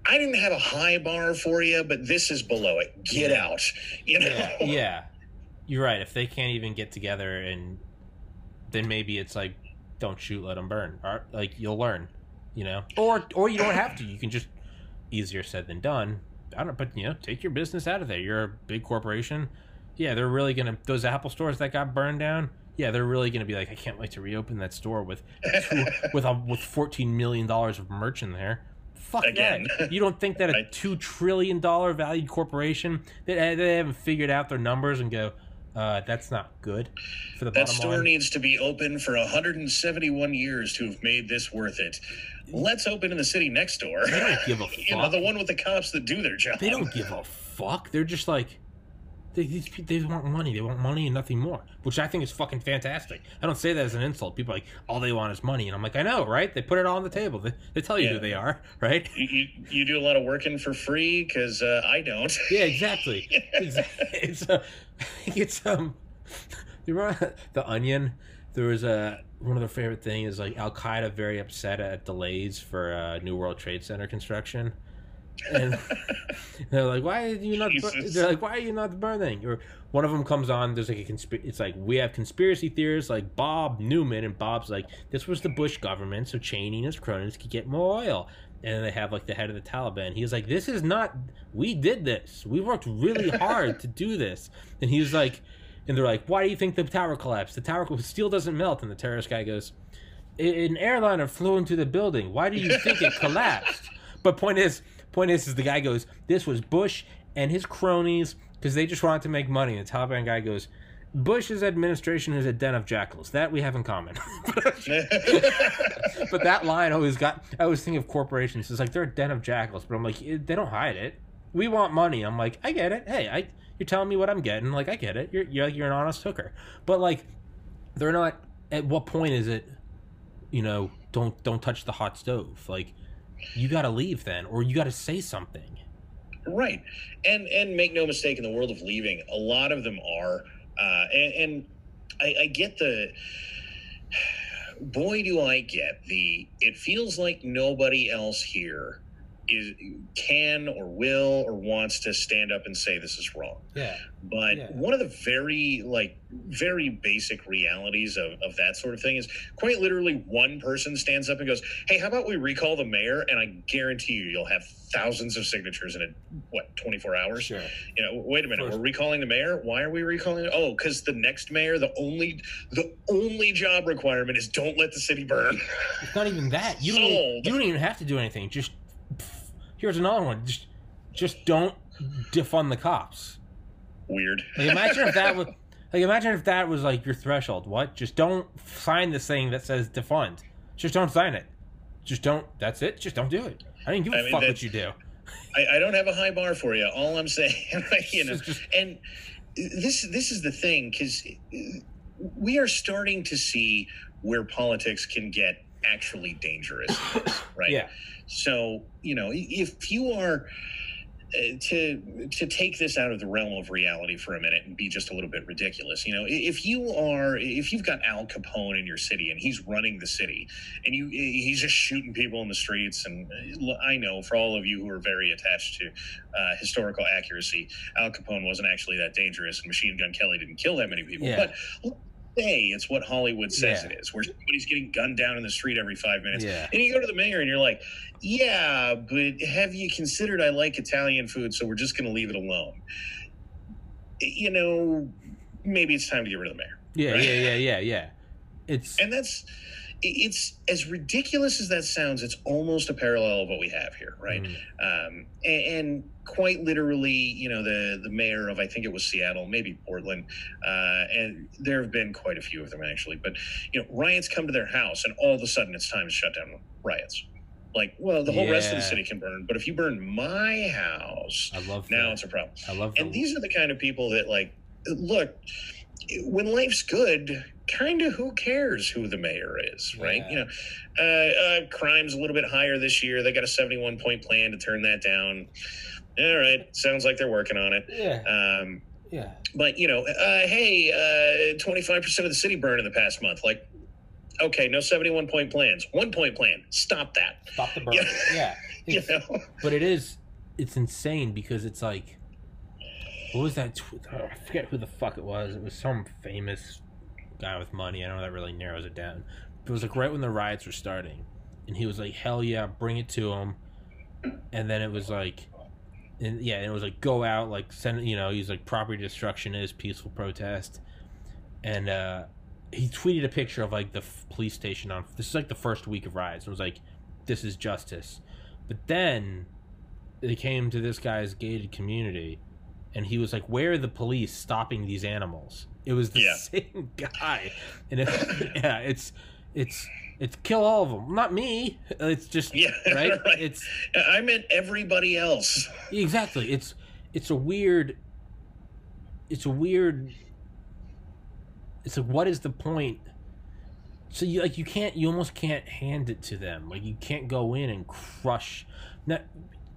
I didn't have a high bar for you, but this is below it. Get out. You know. yeah, yeah, you're right. If they can't even get together, and then maybe it's like, don't shoot, let them burn. Or like you'll learn, you know. Or or you don't have to. You can just easier said than done. I don't. But you know, take your business out of there. You're a big corporation. Yeah, they're really gonna those Apple stores that got burned down. Yeah, they're really gonna be like, I can't wait to reopen that store with two, with a with fourteen million dollars of merch in there. Fuck Again. that! You don't think that a two trillion dollar valued corporation that they haven't figured out their numbers and go, uh, that's not good for the That store line. needs to be open for 171 years to have made this worth it. Let's open in the city next door. They don't give a fuck. You know, the one with the cops that do their job. They don't give a fuck. They're just like they these pe- they want money. They want money and nothing more, which I think is fucking fantastic. I don't say that as an insult. People are like all they want is money, and I'm like, I know, right? They put it all on the table. They, they tell you Yeah. who they are, right? You, you, you do a lot of working for free because uh, I don't. Yeah, exactly. Exa- it's uh, it's um. You remember the Onion? There was a one of their favorite thing is like Al Qaeda very upset at delays for uh, New World Trade Center construction, and they're like, "Why are you not?" bur-" They're like, "Why are you not burning?" Or one of them comes on. There's like a conspiracy. It's like we have conspiracy theorists like Bob Newman, and Bob's like, "This was the Bush government, so Cheney and his cronies could get more oil." And then they have like the head of the Taliban. He's like, "This is not. We did this. We worked really hard to do this." And he's like, and they're like, "Why do you think the tower collapsed? The tower steel doesn't melt." And the terrorist guy goes, "An airliner flew into the building. Why do you think it collapsed?" But point is, point is, is the guy goes, "This was Bush and his cronies because they just wanted to make money." The Taliban guy goes. Bush's administration is a den of jackals. That we have in common. but that line always got. I always think of corporations. It's like they're a den of jackals, but I'm like, eh, they don't hide it. We want money. I'm like, I get it. Hey, I you're telling me what I'm getting. Like, I get it. You're you're like you're an honest hooker. But like, they're not. At what point is it? You know, don't don't touch the hot stove. Like, you got to leave then, or you got to say something. right. And and make no mistake, in the world of leaving, a lot of them are. Uh, and and I, I get the. Boy, do I get the. It feels like nobody else here is can or will or wants to stand up and say this is wrong. Yeah. But Yeah. one of the very like very basic realities of, of that sort of thing is quite literally one person stands up and goes, Hey, how about we recall the mayor? And I guarantee you you'll have thousands of signatures in a what, twenty four hours? Sure. You know, wait a minute, First- we're recalling the mayor? Why are we recalling it? Oh, because the next mayor, the only the only job requirement is don't let the city burn. It's not even that. You don't. Sold. you don't even have to do anything. Just here's another one. Just just don't defund the cops. Weird. Like imagine if that was like imagine if that was like your threshold. What? Just don't sign this thing that says defund. Just don't sign it. Just don't. That's it. Just don't do it. I didn't give a I mean, fuck what you do. I, I don't have a high bar for you. All I'm saying, you know, and this this is the thing because we are starting to see where politics can get actually dangerous, right? Yeah. So you know, if you are uh, to to take this out of the realm of reality for a minute and be just a little bit ridiculous, you know, if you are if you've got Al Capone in your city and he's running the city and you he's just shooting people in the streets and uh, I know for all of you who are very attached to uh, historical accuracy, Al Capone wasn't actually that dangerous and Machine Gun Kelly didn't kill that many people, Yeah. but say it's what Hollywood says Yeah. it is, where somebody's getting gunned down in the street every five minutes. Yeah. And you go to the mayor and you're like, yeah, but have you considered I like Italian food, so we're just going to leave it alone? You know, maybe it's time to get rid of the mayor. Yeah. Right. Yeah. Yeah. Yeah. Yeah. It's And that's, it's as ridiculous as that sounds. It's almost a parallel of what we have here, right? Mm. Um, and, and quite literally, you know, the the mayor of I think it was Seattle, maybe Portland, uh, and there have been quite a few of them actually. But you know, riots come to their house, and all of a sudden it's time to shut down riots. Like, well, the whole rest of the city can burn, but if you burn my house, I love now that. it's a problem. I love And the- these are the kind of people that like look when life's good kind of who cares who the mayor is right Yeah. you know uh, uh crime's a little bit higher this year they got a 71 point plan to turn that down all right sounds like they're working on it yeah, um yeah. but you know uh hey uh 25% of the city burned in the past month like okay no 71 point plans one point plan stop that Stop the burn. Yeah. Yeah. you know But it is, it's insane because it's like, what was that? Tw- oh, I forget who the fuck it was. It was some famous guy with money. I don't know that really narrows it down. But it was like right when the riots were starting, and he was like, "Hell yeah, bring it to him." And then it was like, and yeah, and it was like, "Go out, like send." You know, he's like, "Property destruction is peaceful protest," and uh he tweeted a picture of like the f- police station on. This is like the first week of riots. It was like, "This is justice." But then they came to this guy's gated community, and he was like, "Where are the police stopping these animals?" It was the Yeah. same guy, and it, yeah, it's it's it's kill all of them, not me. It's just yeah right. right. It's i meant everybody else exactly. It's it's a weird. It's a weird. It's like, what is the point? So you like you can't you almost can't hand it to them. Like you can't go in and crush. Not,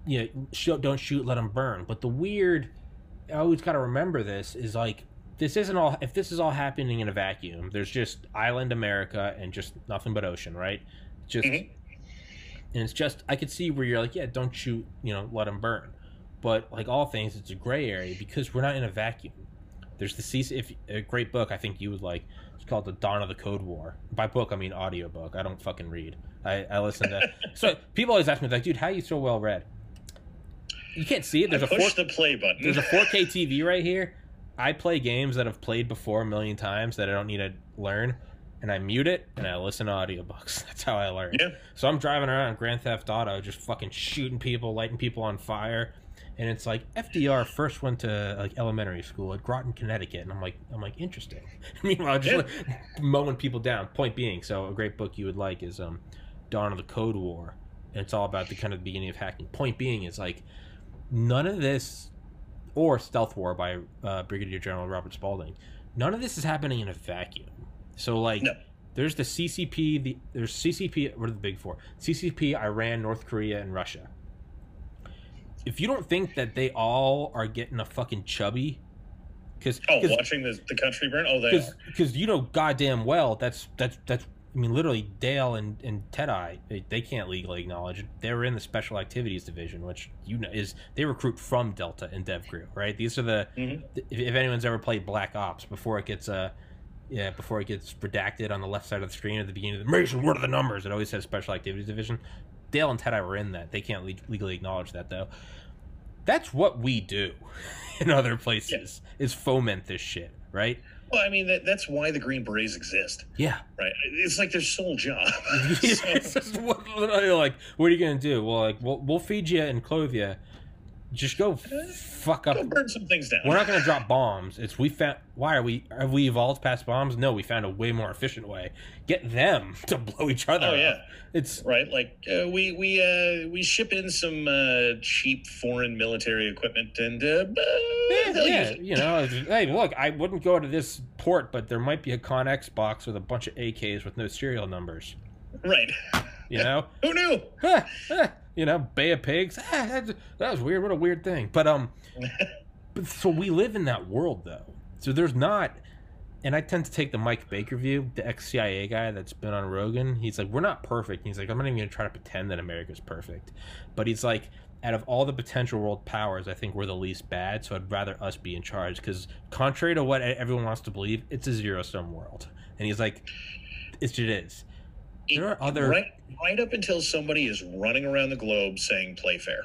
you know, don't shoot, let them burn. But the weird, I always got to remember this is like this isn't all. If this is all happening in a vacuum, there's just island America and just nothing but ocean, right? Just Mhm. and it's just I could see where you're like, yeah, don't shoot, you know, let them burn. But like all things, it's a gray area because we're not in a vacuum. There's the CC, if a great book I think you would like. It's called The Dawn of the Code War. By book I mean audiobook. I don't fucking read. I, I listen to. so people always ask me like, dude, how are you so well read? You can't see it. There's I a four, push the play button. there's a 4K TV right here. I play games that I've played before a million times that I don't need to learn, and I mute it and I listen to audiobooks. That's how I learn. Yeah. So I'm driving around Grand Theft Auto, just fucking shooting people, lighting people on fire, and it's like FDR first went to like elementary school at Groton, Connecticut, and I'm like, I'm like interesting. Meanwhile, just Yeah. like, mowing people down. Point being, so a great book you would like is um, Dawn of the Code War, and it's all about the kind of beginning of hacking. Point being is like none of this, or Stealth War by uh, Brigadier General Robert Spalding, none of this is happening in a vacuum. So like. No. There's the CCP. The there's CCP. What are the big four? CCP, Iran, North Korea, and Russia. If you don't think that they all are getting a fucking chubby, because oh, watching the, the country burn. Oh, they because you know goddamn well that's that's that's I mean literally Dale and and Ted Eye they, they can't legally acknowledge it. They're in the special activities division, which you know is they recruit from Delta and DevGru, right? These are the Mhm. if, if anyone's ever played Black Ops before it gets uh yeah before it gets redacted on the left side of the screen at the beginning of the Mason, what are the numbers? It always says special activities division. Dale and Ted Eye were in that. They can't le- legally acknowledge that though. That's what we do in other places is foment this shit, right? Well, I mean, that, that's why the Green Berets exist, Yeah. right? It's like their sole job. So- just what, literally like, what are you gonna do? Well, like, we'll, we'll feed you and clothe you. Just go fuck up. Go burn some things down. We're not gonna drop bombs. It's we found. Why are we? Have we evolved past bombs? No, we found a way more efficient way. Get them to blow each other. Oh up. yeah, It's right. Like uh, we we uh, we ship in some uh, cheap foreign military equipment, and uh, uh, yeah, yeah, you know. Hey, look, I wouldn't go to this port, but there might be a Connex box with a bunch of AKs with no serial numbers. Right. You know. Who knew? You know, Bay of Pigs. That's- that was weird. What a weird thing. But um, but so we live in that world though. So there's not, and I tend to take the Mike Baker view, the ex CIA guy that's been on Rogan. He's like, we're not perfect. He's like, I'm not even gonna try to pretend that America's perfect. But he's like, out of all the potential world powers, I think we're the least bad. So I'd rather us be in charge because contrary to what everyone wants to believe, it's a zero sum world. And he's like, it's it is. There are other- right right up until somebody is running around the globe saying "play fair."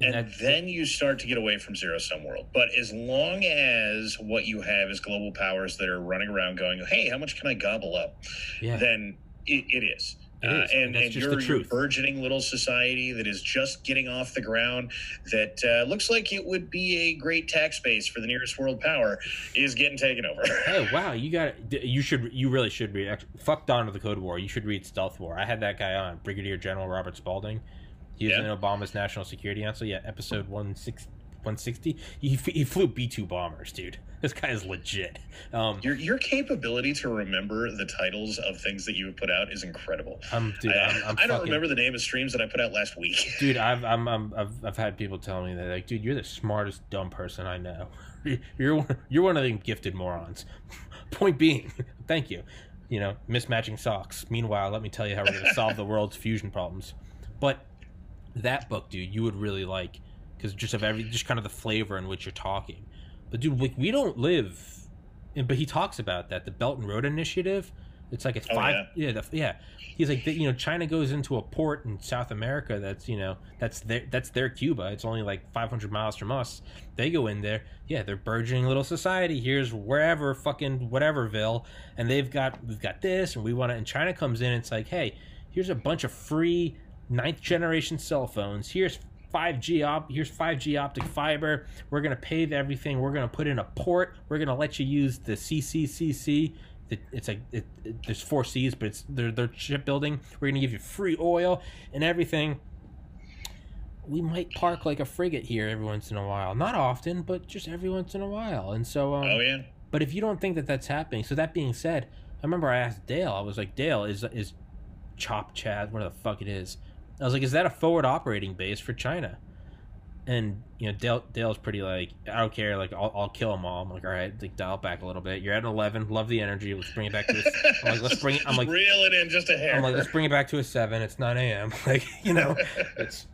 and that- then you start to get away from zero sum world. But as long as what you have is global powers that are running around going, "Hey, how much can I gobble up?" yeah, then it, it is. Uh, and and that's and just you're a burgeoning little society that is just getting off the ground. That uh, looks like it would be a great tax base for the nearest world power. Is getting taken over. Oh wow, you got you should you really should read. Actually, fuck Dawn of the Code War. You should read Stealth War. I had that guy on Brigadier General Robert Spalding. He was Yeah. in Obama's National Security Council. Yeah, episode 16 160. He, he flew B two bombers, dude. This guy is legit. Um, Your your capability to remember the titles of things that you have put out is incredible. I'm dude. I, I'm, I'm I don't fucking- remember the name of streams that I put out last week. Dude, I've I'm, I'm I've I've had people tell me that like, dude, you're the smartest dumb person I know. You're one- you're one of them gifted morons. Point being, thank you. You know, mismatching socks. Meanwhile, let me tell you how we're going to solve the world's fusion problems. But that book, dude, you would really like because just of every just kind of the flavor in which you're talking. But dude, like we don't live. And, but he talks about that the Belt and Road Initiative. It's like it's Oh, five. yeah, the, yeah. He's like, you know, China goes into a port in South America. That's you know, that's their that's their Cuba. It's only like 500 miles from us. They go in there. Yeah, they're burgeoning little society. Here's wherever fucking whateverville, and they've got we've got this, and we want to. And China comes in. And it's like, hey, here's a bunch of free ninth generation cell phones. Here's 5G op. Here's 5G optic fiber. We're gonna pave everything. We're gonna put in a port. We're gonna let you use the CCCC. The- It's like it, it, there's four C's, but it's they're, they're shipbuilding. We're gonna give you free oil and everything. We might park like a frigate here every once in a while. Not often, but just every once in a while. And so, um, oh yeah. but if you don't think that that's happening, so that being said, I remember I asked Dale. I was like, Dale, is is Chop Chad, whatever the fuck it is. I was like, is that a forward operating base for China? And you know, Dale Dale's pretty like, I don't care. Like, I'll, I'll kill them all. I'm like, all right, like dial back a little bit. You're at an eleven. Love the energy. Let's bring it back to. This. I'm like, let's bring. it I'm like, reel it in just a hair. I'm like, let's bring it back to a seven. It's nine a.m. Like, you know, it's.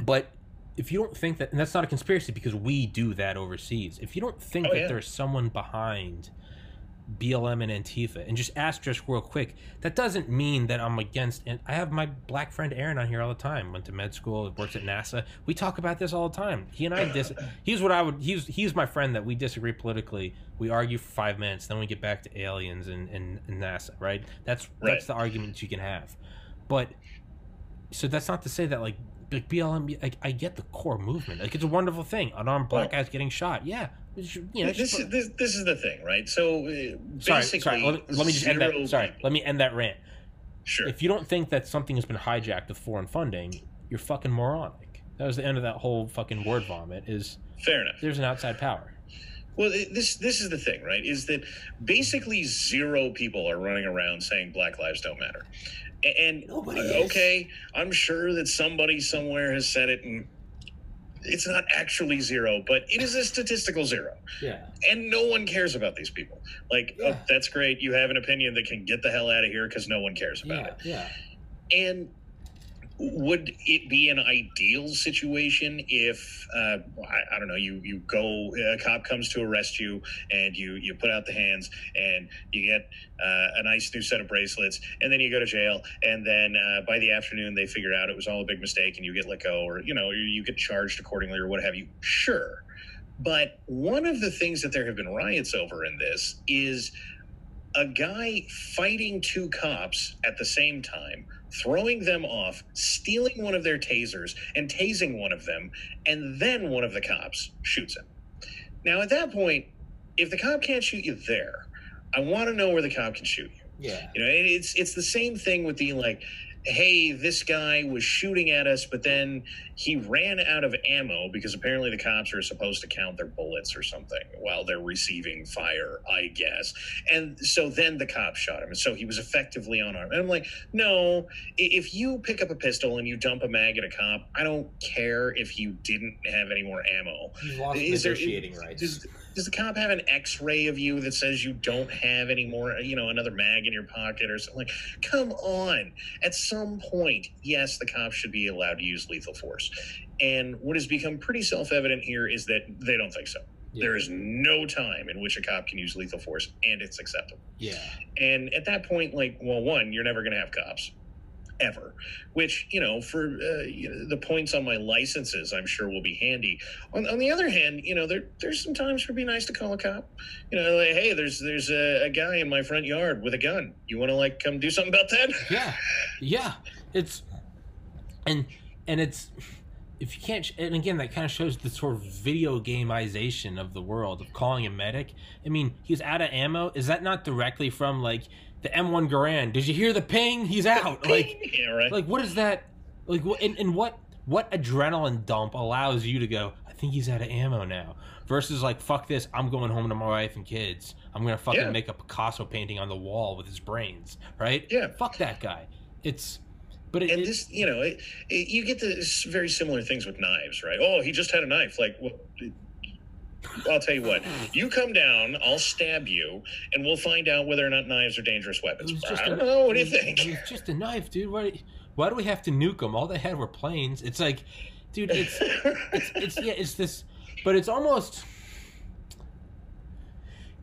But if you don't think that, and that's not a conspiracy because we do that overseas. If you don't think Oh, that yeah. there's someone behind BLM and Antifa, and just ask just real quick, that doesn't mean that I'm against. And I have my black friend Aaron on here all the time. Went to med school, works at NASA. We talk about this all the time. He and I dis. He's what I would. He's he's my friend that we disagree politically. We argue for five minutes, then we get back to aliens and, and, and NASA. Right? That's Right. that's the argument you can have. But so that's not to say that like like BLM. Like I get the core movement. Like it's a wonderful thing. Unarmed black guys getting shot. Yeah. We should- You know, this, just- is, this, this is the thing, right? So uh, sorry, basically, sorry. Let me, let me just end that. zero Sorry, let me end that rant. Sure. If you don't think that something has been hijacked with foreign funding, you're fucking moronic. That was the end of that whole fucking word vomit. Is Fair enough. there's an outside power. Well, this this is the thing, right? Is that basically zero people are running around saying Black Lives don't matter, and Nobody uh, is. okay, I'm sure that somebody somewhere has said it, and it's not actually zero, but it is a statistical zero, Yeah. and no one cares about these people. Like, oh, Yeah. oh, that's great, you have an opinion that can get the hell out of here because no one cares about it. Yeah. And would it be an ideal situation if uh, I, I don't know you you go a cop comes to arrest you and you you put out the hands and you get uh, a nice new set of bracelets and then you go to jail and then uh, by the afternoon they figure out it was all a big mistake and you get let go or you know you get charged accordingly or what have you. Sure. But one of the things that there have been riots over in this is a guy fighting two cops at the same time, throwing them off, stealing one of their tasers, and tasing one of them, and then one of the cops shoots him. Now, at that point, if the cop can't shoot you there, I want to know where the cop can shoot you. Yeah. You know, it's it's the same thing with the like, hey, this guy was shooting at us, but then he ran out of ammo because apparently the cops are supposed to count their bullets or something while they're receiving fire, I guess. And so then the cop shot him, and so he was effectively unarmed. And I'm like, no, if you pick up a pistol and you dump a mag at a cop, I don't care if you didn't have any more ammo. He's lost Is there- negotiating rights. Does, does the cop have an X-ray of you that says you don't have any more, you know, another mag in your pocket or something? Like, come on. At some point, yes, the cop should be allowed to use lethal force. And what has become pretty self-evident here is that they don't think so. Yeah. There is no time in which a cop can use lethal force, and it's acceptable. yeah. And at that point, like, well, one, you're never going to have cops. ever. Which you know, for uh, you know, the points on my licenses, I'm sure will be handy. On, on the other hand, you know, there there's some times for be nice to call a cop. You know, like, hey, there's there's a, a guy in my front yard with a gun. You want to like come do something about that? Yeah, yeah. It's and and it's if you can't and again that kind of shows the sort of video gameization of the world of calling a medic. I mean he's out of ammo. Is that not directly from like the m1 garand? Did you hear the ping? He's out. Like yeah, right. like what is that? Like and, and what what adrenaline dump allows you to go i think he's out of ammo now versus like fuck this i'm going home to my wife and kids. I'm gonna fucking Yeah. make a picasso painting on the wall with his brains right? Yeah. fuck that guy. It's but it, and it- this, you know, it, it, you get the very similar things with knives, right? Oh, he just had a knife. Like, well, I'll tell you what. You come down, I'll stab you, and we'll find out whether or not knives are dangerous weapons. I just don't a- know. What do you think? It was just a knife, dude. Why, why do we have to nuke them? All they had were planes. It's like, dude, it's it's it's yeah, it's this, but it's almost,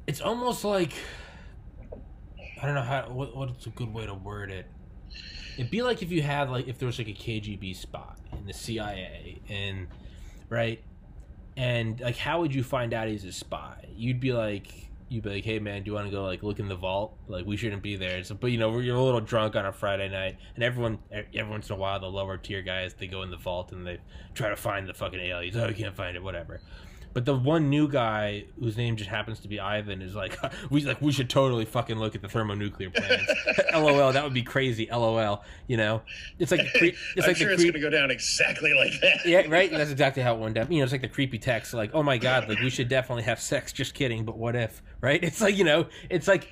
it's almost like, I don't know how what what's a good way to word it. It'd be like if you had like if there was like a KGB spot in the CIA and right, and like how would you find out he's a spy? You'd be like you'd be like, hey man, do you want to go like look in the vault? Like we shouldn't be there. So, but you know you're a little drunk on a Friday night, and everyone every once in a while the lower tier guys they go in the vault and they try to find the fucking aliens. Oh, you can't find it, whatever. But the one new guy whose name just happens to be Ivan is like, we like we should totally fucking look at the thermonuclear plants. LOL, that would be crazy. LOL, you know, it's like the cre- it's I'm like sure the it's going to go down exactly like that. Yeah, right. That's exactly how it went down. You know, it's like the creepy text, like, "Oh my god, like we should definitely have sex." Just kidding, but what if? Right? It's like you know, it's like,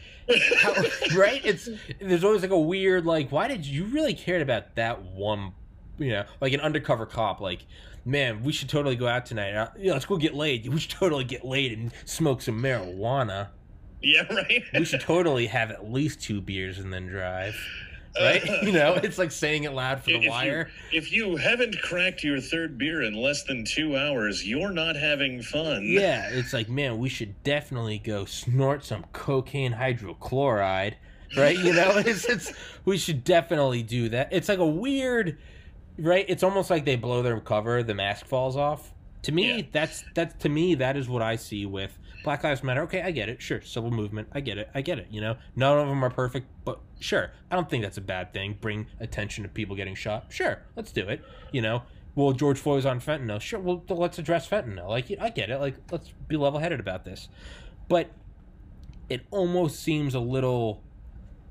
how, right? It's there's always like a weird like, why did you really cared about that one? You know, like an undercover cop, like. Man, we should totally go out tonight. Uh, yeah, let's go get laid. We should totally get laid and smoke some marijuana. Yeah, right. We should totally have at least two beers and then drive. Right? You know, it's like saying it loud for If the you- wire. If you haven't cracked your third beer in less than two hours, you're not having fun. Yeah, it's like, man, we should definitely go snort some cocaine hydrochloride, right? You know, it's, it's we should definitely do that. It's like a weird, right? It's almost like they blow their cover, the mask falls off. To me, Yeah. that's that's to me that is what I see with Black Lives Matter. Okay, I get it. Sure, civil movement. I get it. I get it. You know, none of them are perfect, but sure, I don't think that's a bad thing. Bring attention to people getting shot. Sure, let's do it. You know, well, George Floyd's on fentanyl. Sure, well, let's address fentanyl. Like, I get it. Like, let's be level headed about this. But it almost seems a little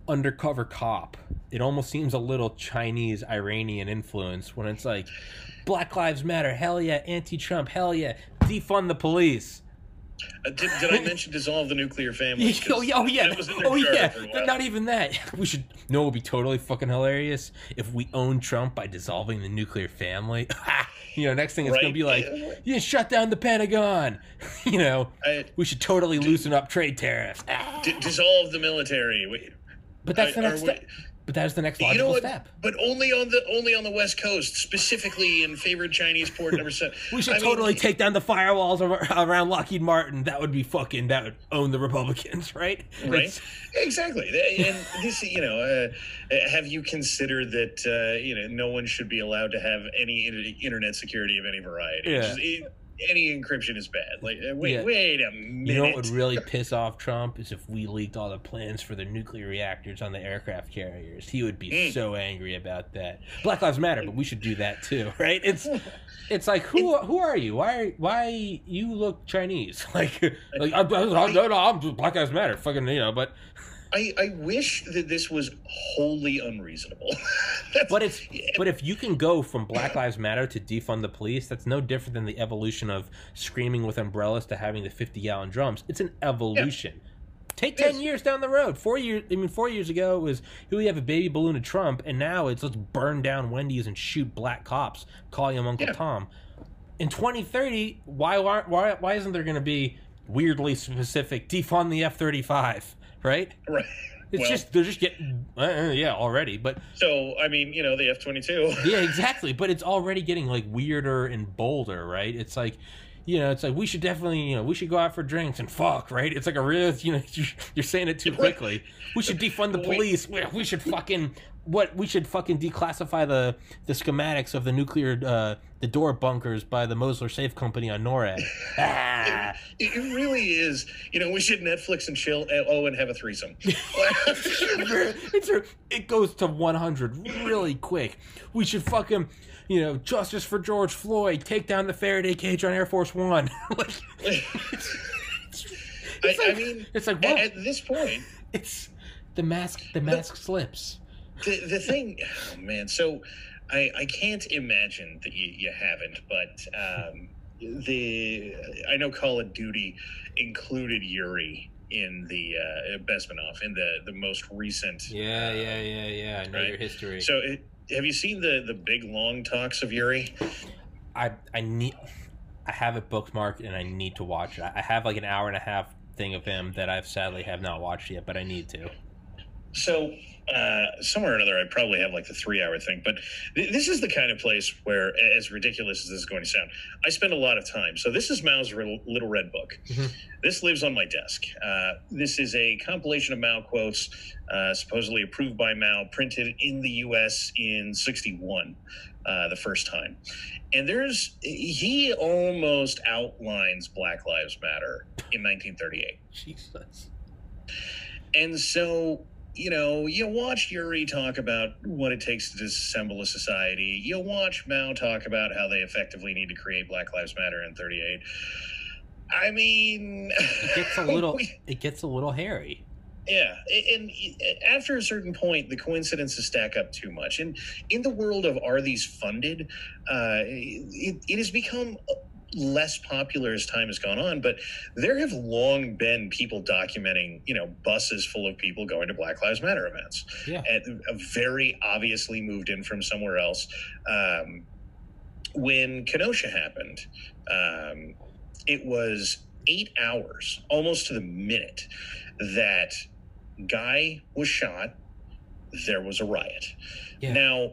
undercover cop. It almost seems a little Chinese Iranian influence when it's like, Black Lives Matter, hell yeah, anti Trump, hell yeah, defund the police. Uh, did, did I mention dissolve the nuclear family? oh, yeah, oh yeah, that was in their oh yeah. for a But while. not even that. We should. No, it would be totally fucking hilarious if we own Trump by dissolving the nuclear family. you know, next thing it's gonna be like, yeah, shut down the Pentagon. you know, I, we should totally loosen up trade tariffs. D- dissolve the military. Wait, But that's the next we- step. But that is the next you logical know what? step. But only on the only on the West Coast, specifically in favored Chinese port number seven. We should I mean, totally take down the firewalls around Lockheed Martin. That would be fucking. That would own the Republicans, right? Right. It's- Exactly, and this, you know, uh, have you considered that uh, you know no one should be allowed to have any internet security of any variety? Yeah. Any encryption is bad. Like, uh, wait, Yeah. wait a minute. You know what would really piss off Trump is if we leaked all the plans for the nuclear reactors on the aircraft carriers. He would be Mm. so angry about that. Black Lives Matter, but we should do that too, right? It's it's like who who are you? Why are, why you look Chinese? Like like I'm, I'm, I'm, no, no, I'm Black Lives Matter, fucking you know. But I, I wish that this was wholly unreasonable. But it's but if you can go from Black Lives Matter to defund the police, that's no different than the evolution of screaming with umbrellas to having the fifty gallon drums. It's an evolution. Take ten Yes. years down the road. Four years. I mean, four years ago it was here we have a baby balloon of Trump, and now it's let's burn down Wendy's and shoot black cops, calling him Uncle Yeah. Tom. In 2030, why aren't why why isn't there going to be weirdly specific defund the F thirty five? Right? right. It's Well- just they're just getting uh, uh, yeah already, but So I mean, you know, the F twenty two. yeah, exactly. But it's already getting like weirder and bolder, right? It's like, you know, it's like we should definitely, you know, we should go out for drinks and fuck, right? It's like a real, you know, you're saying it too quickly. We should defund the police. We we should fucking what we should fucking declassify the the schematics of the nuclear uh, the door bunkers by the Mosler Safe Company on NORAD. ah. It, it really is. You know, we should Netflix and chill. uh, Oh, and have a threesome. it's a, it goes to 100 really quick. We should fucking, you know, justice for George Floyd, take down the Faraday cage on Air Force One. like, it's, I, it's I like, mean, it's like at, at this point, It's the mask. The mask slips. The, the thing, oh man, so I, I can't imagine that you, you haven't, but um, the I know Call of Duty included Yuri in the uh, Bezmenov in the the most recent. Yeah, yeah, yeah, yeah. I know Right. your history. So, it, have you seen the the big long talks of Yuri? I I need. I have it bookmarked and I need to watch it. I I have like an hour and a half thing of him that I've sadly have not watched yet, but I need to. So uh, somewhere or another, I probably have like the three hour thing, but th- this is the kind of place where, as ridiculous as this is going to sound, I spend a lot of time. So this is Mao's Little Red Book. Mhm. This lives on my desk. Uh, this is a compilation of Mao quotes, uh, supposedly approved by Mao, printed in the U.S. in '61, uh, the first time. And there's he almost outlines Black Lives Matter in 1938. Jesus. And so, you know, you watch Yuri talk about what it takes to disassemble a society. You watch Mao talk about how they effectively need to create Black Lives Matter in 38. I mean, It gets a little. It gets a little hairy. yeah. And after a certain point, the coincidences stack up too much. And in the world of are these funded, uh, it, it has become less popular as time has gone on but there have long been people documenting you know buses full of people going to black lives matter events Yeah. and very obviously moved in from somewhere else um, when kenosha happened um, it was eight hours almost to the minute that guy was shot there was a riot Yeah. now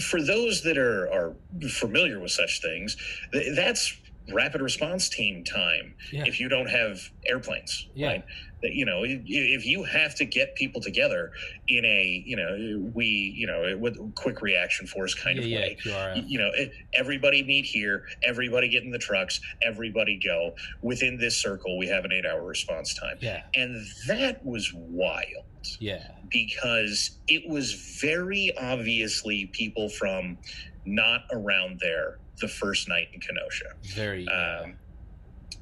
for those that are are familiar with such things th- that's rapid response team time Yeah. if you don't have airplanes Yeah. right That, you know if you have to get people together in a you know we you know with quick reaction force kind yeah, of yeah. way you know everybody meet here everybody get in the trucks everybody go within this circle we have an eight hour response time Yeah. and that was wild Yeah. because it was very obviously people from not around there the first night in Kenosha. Very. yeah. Um,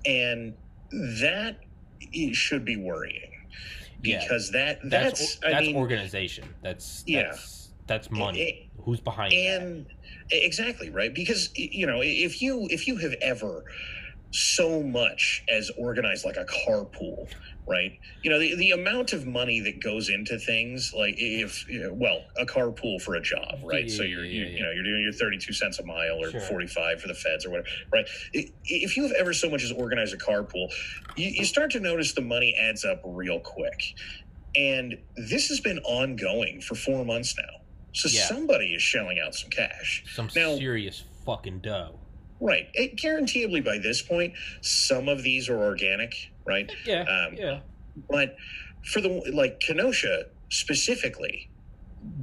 and that i- should be worrying Yeah. because that that's that's, that's mean organization. That's Yeah. That's, that's money. it- Who's behind that? and exactly right because you know if you if you have ever so much as organized like a carpool right? You know the, the amount of money that goes into things like if you know, well a carpool for a job right? So you're yeah, you, yeah, you know you're doing your 32 cents a mile or Sure. 45 for the feds or whatever right? If you have ever so much as organized a carpool you, you start to notice the money adds up real quick. And this has been ongoing for four months now. So Yeah. somebody is shelling out some cash. Some now- serious fucking dough. Right. It, guaranteeably by this point, some of these are organic, right? Yeah. Um, yeah. But for the like Kenosha specifically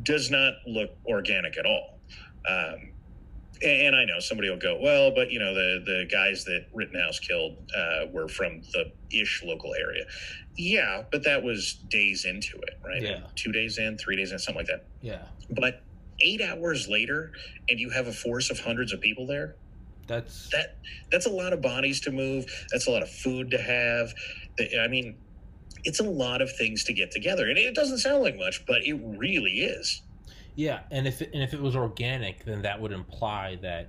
does not look organic at all. Um, and I know somebody will go, well, but you know the the guys that Rittenhouse killed uh, were from the ish local area. Yeah, but that was days into it, right? Yeah. Two days in, three days in, something like that. Yeah. But eight hours later, and you have a force of hundreds of people there That's that that's a lot of bodies to move that's a lot of food to have i mean it's a lot of things to get together and it doesn't sound like much but it really is yeah. And if it, and if it was organic, then that would imply that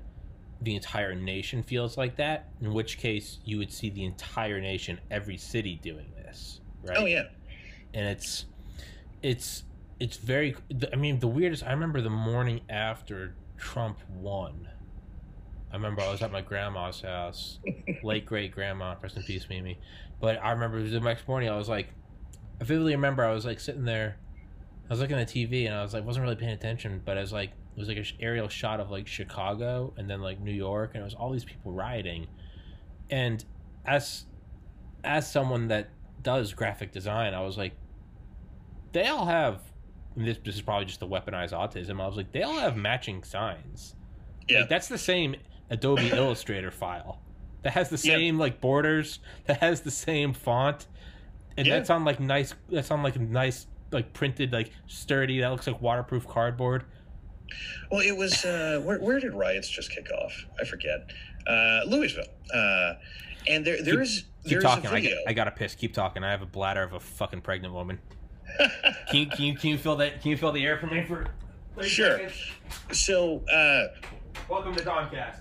the entire nation feels like that. In which case, you would see the entire nation, every city, doing this. Right. oh yeah and it's it's it's very i mean the weirdest i remember the morning after trump won i remember i was at my grandma's house late great grandma rest in peace mimi but i remember the next morning i was like i vividly remember i was like sitting there i was looking at tv and i was like wasn't really paying attention but i was like it was like an aerial shot of like chicago and then like new york and it was all these people rioting and as as someone that does graphic design, I was like, they all have and this, this is probably just the weaponized autism. I was like, they all have matching signs. Yeah. Like, that's the same Adobe Illustrator file that has the same like borders, that has the same font, and Yeah. that's on like nice. That's on like nice like printed like sturdy. That looks like waterproof cardboard. Well, it was uh, where, where did riots just kick off? I forget. Uh, Louisville. Uh, and there there is Keep there's talking. a I, video. got, I gotta piss. Keep talking. I have a bladder of a fucking pregnant woman. Can you can you can you feel that? Can you feel the air for me for? Sure. seconds? so uh, Welcome to Doncast.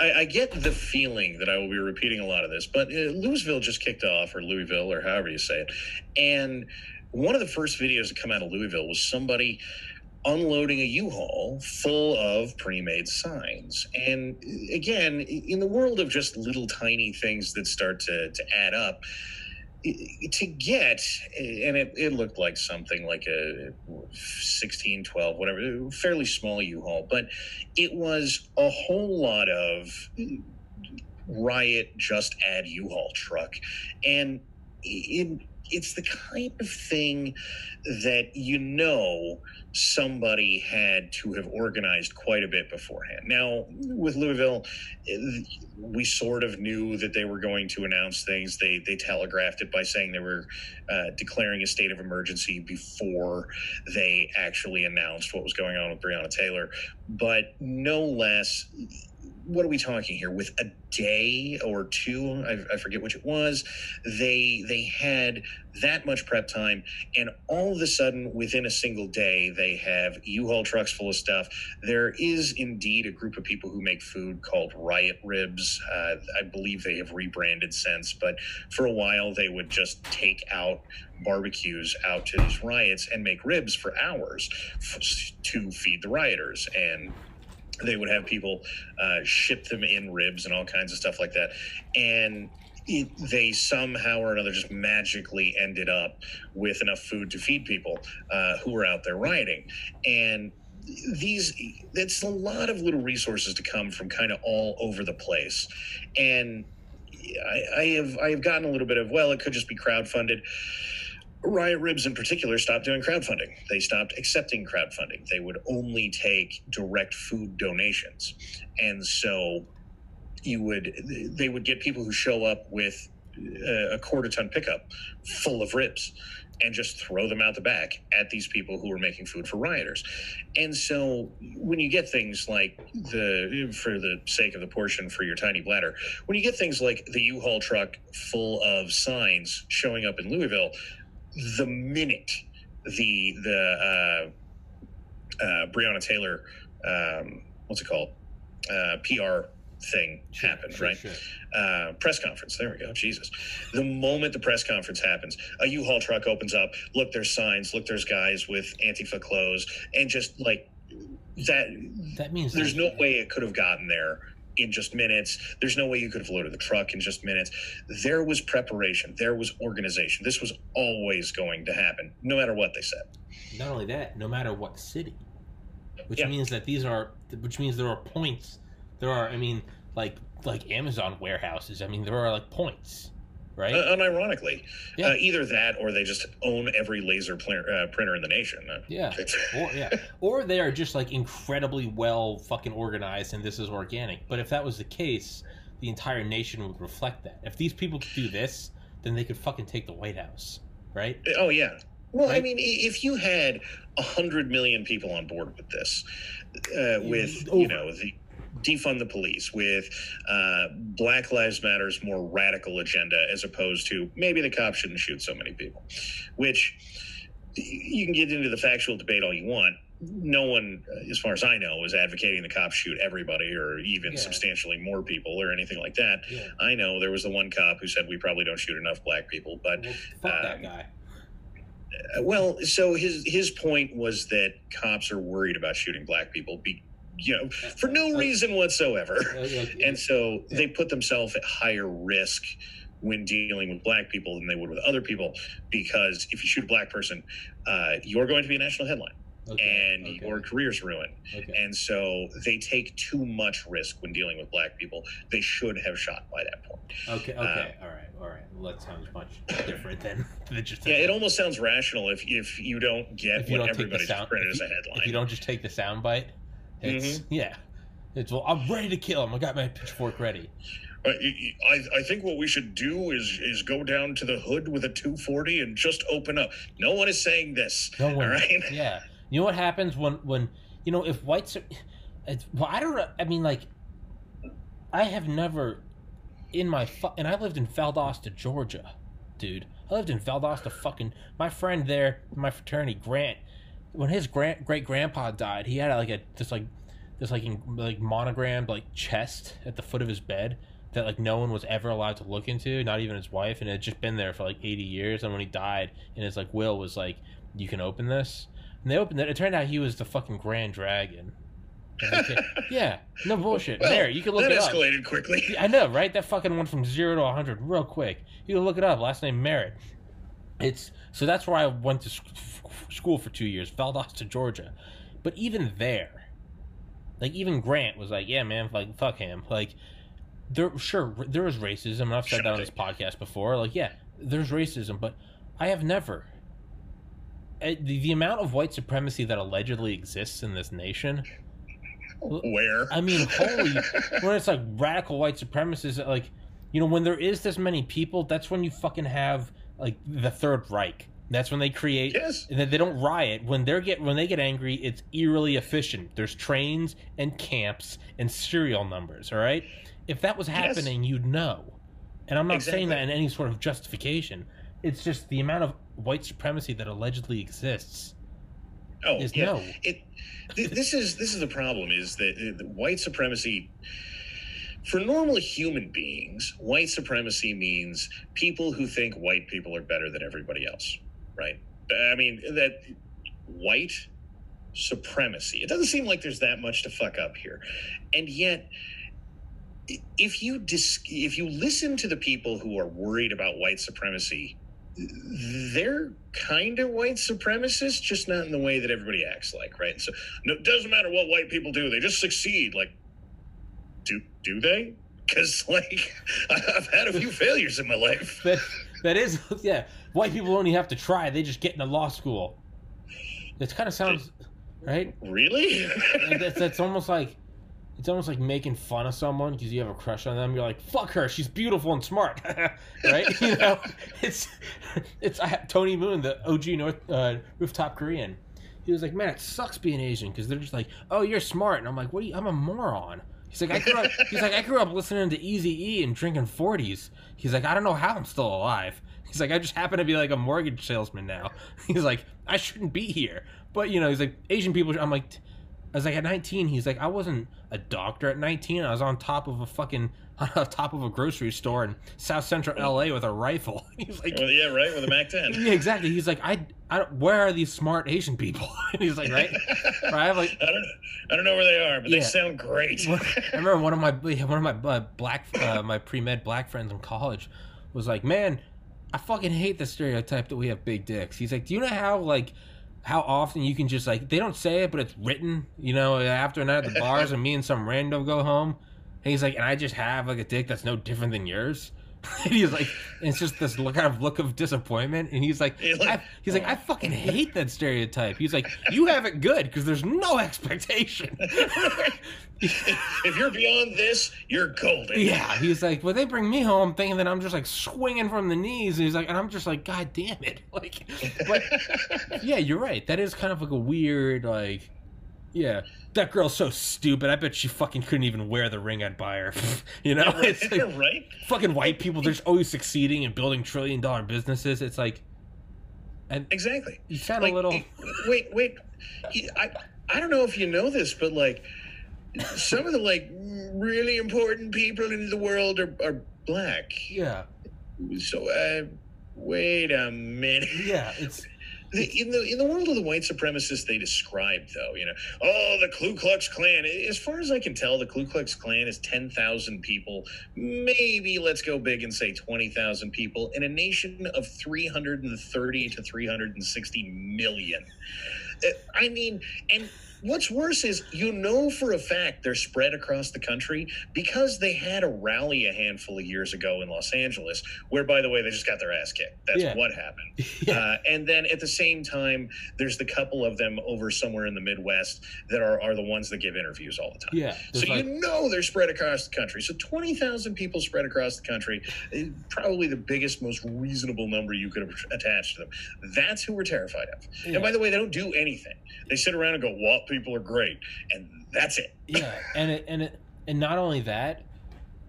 I, I get the feeling that I will be repeating a lot of this, but uh, Louisville just kicked off, or Louisville, or however you say it. And one of the first videos to come out of Louisville was somebody unloading a U-Haul full of pre-made signs. And uh, again, in the world of just little tiny things that start to, to add up, to get and it, it looked like something like a 16 12 whatever fairly small u-haul but it was a whole lot of riot just add u-haul truck. And it, it's the kind of thing that you know somebody had to have organized quite a bit beforehand. Now with louisville we sort of knew that they were going to announce things. They they telegraphed it by saying they were uh, declaring a state of emergency before they actually announced what was going on with breonna taylor. But no less what are we talking here? With a day or two I, I forget which it was they they had that much prep time and all of a sudden within a single day they have u-haul trucks full of stuff. There is indeed a group of people who make food called riot ribs. Uh, i believe they have rebranded since but for a while they would just take out barbecues out to these riots and make ribs for hours f- to feed the rioters and they would have people uh, ship them in ribs and all kinds of stuff like that. And it, they somehow or another just magically ended up with enough food to feed people uh, who were out there rioting. And these it's a lot of little resources to come from kind of all over the place. And I, I have I have gotten a little bit of well it could just be crowdfunded Riot Ribs in particular stopped doing crowdfunding. They stopped accepting crowdfunding. They would only take direct food donations. And so you would they would get people who show up with uh, a quarter ton pickup full of ribs and just throw them out the back at these people who were making food for rioters. And so when you get things like the for the sake of the portion for your tiny bladder, when you get things like the U-Haul truck full of signs showing up in Louisville, the minute the the uh, uh, Breonna Taylor, um, what's it called, uh, PR thing happened, Sure, right? sure. Uh, press conference. There we go. Jesus. The moment the press conference happens, a U-Haul truck opens up. Look, there's signs. Look, there's guys with Antifa clothes, and just like that. That means There's no way it could have gotten there in just minutes. There's no way you could have loaded the truck in just minutes. There was preparation. There was organization. This was always going to happen, no matter what they said. Not only that, no matter what city, which Yeah. means that these are, which means there are points. There are, I mean, like like Amazon warehouses. I mean, there are like points, right? Uh, unironically, Yeah. uh, either that or they just own every laser pl- uh, printer in the nation. Uh, yeah. Or yeah, or they are just like incredibly well fucking organized, and this is organic. But if that was the case, the entire nation would reflect that. If these people could do this, then they could fucking take the White House, right? Oh yeah. Well, I mean, if you had a hundred million people on board with this, uh, with Over. you know the defund the police, with uh, Black Lives Matter's more radical agenda, as opposed to maybe the cops shouldn't shoot so many people, which you can get into the factual debate all you want. No one, as far as I know, is advocating the cops shoot everybody or even Yeah. substantially more people or anything like that. Yeah. I know there was the one cop who said we probably don't shoot enough black people, but Well, fuck that um, guy. uh, Well, so his his point was that cops are worried about shooting black people, be, you know, for no reason whatsoever, Uh, and so they put themselves at higher risk when dealing with black people than they would with other people, because if you shoot a black person, uh, you're going to be a national headline, okay, and okay, your career's ruined. okay. And so they take too much risk when dealing with black people. They should have shot by that point. Okay, okay, all right, all right. well, that sounds much different than, than just. Yeah, it almost sounds rational if if you don't get if you what don't take the everybody sound, just printed if as a headline. if you don't just take the sound bite, it's Mm-hmm. yeah, it's well, I'm ready to kill him. I got my pitchfork ready. Uh, I, I think what we should do is is go down to the hood with a 240 and just open up. No one is saying this. No one, All right. yeah. You know what happens when when you know if whites are, it's, well, I don't know. I mean, like, I have never in my and I lived in Valdosta, Georgia, dude. I lived in Valdosta, fucking. My friend there, my fraternity, Grant. When his grand great grandpa died, he had like a this like this like in, like monogrammed like chest at the foot of his bed that like no one was ever allowed to look into, not even his wife, and it had just been there for like eighty years. And when he died, and his like will was like, you can open this, and they opened it. It turned out he was the fucking Grand Dragon. And I can't- yeah, no bullshit. Well, there, you can look it up. escalated quickly. I know, right? That fucking went from zero to hundred real quick. You can look it up. Last name Merritt. It's so that's where I went to school for two years, Valdosta, to Georgia. But even there, like even Grant was like, "Yeah, man, like fuck him." Like there, sure, there was racism. and I've said that on this podcast before. Like, yeah, there's racism, but I have never. eh, The, the amount of white supremacy that allegedly exists in this nation Where? I mean, holy, when it's like radical white supremacists, like, you know, when there is this many people, that's when you fucking have like the Third Reich. That's when they create, Yes. and then they don't riot. When they get when they get angry, it's eerily efficient. There's trains and camps and serial numbers. All right, if that was Yes. happening, you'd know. And I'm not saying that in any sort of justification. It's just the amount of white supremacy that allegedly exists Oh, is yeah. no. It, th- this is this is the problem is that uh, the white supremacy for normal human beings white supremacy means people who think white people are better than everybody else right i mean that white supremacy it doesn't seem like there's that much to fuck up here and yet if you dis- if you listen to the people who are worried about white supremacy they're kind of white supremacists, just not in the way that everybody acts like, right? So no, it doesn't matter what white people do; they just succeed. Like, do do they? Because like I've had a few failures in my life. that is yeah. White people only have to try. They just get into law school. It kind of sounds right? Really? that's, that's almost like it's almost like making fun of someone because you have a crush on them. You're like fuck her. She's beautiful and smart. Right? You know? It's it's I, tony moon the og north uh, rooftop korean. He was like man it sucks being asian because they're just like oh you're smart. And i'm like what you i'm a moron He's like, I grew up. He's like, I grew up listening to Easy E and drinking forties. He's like, I don't know how I'm still alive. He's like, I just happen to be like a mortgage salesman now. He's like, I shouldn't be here. But you know, he's like, Asian people. I'm like, I was like at 19. He's like, I wasn't a doctor at 19. I was on top of a fucking on top of a grocery store in South Central LA with a rifle. He's like, Well, yeah, right with a Mac 10. yeah, exactly. He's like, I, I where are these smart Asian people? And he's like, right. I have like I don't, I don't know where they are, but Yeah. they sound great. I remember one of my one of my uh, black uh, my pre med black friends in college was like, "Man, I fucking hate the stereotype that we have big dicks." He's like, "Do you know how like how often you can just like they don't say it, but it's written, you know, after a night at the bars and me and some random go home." And he's like, "And I just have like a dick that's no different than yours." and he's like, and it's just this look, kind of look of disappointment. And he's like, You're like, I, he's like, I oh. fucking hate that stereotype. He's like, you have it good because there's no expectation. if you're beyond this, you're golden. Yeah, he's like, well, they bring me home thinking that I'm just like swinging from the knees. And he's like, and I'm just like, God damn it! Like, but yeah, you're right. That is kind of like a weird, like, yeah, that girl's so stupid. I bet she fucking couldn't even wear the ring I'd buy her. you know, right, it's like right? fucking white people. They're just always succeeding and building trillion dollar businesses. It's like, and Exactly. you sound Like, a little. Wait, wait. I, I don't know if you know this, but like some of the like really important people in the world are, are black. Yeah, So, uh, wait a minute. yeah, it's In the in the world of the white supremacists they described, though, you know, oh, the Ku Klux Klan. As far as I can tell, the Ku Klux Klan is ten thousand people. Maybe let's go big and say twenty thousand people in a nation of three hundred and thirty to three hundred and sixty million. I mean, and what's worse is you know for a fact they're spread across the country because they had a rally a handful of years ago in Los Angeles, where, by the way, they just got their ass kicked. That's Yeah. what happened. Yeah. Uh, and then at the same time, there's the couple of them over somewhere in the Midwest that are, are the ones that give interviews all the time. yeah. So like, you know they're spread across the country. So twenty thousand people spread across the country, is probably the biggest, most reasonable number you could attach to them. That's who we're terrified of. yeah. And by the way, they don't do anything. They sit around and go, "Well, people are great," and that's it. yeah and it and it and not only that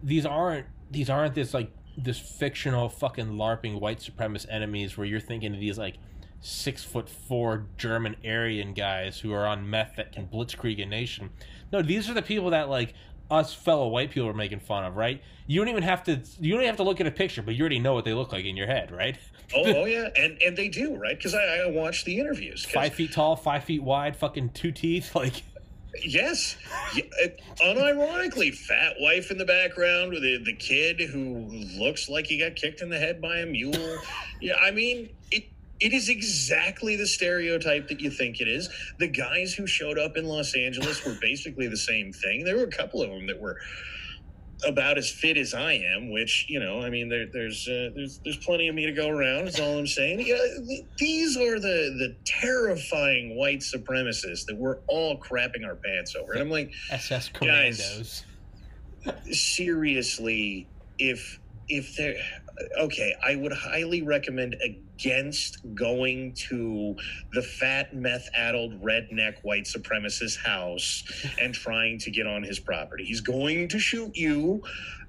these aren't these aren't this like this fictional fucking larping white supremacist enemies where you're thinking of these like six foot four german aryan guys who are on meth that can blitzkrieg a nation no these are the people that like us fellow white people are making fun of right you don't even have to you don't even have to look at a picture but you already know what they look like in your head right Oh, oh yeah, and and they do right because I, I watch the interviews. five feet tall five feet wide fucking two teeth like Yes, Yeah, uh, unironically, fat wife in the background with the, the kid who looks like he got kicked in the head by a mule. Yeah, I mean it. It is exactly the stereotype that you think it is. The guys who showed up in Los Angeles were basically the same thing. There were a couple of them that were about as fit as I am, which you know, I mean, there, there's uh, there's there's plenty of me to go around. Is all I'm saying. Yeah, th- these are the the terrifying white supremacists that we're all crapping our pants over, and I'm like, ss Guys. commandos seriously, if if there, okay, I would highly recommend against going to the fat meth-addled redneck white supremacist house and trying to get on his property. He's going to shoot you.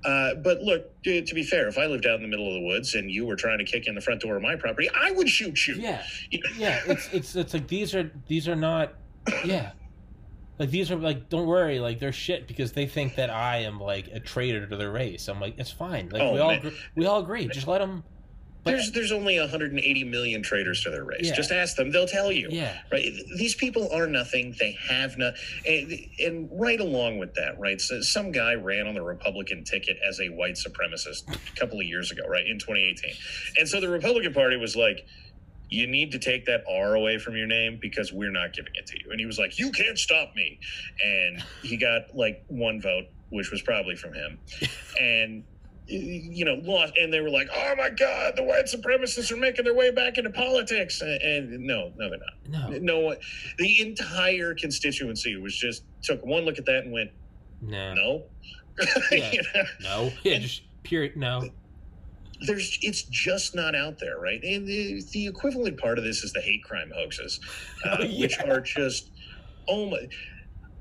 Uh, but look, to, to be fair, if I lived out in the middle of the woods and you were trying to kick in the front door of my property, I would shoot you. yeah yeah it's it's it's like these are these are not yeah like these are like don't worry like they're shit because they think that i am like a traitor to their race i'm like it's fine like Oh, we all man. we all agree just let them but There's there's only 180 million traitors to their race. Yeah. Just ask them; they'll tell you. yeah. Right? These people are nothing. They have not and, and right along with that right so some guy ran on the republican ticket as a white supremacist a couple of years ago right in 2018 and so the republican party was like you need to take that r away from your name because we're not giving it to you. And he was like you can't stop me. And he got like one vote which was probably from him. And you know lost and they were like oh my god the white supremacists are making their way back into politics. And, and no no they're not. No. No one the entire constituency was just took one look at that and went no. No. Yeah. You know? no. Yeah And- just period no. There's it's just not out there right? And the, the equivalent part of this is the hate crime hoaxes uh, Oh, yeah. which are just oh my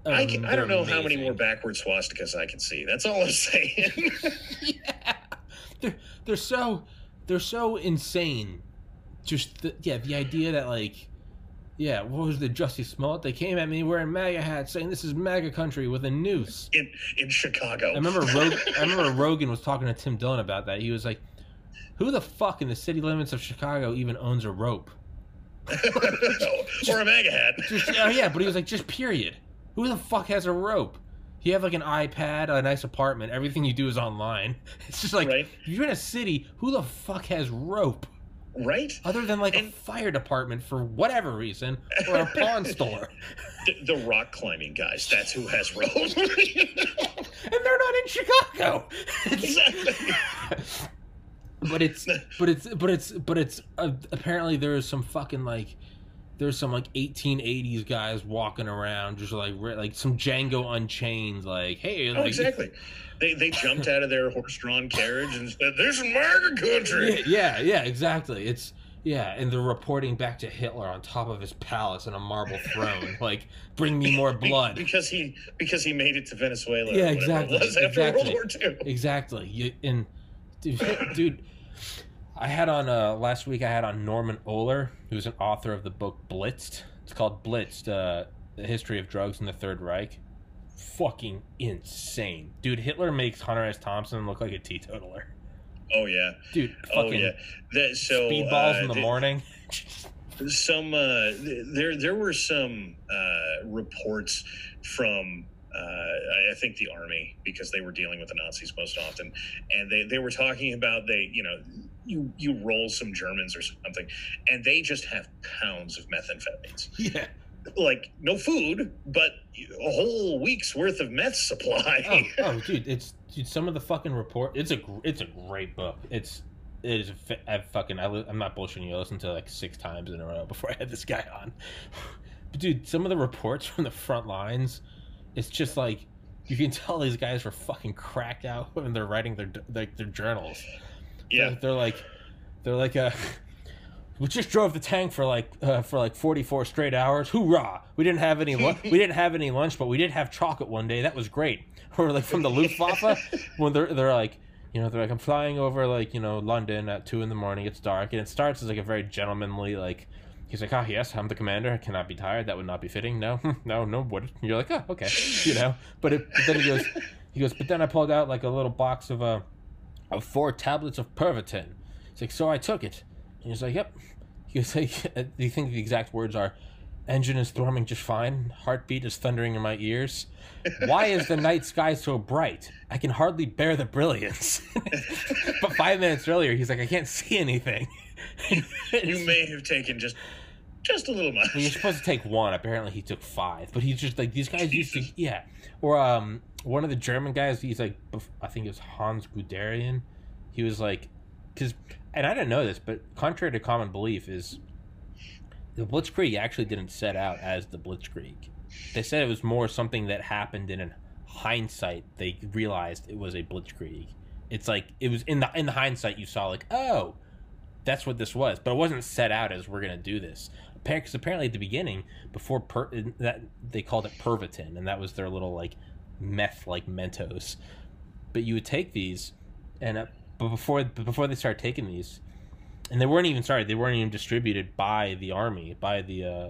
I, Um, can, I don't know how many more backward swastikas I can see. That's all I'm saying. yeah they're they're so they're so insane just the, yeah the idea that like yeah what was the Jussie Smollett they came at me wearing MAGA hats saying this is MAGA country with a noose in in Chicago. I remember Rog- I remember Rogan was talking to Tim Dillon about that. He was like, "Who the fuck in the city limits of Chicago even owns a rope?" or a MAGA hat. Just oh yeah, but he was like, just period. Who the fuck has a rope? You have like an iPad, a nice apartment. Everything you do is online. It's just like Right. if you're in a city. Who the fuck has rope? Right? Other than like a fire department for whatever reason, or a pawn store, The, the rock climbing guys. That's who has rope. and they're not in Chicago. exactly. but it's but it's but it's but it's uh, apparently there's some fucking like there's some like 1880s guys walking around just like like some Django Unchained like hey Oh, like exactly. They, they jumped out of their horse-drawn carriage and said, "This is MAGA country." yeah, yeah yeah exactly it's yeah and they're reporting back to Hitler on top of his palace on a marble throne like bring me more blood because he because he made it to Venezuela. Yeah, exactly, It was after exactly. World War II. Exactly. You, and dude, dude, I had on uh, last week. I had on Norman Ohler, who's an author of the book Blitzed. It's called Blitzed: uh, The History of Drugs in the Third Reich. Fucking insane, dude. Hitler makes Hunter S. Thompson look like a teetotaler. Oh yeah. Dude, Oh yeah. That, so speedballs uh, in the morning. some uh, there there were some uh, reports from uh, I I think the army because they were dealing with the Nazis most often, and they, they were talking about they you know you you roll some Germans or something, and they just have pounds of methamphetamines. yeah, like no food, but a whole week's worth of meth supply. oh, oh, dude, it's dude. Some of the fucking report. It's a it's a great book. It's it is. a I fucking. I, I'm not bullshitting you. I listened to it like six times in a row before I had this guy on. But dude, some of the reports from the front lines, it's just like you can tell these guys were fucking cracked out when they're writing their like their journals. Yeah, They're, they're like, they're like, uh, we just drove the tank for like uh, for like 44 straight hours. Hoorah! We didn't have any lu- we didn't have any lunch, but we did have chocolate one day. That was great. Or like from the Luftwaffe when they're they're like. You know, they're like, I'm flying over like you know London at two in the morning. It's dark, and it starts as like a very gentlemanly like. He's like, ah, yes, I'm the commander. I cannot be tired. That would not be fitting. No, no, no. What? And you're like, oh, okay, you know. But, it, but then he goes, he goes, but then I pulled out like a little box of uh, of four tablets of Pervitin. He's like, so I took it. And he's like, yep. He goes, like, do you think the exact words are, engine is thrumming just fine, heartbeat is thundering in my ears. Why is the night sky so bright? I can hardly bear the brilliance. but five minutes earlier, he's like, I can't see anything. you may have taken just just a little much. Well, you're supposed to take one. Apparently, he took five. But he's just like these guys used to, yeah. Or um, one of the German guys. He's like, I think it was Hans Guderian. He was like, because, and I didn't know this, but contrary to common belief, is the Blitzkrieg actually didn't set out as the Blitzkrieg. They said it was more something that happened, in hindsight, they realized it was a Blitzkrieg. It's like it was in the in the hindsight you saw like, oh, that's what this was, but it wasn't set out as we're gonna do this. Because apparently at the beginning, before per, that they called it Pervitin, and that was their little like meth like Mentos. But you would take these, and uh, but before but before they started taking these, and they weren't even sorry, they weren't even distributed by the army, by the uh,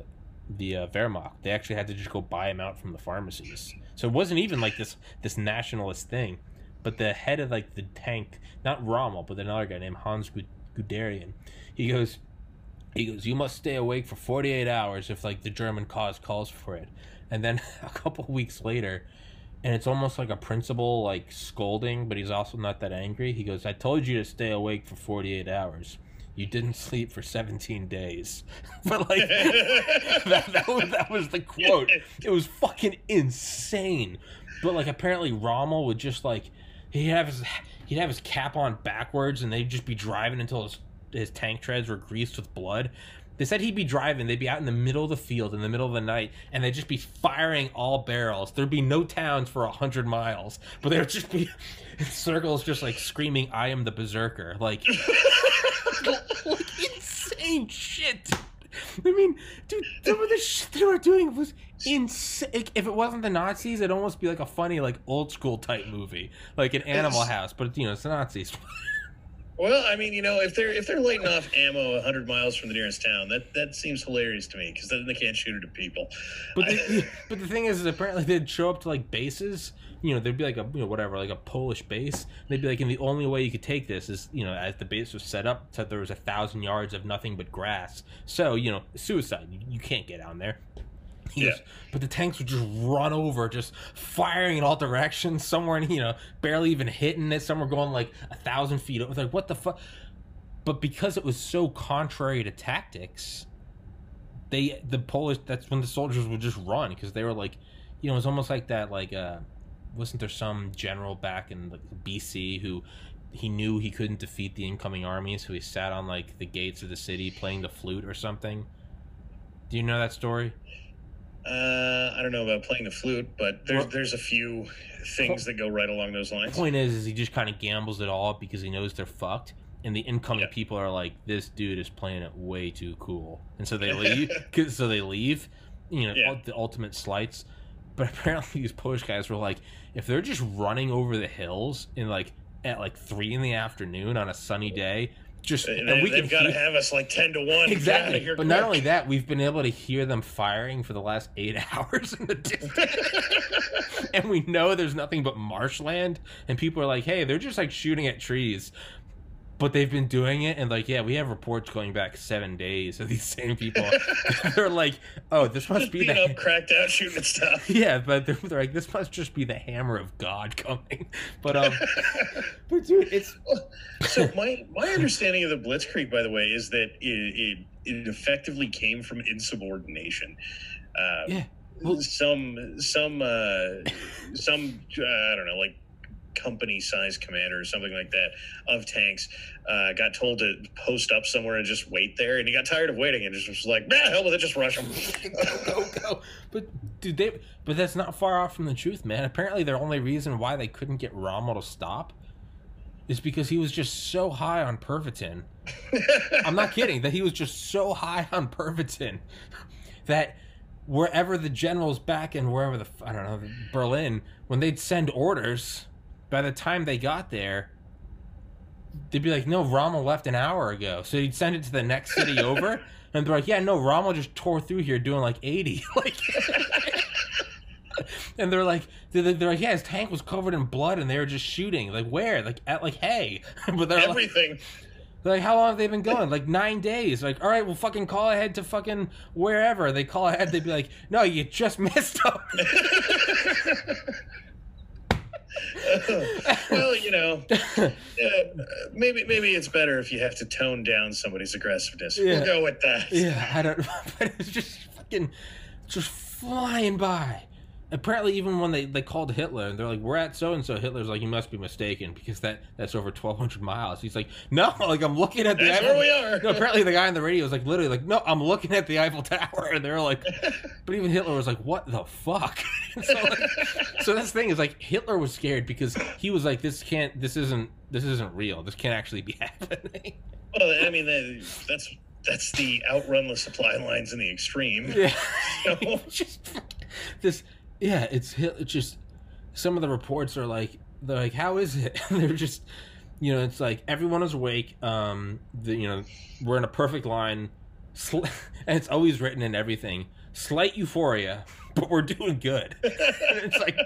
the uh, Wehrmacht. They actually had to just go buy them out from the pharmacies. So it wasn't even like this this nationalist thing. But the head of like the tank, not Rommel, but another guy named Hans Guderian, he goes, he goes, you must stay awake for 48 hours if like the German cause calls for it. And then a couple weeks later, and it's almost like a principal like scolding, but he's also not that angry. He goes, I told you to stay awake for 48 hours. You didn't sleep for 17 days. but like that, that, was, that was the quote. It was fucking insane. But like apparently Rommel would just like he'd have his he'd have his cap on backwards and they'd just be driving until his his tank treads were greased with blood. They said he'd be driving, they'd be out in the middle of the field in the middle of the night, and they'd just be firing all barrels. There'd be no towns for a hundred miles, but there'd just be circles just like screaming, I am the berserker. Like, like insane shit. I mean, dude, some of the shit they were doing was insane. If it wasn't the Nazis, it'd almost be like a funny, like old school type movie, like an Animal House. But you know, it's the Nazis. Well, I mean, you know, if they're if they're lighting off ammo hundred miles from the nearest town, that that seems hilarious to me because then they can't shoot it at people. But the, but the thing is, is apparently they'd show up to like bases. You know, there'd be like a you know whatever, like a Polish base. They'd be like, and the only way you could take this is you know as the base was set up, so there was a thousand yards of nothing but grass. So you know, suicide. You, you can't get down there. He Yeah. goes, but the tanks would just run over, just firing in all directions. Somewhere, you know, barely even hitting it. Some were going like a thousand feet. It was like, what the fuck? But because it was so contrary to tactics, they the Polish. That's when the soldiers would just run because they were like, you know, it's almost like that. Like, uh, wasn't there some general back in like BC who he knew he couldn't defeat the incoming army, so he sat on like the gates of the city playing the flute or something. Do you know that story? Uh, I don't know about playing the flute, but there's Well- there's a few things that go right along those The lines. point is, is he just kind of gambles it all because he knows they're fucked, and the incoming Yeah. people are like, "This dude is playing it way too cool," and so they leave. so they leave. You know, Yeah. the ultimate slights. But apparently, these Polish guys were like, if they're just running over the hills in like at like three in the afternoon on a sunny day, just They, and we have got to have us like ten to one. Exactly. here But not only that, we've been able to hear them firing for the last eight hours in the distance. and we know there's nothing but marshland and people are like hey they're just like shooting at trees but they've been doing it and like yeah we have reports going back seven days of these same people they're like oh this must Just be the up, cracked out, shooting stuff. yeah but they're, they're like this must just be the hammer of god coming but um but dude it's so my my understanding of the Blitzkrieg, by the way, is that it it, it effectively came from insubordination. Uh, Yeah. Well- some some uh, some uh, I don't know like company size commander or something like that of tanks uh, got told to post up somewhere and just wait there and he got tired of waiting and just was like nah hell with it just rush them go, go, go. But dude, they but that's not far off from the truth, man. Apparently, the only reason why they couldn't get Rommel to stop is because he was just so high on Pervitin. I'm not kidding. That he was just so high on Pervitin that wherever the generals back in wherever the I don't know Berlin, when they'd send orders, by the time they got there. They'd be like, no, Rommel left an hour ago. So he'd send it to the next city over, and they're like, yeah, no, Rommel just tore through here doing like 80. like, and they're like, they're, they're like, yeah, his tank was covered in blood, and they were just shooting. Like where? Like at like hey, but they're like, everything they're like, how long have they been going? Like nine days. Like, all right, we'll fucking call ahead to fucking wherever. They call ahead. They'd be like, no, you just missed them. well, you know, uh, maybe maybe it's better if you have to tone down somebody's aggressiveness. Yeah. We'll go with that. Yeah, I don't. But it's just fucking, just flying by. Apparently, even when they, they called Hitler and they're like, "We're at so and so," Hitler's like, "You must be mistaken because that that's over twelve hundred miles." He's like, "No, like I'm looking at the That's Eiffel." where we are. No, apparently the guy on the radio was like, literally like, "No, I'm looking at the Eiffel Tower," and they're like, but even Hitler was like, "What the fuck?" so, like, so this thing is like Hitler was scared because he was like, "This can't, this isn't, this isn't real. This can't actually be happening." Well, I mean, that's that's the outrun the supply lines in the extreme. Yeah. So- just this yeah, it's it's just some of the reports are like they're like how is it? They're just you know, it's like everyone is awake um the you know, we're in a perfect line and it's always written in everything. Slight euphoria, but we're doing good. and it's like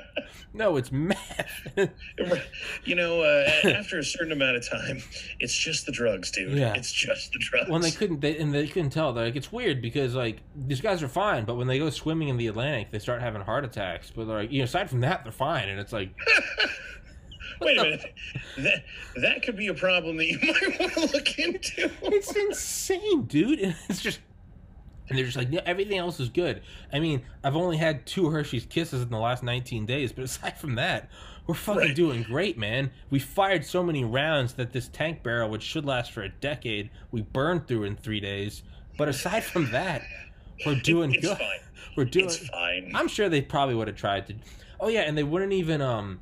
no, it's math. you know, uh, after a certain amount of time, it's just the drugs, dude. Yeah. It's just the drugs. when they couldn't they, and they couldn't tell they're like it's weird because like these guys are fine but when they go swimming in the atlantic they start having heart attacks but they're like you know aside from that they're fine and it's like Wait a minute. That that could be a problem that you might want to look into. it's insane dude it's just and they're just like yeah, everything else is good i mean i've only had two hershey's kisses in the last 19 days but aside from that we're fucking Right. doing great man we fired so many rounds that this tank barrel which should last for a decade we burned through in three days but aside from that we're doing it's good fine. we're doing It's fine. I'm sure they probably would have tried to. Oh yeah, and they wouldn't even um,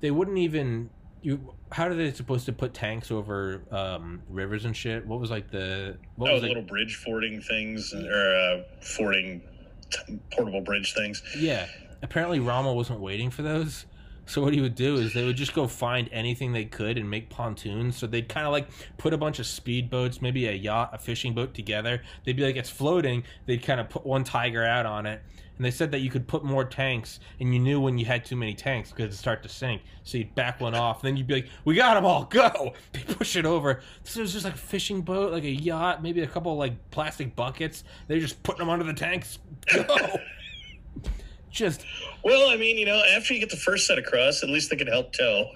they wouldn't even you. How are they supposed to put tanks over um rivers and shit? What was like the what oh, was little like? bridge fording things or uh, fording t- portable bridge things. Yeah, apparently Rommel wasn't waiting for those. So what he would do is they would just go find anything they could and make pontoons. So they'd kind of like put a bunch of speedboats, maybe a yacht, a fishing boat together. They'd be like it's floating. They'd kind of put one tiger out on it, and they said that you could put more tanks, and you knew when you had too many tanks because it'd start to sink. So you'd back one off, and then you'd be like, "We got them all, go!" They push it over. So it was just like a fishing boat, like a yacht, maybe a couple like plastic buckets. They're just putting them under the tanks. Go. just Well, I mean, you know, after you get the first set across, at least they can help tow.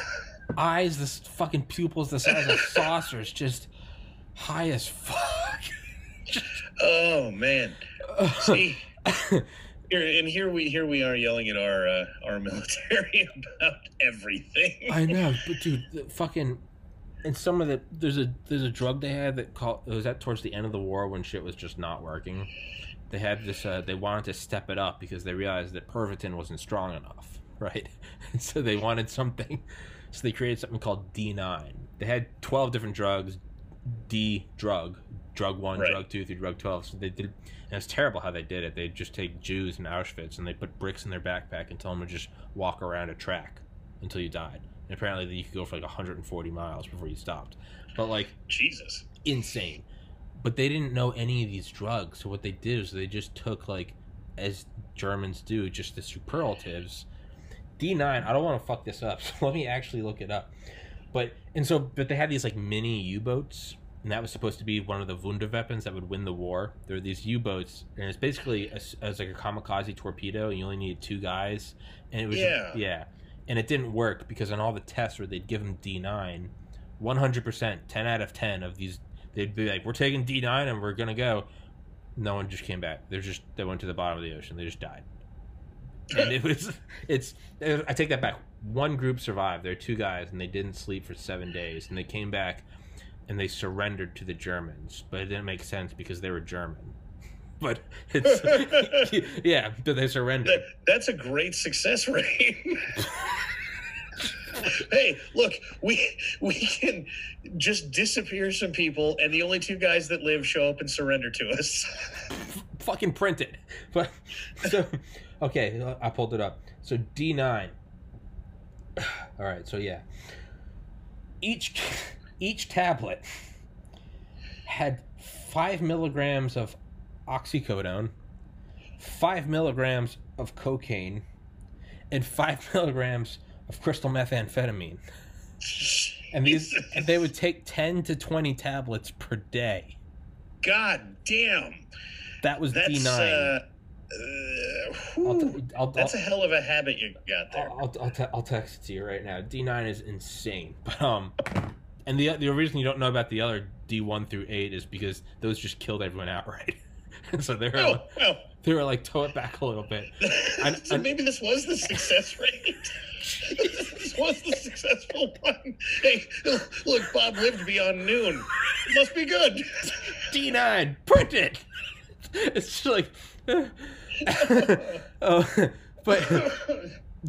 eyes, this fucking pupils the size of saucers, just high as fuck. Oh man. See, here and here we here we are yelling at our uh, our military about everything. I know, but dude, fucking and some of the there's a there's a drug they had that called was that towards the end of the war when shit was just not working. They had this uh, they wanted to step it up because they realized that Pervitin wasn't strong enough, right? And so they wanted something, so they created something called D9. They had twelve different drugs, D drug, drug one, Right. drug two through drug twelve. So they did, and it's terrible how they did it. They'd just take Jews in Auschwitz and they put bricks in their backpack and tell them to just walk around a track until you died. And apparently, you could go for like 140 miles before you stopped. But like Jesus. insane. But they didn't know any of these drugs, so what they did is they just took like, as Germans do, just the superlatives. D9. I don't want to fuck this up, so let me actually look it up. But and so, but they had these like mini U-boats, and that was supposed to be one of the Wunderweapons that would win the war. There were these U-boats, and it's basically as, as like a kamikaze torpedo, and you only needed two guys, and it was Yeah. yeah, and it didn't work because on all the tests where they'd give them D9, 100%, 10 out of 10 of these, they'd be like, we're taking D9 and we're gonna go. No one just came back. They're just they went to the bottom of the ocean. They just died. And it was it's I take that back. One group survived. There are two guys, and they didn't sleep for seven days, and they came back, and they surrendered to the Germans. But it didn't make sense because they were German. But it's yeah, but they surrendered. That, that's a great success rate. hey, look, we we can just disappear some people, and the only two guys that live show up and surrender to us. Fucking print it. But so okay, I pulled it up. So D nine. All right, so yeah, each each tablet had five milligrams of oxycodone, five milligrams of cocaine, and five milligrams of crystal methamphetamine. And these and they would take 10 to 20 tablets per day. God damn. That was That's D9. uh, uh, I'll t- I'll, that's a I'll, hell of a habit you got there. I'll, I'll, te- I'll text it to you right now. D9 is insane. But, um, and the the reason you don't know about the other D1 through 8 is because those just killed everyone outright. so they were, Oh, uh, well, they were like, toe it back a little bit. I- so I- maybe this was the success rate. this was the successful one. Hey, look, Bob lived beyond noon. Must be good. D9, print it. It's just like, oh, but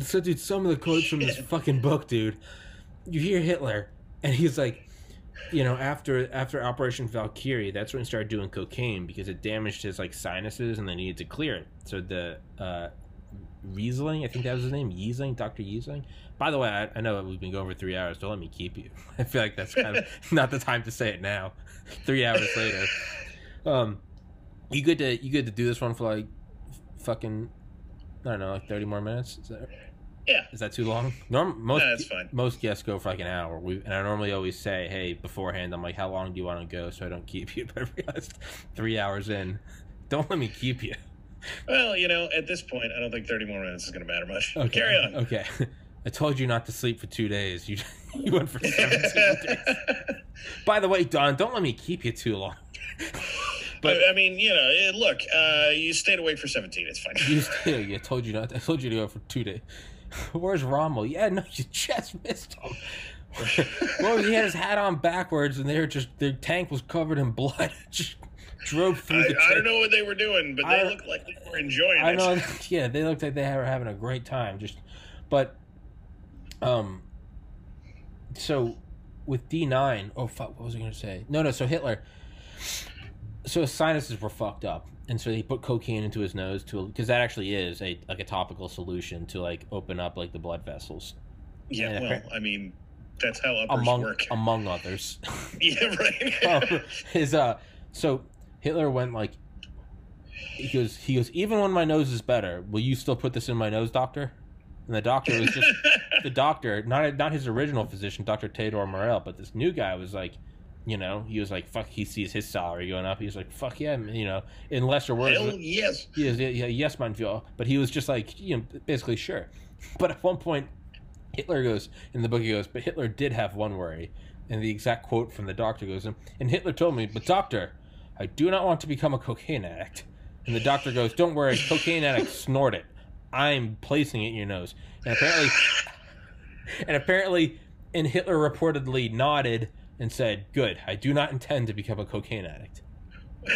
so dude, some of the quotes from this fucking book, dude. You hear Hitler, and he's like, you know, after after Operation Valkyrie, that's when he started doing cocaine because it damaged his like sinuses, and they needed to clear it. So the uh, Riesling, I think that was his name, Yiesling, Doctor Yiesling. By the way, I, I know we've been going for three hours. Don't let me keep you. I feel like that's kind of not the time to say it now. three hours later. Um, you good to you good to do this one for like fucking I don't know, like thirty more minutes? Is that Yeah. is that too long? Norm most No, that's fine. most guests go for like an hour. We and I normally always say, hey, beforehand, I'm like, how long do you want to go, so I don't keep you. But I realized three hours in, don't let me keep you. Well, you know, at this point, I don't think 30 more minutes is going to matter much. Okay, Carry on. Okay, I told you not to sleep for two days. You you went for seventeen days. By the way, Don, don't let me keep you too long. But- I, mean, you know, eh, look, uh, you stayed awake for 17. It's fine. You still, you told you not. I told you to go for two days. Where's Rommel? Yeah, no, you just missed him. well, he had his hat on backwards, and they were just their tank was covered in blood. just drove through I, the. I don't know what they were doing, but they I- looked like they were enjoying I it. know. Yeah, they looked like they were having a great time. Just, but, um, so with D nine, oh fuck, what was I gonna say? No, no. So Hitler, so his sinuses were fucked up, and so he put cocaine into his nose to because that actually is a like a topical solution to like open up like the blood vessels Yeah, Yeah, well, I mean, that's how uppers among work. among others. yeah, right. um, his uh, so Hitler went like. He goes. He goes. Even when my nose is better, will you still put this in my nose, doctor? And the doctor was just the doctor, not not his original physician, Doctor Theodore Morell, but this new guy was like, you know, he was like, fuck. He sees his salary going up. He's like, fuck yeah, you know, in lesser words. Hell uh, yes. He is, yeah, yes, Führer. But he was just like, you know, basically sure. But at one point, Hitler goes in the book. He goes, but Hitler did have one worry, and the exact quote from the doctor goes, and Hitler told me, but doctor, I do not want to become a cocaine addict. And the doctor goes, don't worry, cocaine addicts snort it. I'm placing it in your nose. And apparently, and apparently, and Hitler reportedly nodded and said, "Good. I do not intend to become a cocaine addict."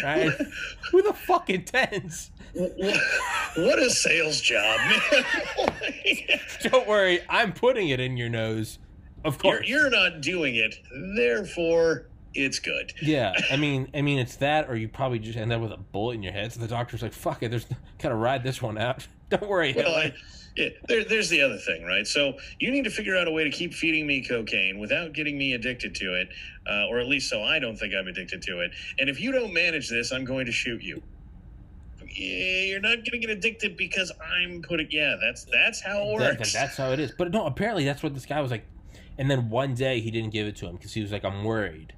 Right? Who the fuck intends? what a sales job. Don't worry, I'm putting it in your nose. Of you're, course. you're not doing it, therefore it's good. Yeah, I mean, I mean, it's that, or you probably just end up with a bullet in your head. So the doctor's like, "Fuck it, there's gotta ride this one out." Don't worry, Well, Hitler. I, yeah, there, there's the other thing, right? So you need to figure out a way to keep feeding me cocaine without getting me addicted to it, uh, or at least so I don't think I'm addicted to it. And if you don't manage this, I'm going to shoot you. Yeah, you're not going to get addicted because I'm putting. Yeah, that's that's how it That- works. that's how it is. But no, apparently that's what this guy was like. And then one day he didn't give it to him because he was like, "I'm worried."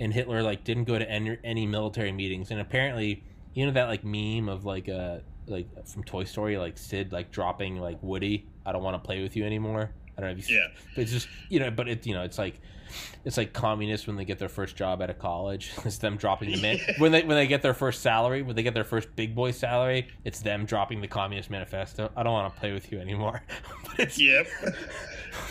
And Hitler like didn't go to any, any military meetings. And apparently, you know that like meme of like uh like from Toy Story, like Sid like dropping like Woody, "I don't want to play with you anymore." I don't know if you Yeah. but it's just you know, but it you know, it's like it's like communists when they get their first job out of college. It's them dropping the man when they when they get their first salary, when they get their first big boy salary, it's them dropping the Communist Manifesto. I don't want to play with you anymore. but it's Yep.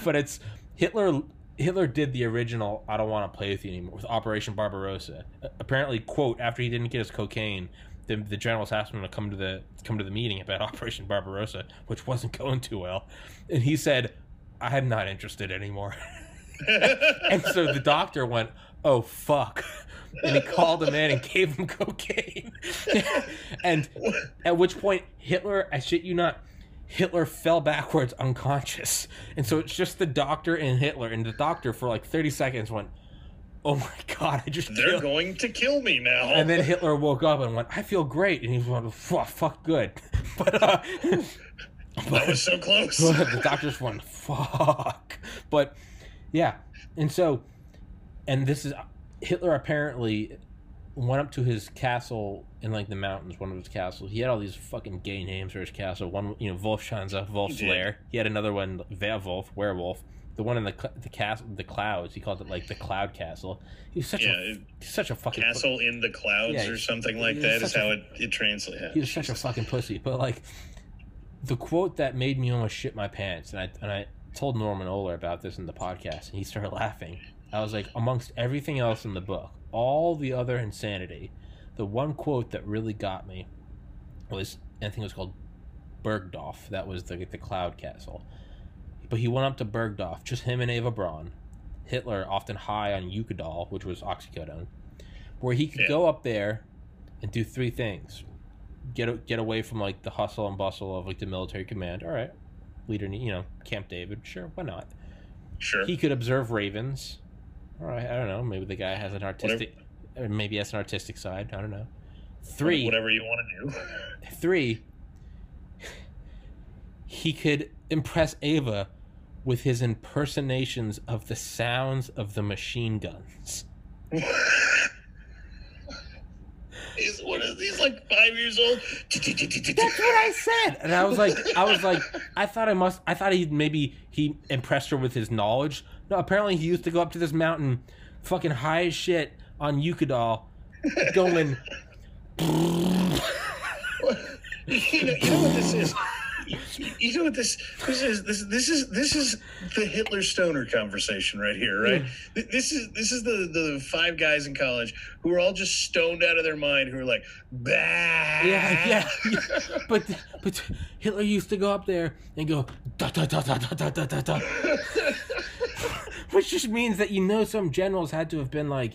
but it's Hitler. Hitler did the original "I don't want to play with you anymore" with Operation Barbarossa. Apparently, quote after he didn't get his cocaine, the, the generals asked him to come to the come to the meeting about Operation Barbarossa, which wasn't going too well, and he said, "I'm not interested anymore." and so the doctor went, "Oh fuck." And he called him in and gave him cocaine. and at which point Hitler, I shit you not, Hitler fell backwards unconscious. And so it's just the doctor and Hitler. And the doctor, for like 30 seconds, went, Oh my God, I just They're killed. going to kill me now. And then Hitler woke up and went, I feel great. And he went, Fuck, fuck good. But, uh, that was so close. the doctors went, Fuck. But, yeah. And so, and this is, Hitler apparently went up to his castle in like the mountains, one of his castles. He had all these fucking gay names for his castle. One, you know, Wolfschanze, Wolf's He. Lair. He had another one, Werewolf, Werewolf. The one in the the castle, the clouds. He called it like the Cloud Castle. He was such Yeah, a it- such a fucking Castle in the clouds Yeah, or something like that is a- how it, it translates. he was such a fucking pussy. But like, the quote that made me almost shit my pants, and I and I told Norman Ohler about this in the podcast, and he started laughing. I was like, amongst everything else in the book, all the other insanity, the one quote that really got me was I think it was called Bergdorf. That was the the cloud castle. But he went up to Bergdorf, just him and Eva Braun. Hitler often high on Eukodal, which was oxycodone, where he could Yeah. go up there and do three things: get get away from like the hustle and bustle of like the military command. All right, leader, you know, Camp David. Sure, why not? Sure. He could observe ravens. All right, I don't know. Maybe the guy has an artistic, or maybe has an artistic side. I don't know. Three, Whatever you want to do. three. He could impress Eva with his impersonations of the sounds of the machine guns. he's, what is, he's like five years old. That's what I said, and I was like, I was like, I thought I must, I thought he maybe he impressed her with his knowledge. No, apparently he used to go up to this mountain, fucking high as shit on Eukodal, going. you, know, you know what this is? You- know what this this is this this is this is the Hitler stoner conversation right here, right? Th- This is this is the the five guys in college who are all just stoned out of their mind who are like, bah. Yeah, yeah, yeah. But but Hitler used to go up there and go da da da da da da da da, which just means that you know some generals had to have been like,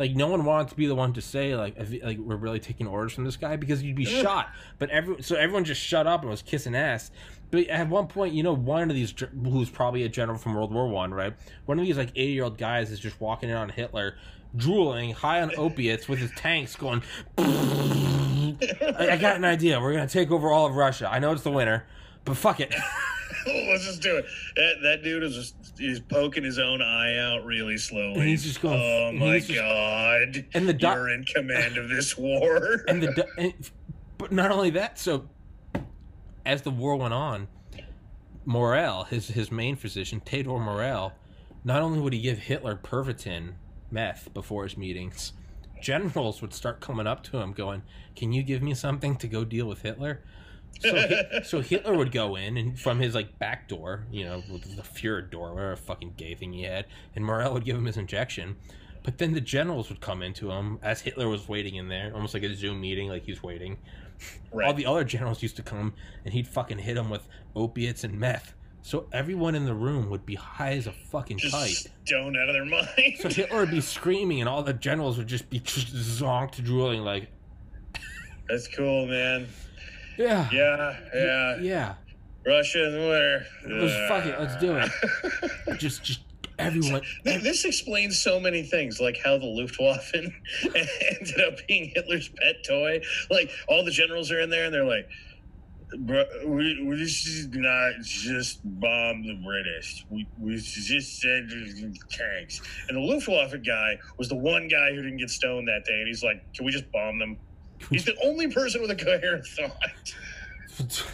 like no one wanted to be the one to say like if, like we're really taking orders from this guy because you'd be shot. But every so everyone just shut up and was kissing ass. But at one point, you know, one of these who's probably a general from World War One, right? One of these like eighty year old guys is just walking in on Hitler, drooling, high on opiates, with his tanks going. I, I got an idea. We're gonna take over all of Russia. I know it's the winter, but fuck it. Let's just do it. That, that dude is just he's poking his own eye out really slowly. And he's just going- Oh my just- god! and the doc- you're in command of this war. and the and, but not only that. So as the war went on, Morell, his his main physician, Theodor Morell, not only would he give Hitler Pervitin meth before his meetings, generals would start coming up to him, going, "Can you give me something to go deal with Hitler?" So, Hi- so Hitler would go in and from his like back door, you know, with the Fuhrer door, whatever fucking gay thing he had, and Morell would give him his injection. But then the generals would come into him as Hitler was waiting in there, almost like a Zoom meeting, like he's waiting. right. All the other generals used to come and he'd fucking hit them with opiates and meth. So everyone in the room would be high as a fucking just kite. stoned out of their mind. So Hitler would be screaming and all the generals would just be just zonked drooling like, That's cool, man. Yeah, Yeah, yeah. yeah. Russia Russian winter. Let's fuck it, let's do it. Just, just everyone. Th- This explains so many things, like how the Luftwaffe ended up being Hitler's pet toy. Like all the generals are in there, and they're like, "Bro, we, we this is not just bomb the British. We, we just send tanks." And the Luftwaffe guy was the one guy who didn't get stoned that day, and he's like, "Can we just bomb them?" He's the only person with a coherent thought.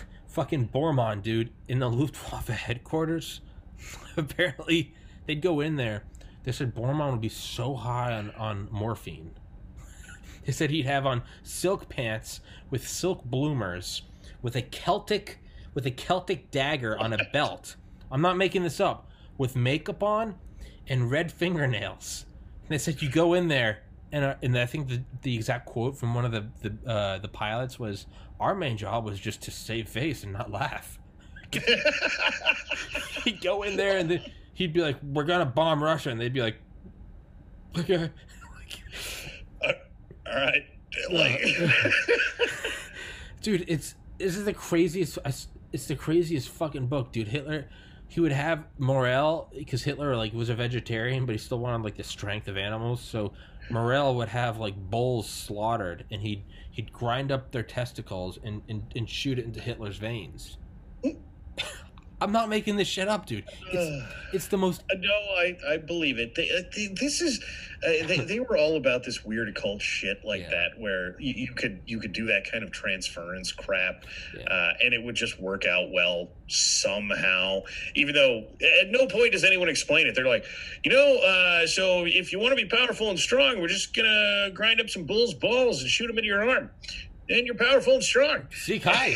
fucking Bormann, dude, in the Luftwaffe headquarters, apparently they'd go in there. They said Bormann would be so high on, on morphine. They said he'd have on silk pants with silk bloomers, with a Celtic with a Celtic dagger on a belt. I'm not making this up. With makeup on and red fingernails. And they said you go in there and uh, and I think the, the exact quote from one of the the uh, the pilots was our main job was just to save face and not laugh. he'd go in there and then he'd be like, "We're gonna bomb Russia," and they'd be like, "Okay." All right, like, dude, it's this is the craziest. It's the craziest fucking book, dude. Hitler, he would have Morell because Hitler like was a vegetarian, but he still wanted like the strength of animals. So Morell would have like bulls slaughtered, and he'd he'd grind up their testicles and and, and shoot it into Hitler's veins. I'm not making this shit up, dude. It's, it's the most. No, I, I believe it. They, they, this is uh, they, they were all about this weird occult shit like yeah. that, where you, you, could you could do that kind of transference crap, yeah. uh, and it would just work out well somehow. Even though at no point does anyone explain it. They're like, you know, uh, so if you want to be powerful and strong, we're just gonna grind up some bulls' balls and shoot them into your arm and you're powerful and strong. Seek high.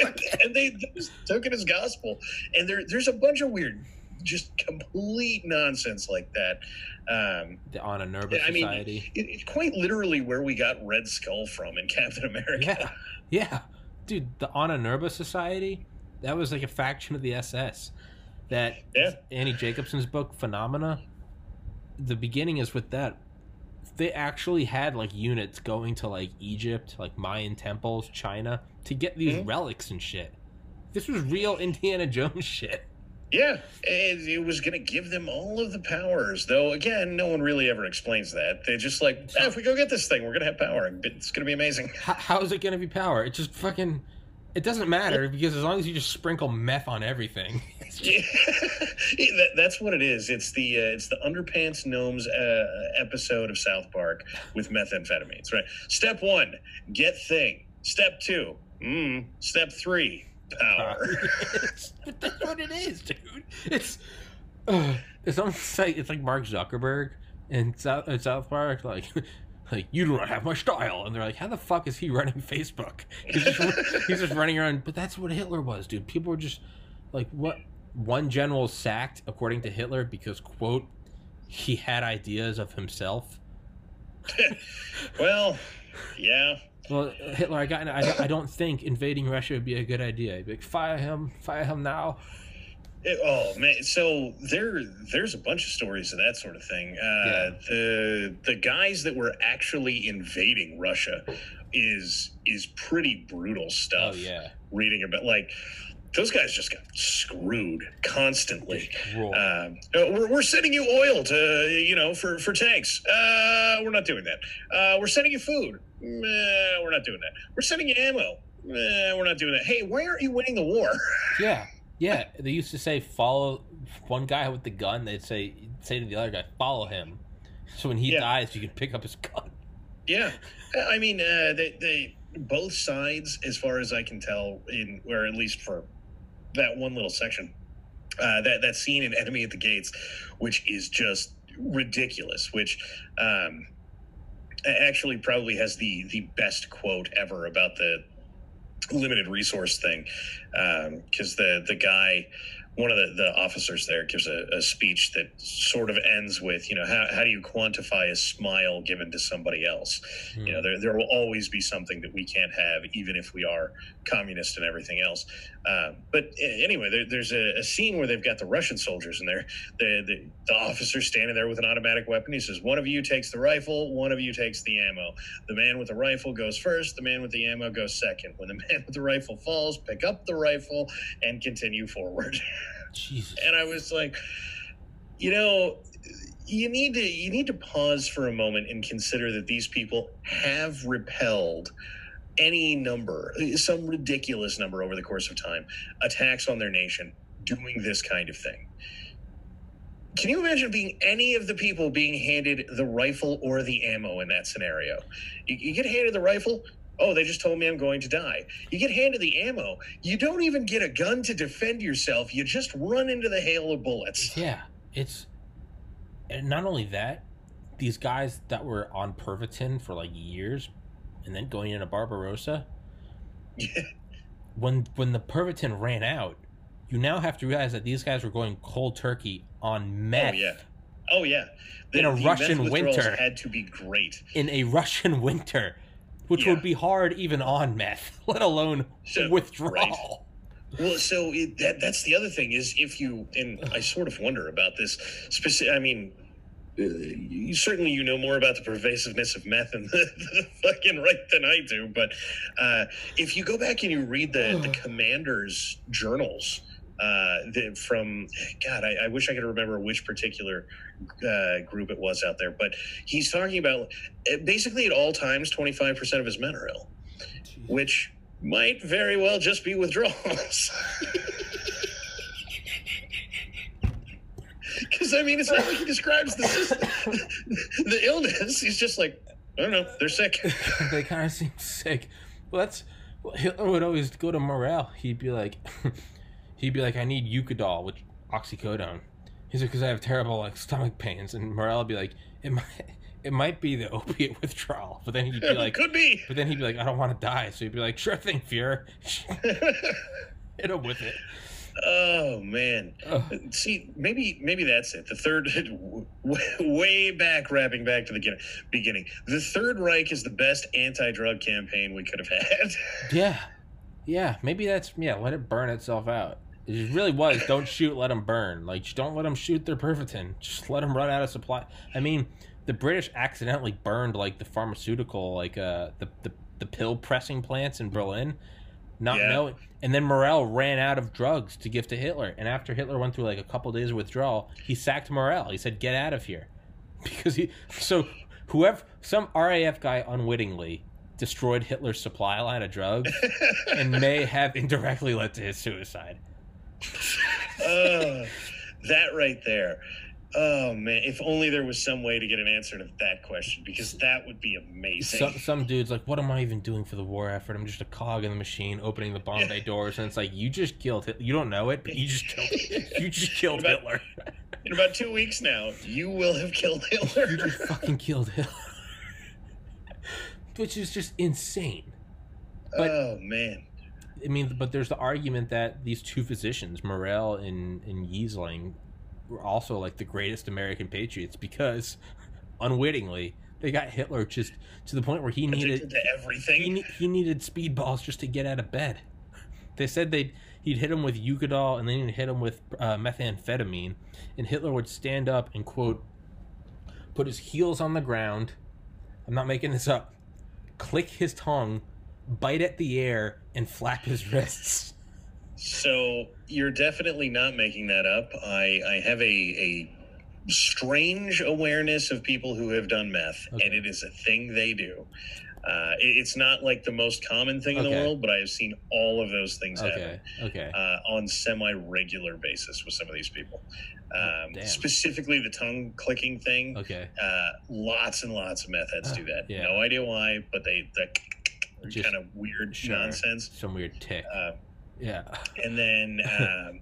and they, just took it as gospel. And there, there's a bunch of weird, just complete nonsense like that. Um, the Ahnenerbe I Society. Mean, it, it's quite literally where we got Red Skull from in Captain America. Yeah, yeah, dude. The Ahnenerbe Society. That was like a faction of the SS. That yeah. Annie Jacobsen's book Phenomena. The beginning is with that they actually had like units going to like Egypt, like Mayan temples, China, to get these mm-hmm. relics and shit. This was real Indiana Jones shit. Yeah, and it was going to give them all of the powers. Though, again, no one really ever explains that. They're just like, eh, if we go get this thing, we're going to have power. It's going to be amazing. How, how is it going to be power? It just fucking. It doesn't matter because as long as you just sprinkle meth on everything. that, that's what it is. It's the uh, it's the underpants gnomes uh, episode of South Park with methamphetamines. Right. Step one, get thing. Step two, mm. Step three, power. that's what it is, dude. It's uh, it's almost like it's like Mark Zuckerberg in South in South Park, like like you don't have my style. And they're like how the fuck is he running facebook? He's just, he's just running around. But that's what hitler was dude. People were just like what one general sacked according to hitler because quote he had ideas of himself. Well yeah. Well hitler i got I, I don't think invading russia would be a good idea. Like fire him fire him now it, oh man, so there there's a bunch of stories of that sort of thing. Uh, yeah. The the guys that were actually invading Russia is is pretty brutal stuff. Oh yeah, reading about like those guys just got screwed constantly. Um, uh, we're, we're sending you oil to you know for for tanks. Uh, we're not doing that. Uh, we're sending you food. we're not doing that. We're sending you ammo. we're not doing that. Hey, why aren't you winning the war? Yeah. Yeah, they used to say follow one guy with the gun. They'd say say to the other guy, follow him. So when he yeah. dies, you can pick up his gun. Yeah, I mean, uh, they they both sides, as far as I can tell, in or at least for that one little section, uh, that that scene in Enemy at the Gates, which is just ridiculous. Which um, actually probably has the the best quote ever about the limited resource thing because um, the the guy one of the, the officers there gives a, a, speech that sort of ends with, you know, how, how do you quantify a smile given to somebody else? Mm. You know, there, there will always be something that we can't have, even if we are communist and everything else. Uh, but anyway, there, there's a, a, scene where they've got the Russian soldiers in there. The, the, the officer standing there with an automatic weapon. He says, one of you takes the rifle, one of you takes the ammo. The man with the rifle goes first, the man with the ammo goes second. When the man with the rifle falls, pick up the rifle and continue forward. Jesus. And I was like, you know, you need to you need to pause for a moment and consider that these people have repelled any number, some ridiculous number over the course of time, attacks on their nation doing this kind of thing. Can you imagine being any of the people being handed the rifle or the ammo in that scenario? You, you get handed the rifle, Oh, they just told me I'm going to die. You get handed the ammo. You don't even get a gun to defend yourself. You just run into the hail of bullets. Yeah, it's and not only that, these guys that were on Pervitin for like years, and then going into Barbarossa. Yeah. When when the Pervitin ran out, you now have to realize that these guys were going cold turkey on meth. Oh yeah. Oh yeah. In a Russian winter. had to be great. in a Russian winter, which Yeah. would be hard even on meth, let alone So, withdrawal. Well, so it, that that's the other thing is if you and I sort of wonder about this specific. I mean, uh, you, certainly you know more about the pervasiveness of meth and the, the fucking right than I do. But uh, if you go back and you read the the commanders' journals. Uh, the, from God, I, I wish I could remember which particular uh, group it was out there, but he's talking about uh, basically at all times, twenty five percent of his men are ill, which might very well just be withdrawals. Because I mean, it's not like he describes the system, the illness. He's just like, I don't know, they're sick. they kind of seem sick. Well, that's well, Hitler would always go to Morell. He'd be like, he'd be like, I need Eukodal, which oxycodone. He's like, because I have terrible like stomach pains, and Morell would be like, it might, it might be the opiate withdrawal. But then he'd be like, Could be. but then he'd be like, I don't want to die. So he'd be like, sure thing, Fuhrer. Hit him with it. oh man. See, maybe maybe that's it. The third, way back, wrapping back to the beginning- beginning. The Third Reich is the best anti-drug campaign we could have had. Yeah, yeah. Maybe that's yeah. Let it burn itself out. It really was. Don't shoot. Let them burn. Like just don't let them shoot their Pervitin. Just let them run out of supply. I mean, the British accidentally burned like the pharmaceutical, like uh the the, the pill pressing plants in Berlin, not Yeah. knowing. And then Morell ran out of drugs to give to Hitler. And after Hitler went through like a couple days of withdrawal, he sacked Morell. He said, "Get out of here," because he so whoever some RAF guy unwittingly destroyed Hitler's supply line of drugs and may have indirectly led to his suicide. uh, that right there. Oh man, if only there was some way to get an answer to that question, because that would be amazing. Some, some dude's like, "What am I even doing for the war effort? I'm just a cog in the machine, opening the bomb bay doors." And it's like, you just killed Hitler. You don't know it, but you just killed. You just killed About- Hitler. In about two weeks now, you will have killed Hitler. You just fucking killed Hitler. Which is just insane. but- oh man, I mean, but there's the argument that these two physicians, Morell and, and Giesling, were also like the greatest American patriots because unwittingly they got Hitler just to the point where he needed he, everything. ne- he needed speedballs just to get out of bed. They said they'd he'd hit him with Eukodal and then he'd hit him with uh, methamphetamine, and Hitler would stand up and quote, put his heels on the ground. I'm not making this up. Click his tongue, bite at the air, and flap his wrists. So you're definitely not making that up. I I have a a strange awareness of people who have done meth, Okay. and it is a thing they do. Uh, it- it's not like the most common thing in the world, but I have seen all of those things happen. Okay, okay. uh, on semi regular basis with some of these people. Um, Damn. specifically, the tongue clicking thing. Okay. Uh, lots and lots of meth heads do that. Yeah. No idea why, but they Just- kind of weird Sure. nonsense. Some weird tick. Uh, Yeah. and then, um,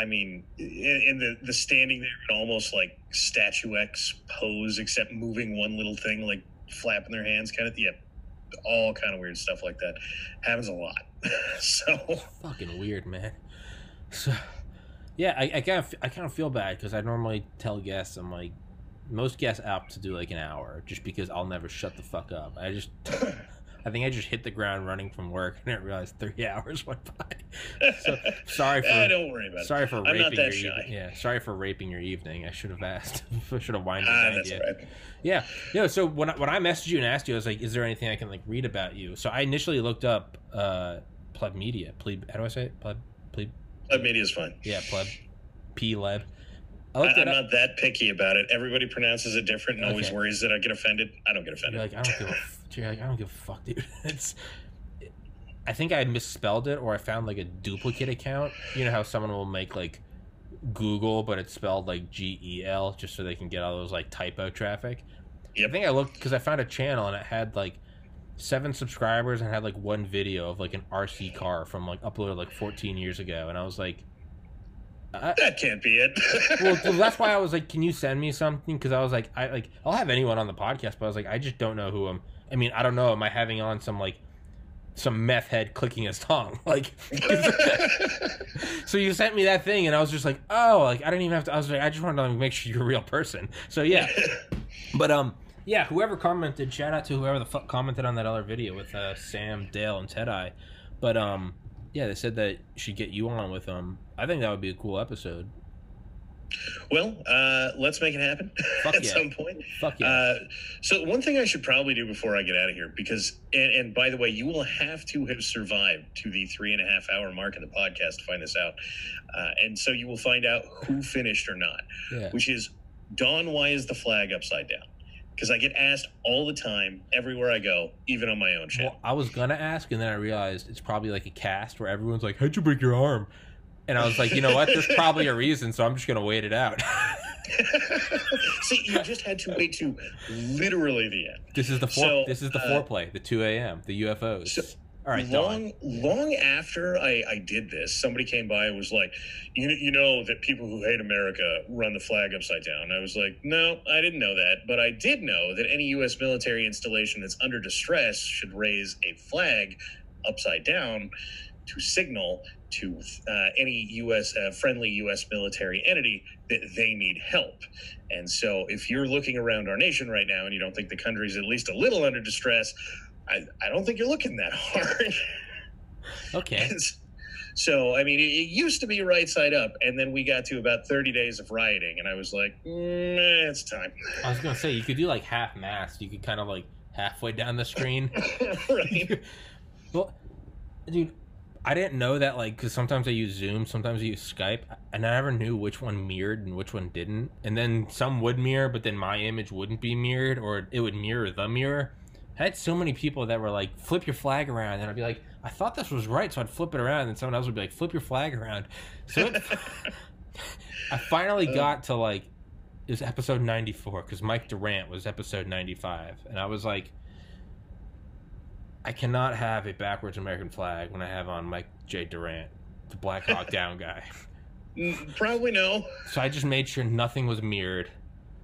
I- mean, in, the the standing there in almost like statuesque pose, except moving one little thing, like flapping their hands, kind of. Yeah, all kind of weird stuff like that happens a lot. so. Fucking weird, man. So, yeah, I, I kind of I kind of feel bad because I normally tell guests I'm like most guests opt to do like an hour just because I'll never shut the fuck up. I just I think I just hit the ground running from work and I didn't realize three hours went by. So sorry for Ah, don't worry about it. sorry for I'm not raping that your shy. evening. Yeah, sorry for raping your evening. I should have asked. I should have winded Ah, that's all right. Yeah, no. So when I, when I messaged you and asked you, I was like, "Is there anything I can like read about you?" So I initially looked up uh, pleb media. Pleb. How do I say it? Pleb. Pleb. Pleb media is fine. Yeah, pleb. P leb. I I, looked I'm up. not that picky about it. Everybody pronounces it different and always worries that I get offended. I don't get offended. You're like, I don't give a. F- you're like, I don't give a fuck, dude. It's. I think I had misspelled it, or I found like a duplicate account. You know how someone will make like Google, but it's spelled like G E L, just so they can get all those like typo traffic. Yep. I think I looked because I found a channel and it had like seven subscribers and had like one video of like an RC car from like uploaded like 14 years ago, and I was like, I, That can't be it. well, that's why I was like, can you send me something? Because I was like, I like I'll have anyone on the podcast, but I was like, I just don't know who I'm. I mean, I don't know. Am I having on some like some meth head clicking his tongue? Like, so you sent me that thing, and I was just like, oh, like I didn't even have to. I was like, I just wanted to like, make sure you're a real person. So yeah, but um, yeah, whoever commented, shout out to whoever the fuck commented on that other video with uh, Sam, Dale, and Ted Eye. But um, yeah, they said that should get you on with them. I think that would be a cool episode. well, uh, let's make it happen Fuck at yeah. some point. Fuck yeah. Uh, so one thing I should probably do before I get out of here, because and, and by the way, you will have to have survived to the three and a half hour mark of the podcast to find this out, uh, and so you will find out who finished or not. yeah. Which is, Don, why is the flag upside down? Because I get asked all the time, everywhere I go, even on my own channel. Well, I was gonna ask, and then I realized it's probably like a cast where everyone's like, "How'd you break your arm?" And I was like, you know what? There's probably a reason, so I'm just gonna wait it out. See, you just had to wait to literally the end. this is the fore- So, this is the uh, foreplay, the 2 a.m., the UFOs. So, All right, Don. long long after I, I did this, somebody came by and was like, you, you know that people who hate America run the flag upside down. I was like, no, I didn't know that. But I did know that any U.S. military installation that's under distress should raise a flag upside down to signal to uh, any U.S. Uh, friendly U.S. military entity that they need help. And so, if you're looking around our nation right now and you don't think the country's at least a little under distress, I, I don't think you're looking that hard. Okay. So, I mean, it, it used to be right side up, and then we got to about 30 days of rioting, and I was like, mm, it's time. I was gonna say you could do like half mast. You could kind of like halfway down the screen. right. well, dude, I didn't know that like because sometimes I use Zoom, sometimes I use Skype, and I never knew which one mirrored and which one didn't. And then some would mirror, but then my image wouldn't be mirrored, or it would mirror the mirror. I had so many people that were like, "Flip your flag around," and I'd be like, "I thought this was right," so I'd flip it around, and someone else would be like, "Flip your flag around." So it, I finally uh. got to like it was episode ninety four because Mike Durant was episode ninety five, and I was like. I cannot have a backwards American flag when I have on Mike J. Durant, the Black Hawk Down guy. Mm, Probably no. So I just made sure nothing was mirrored.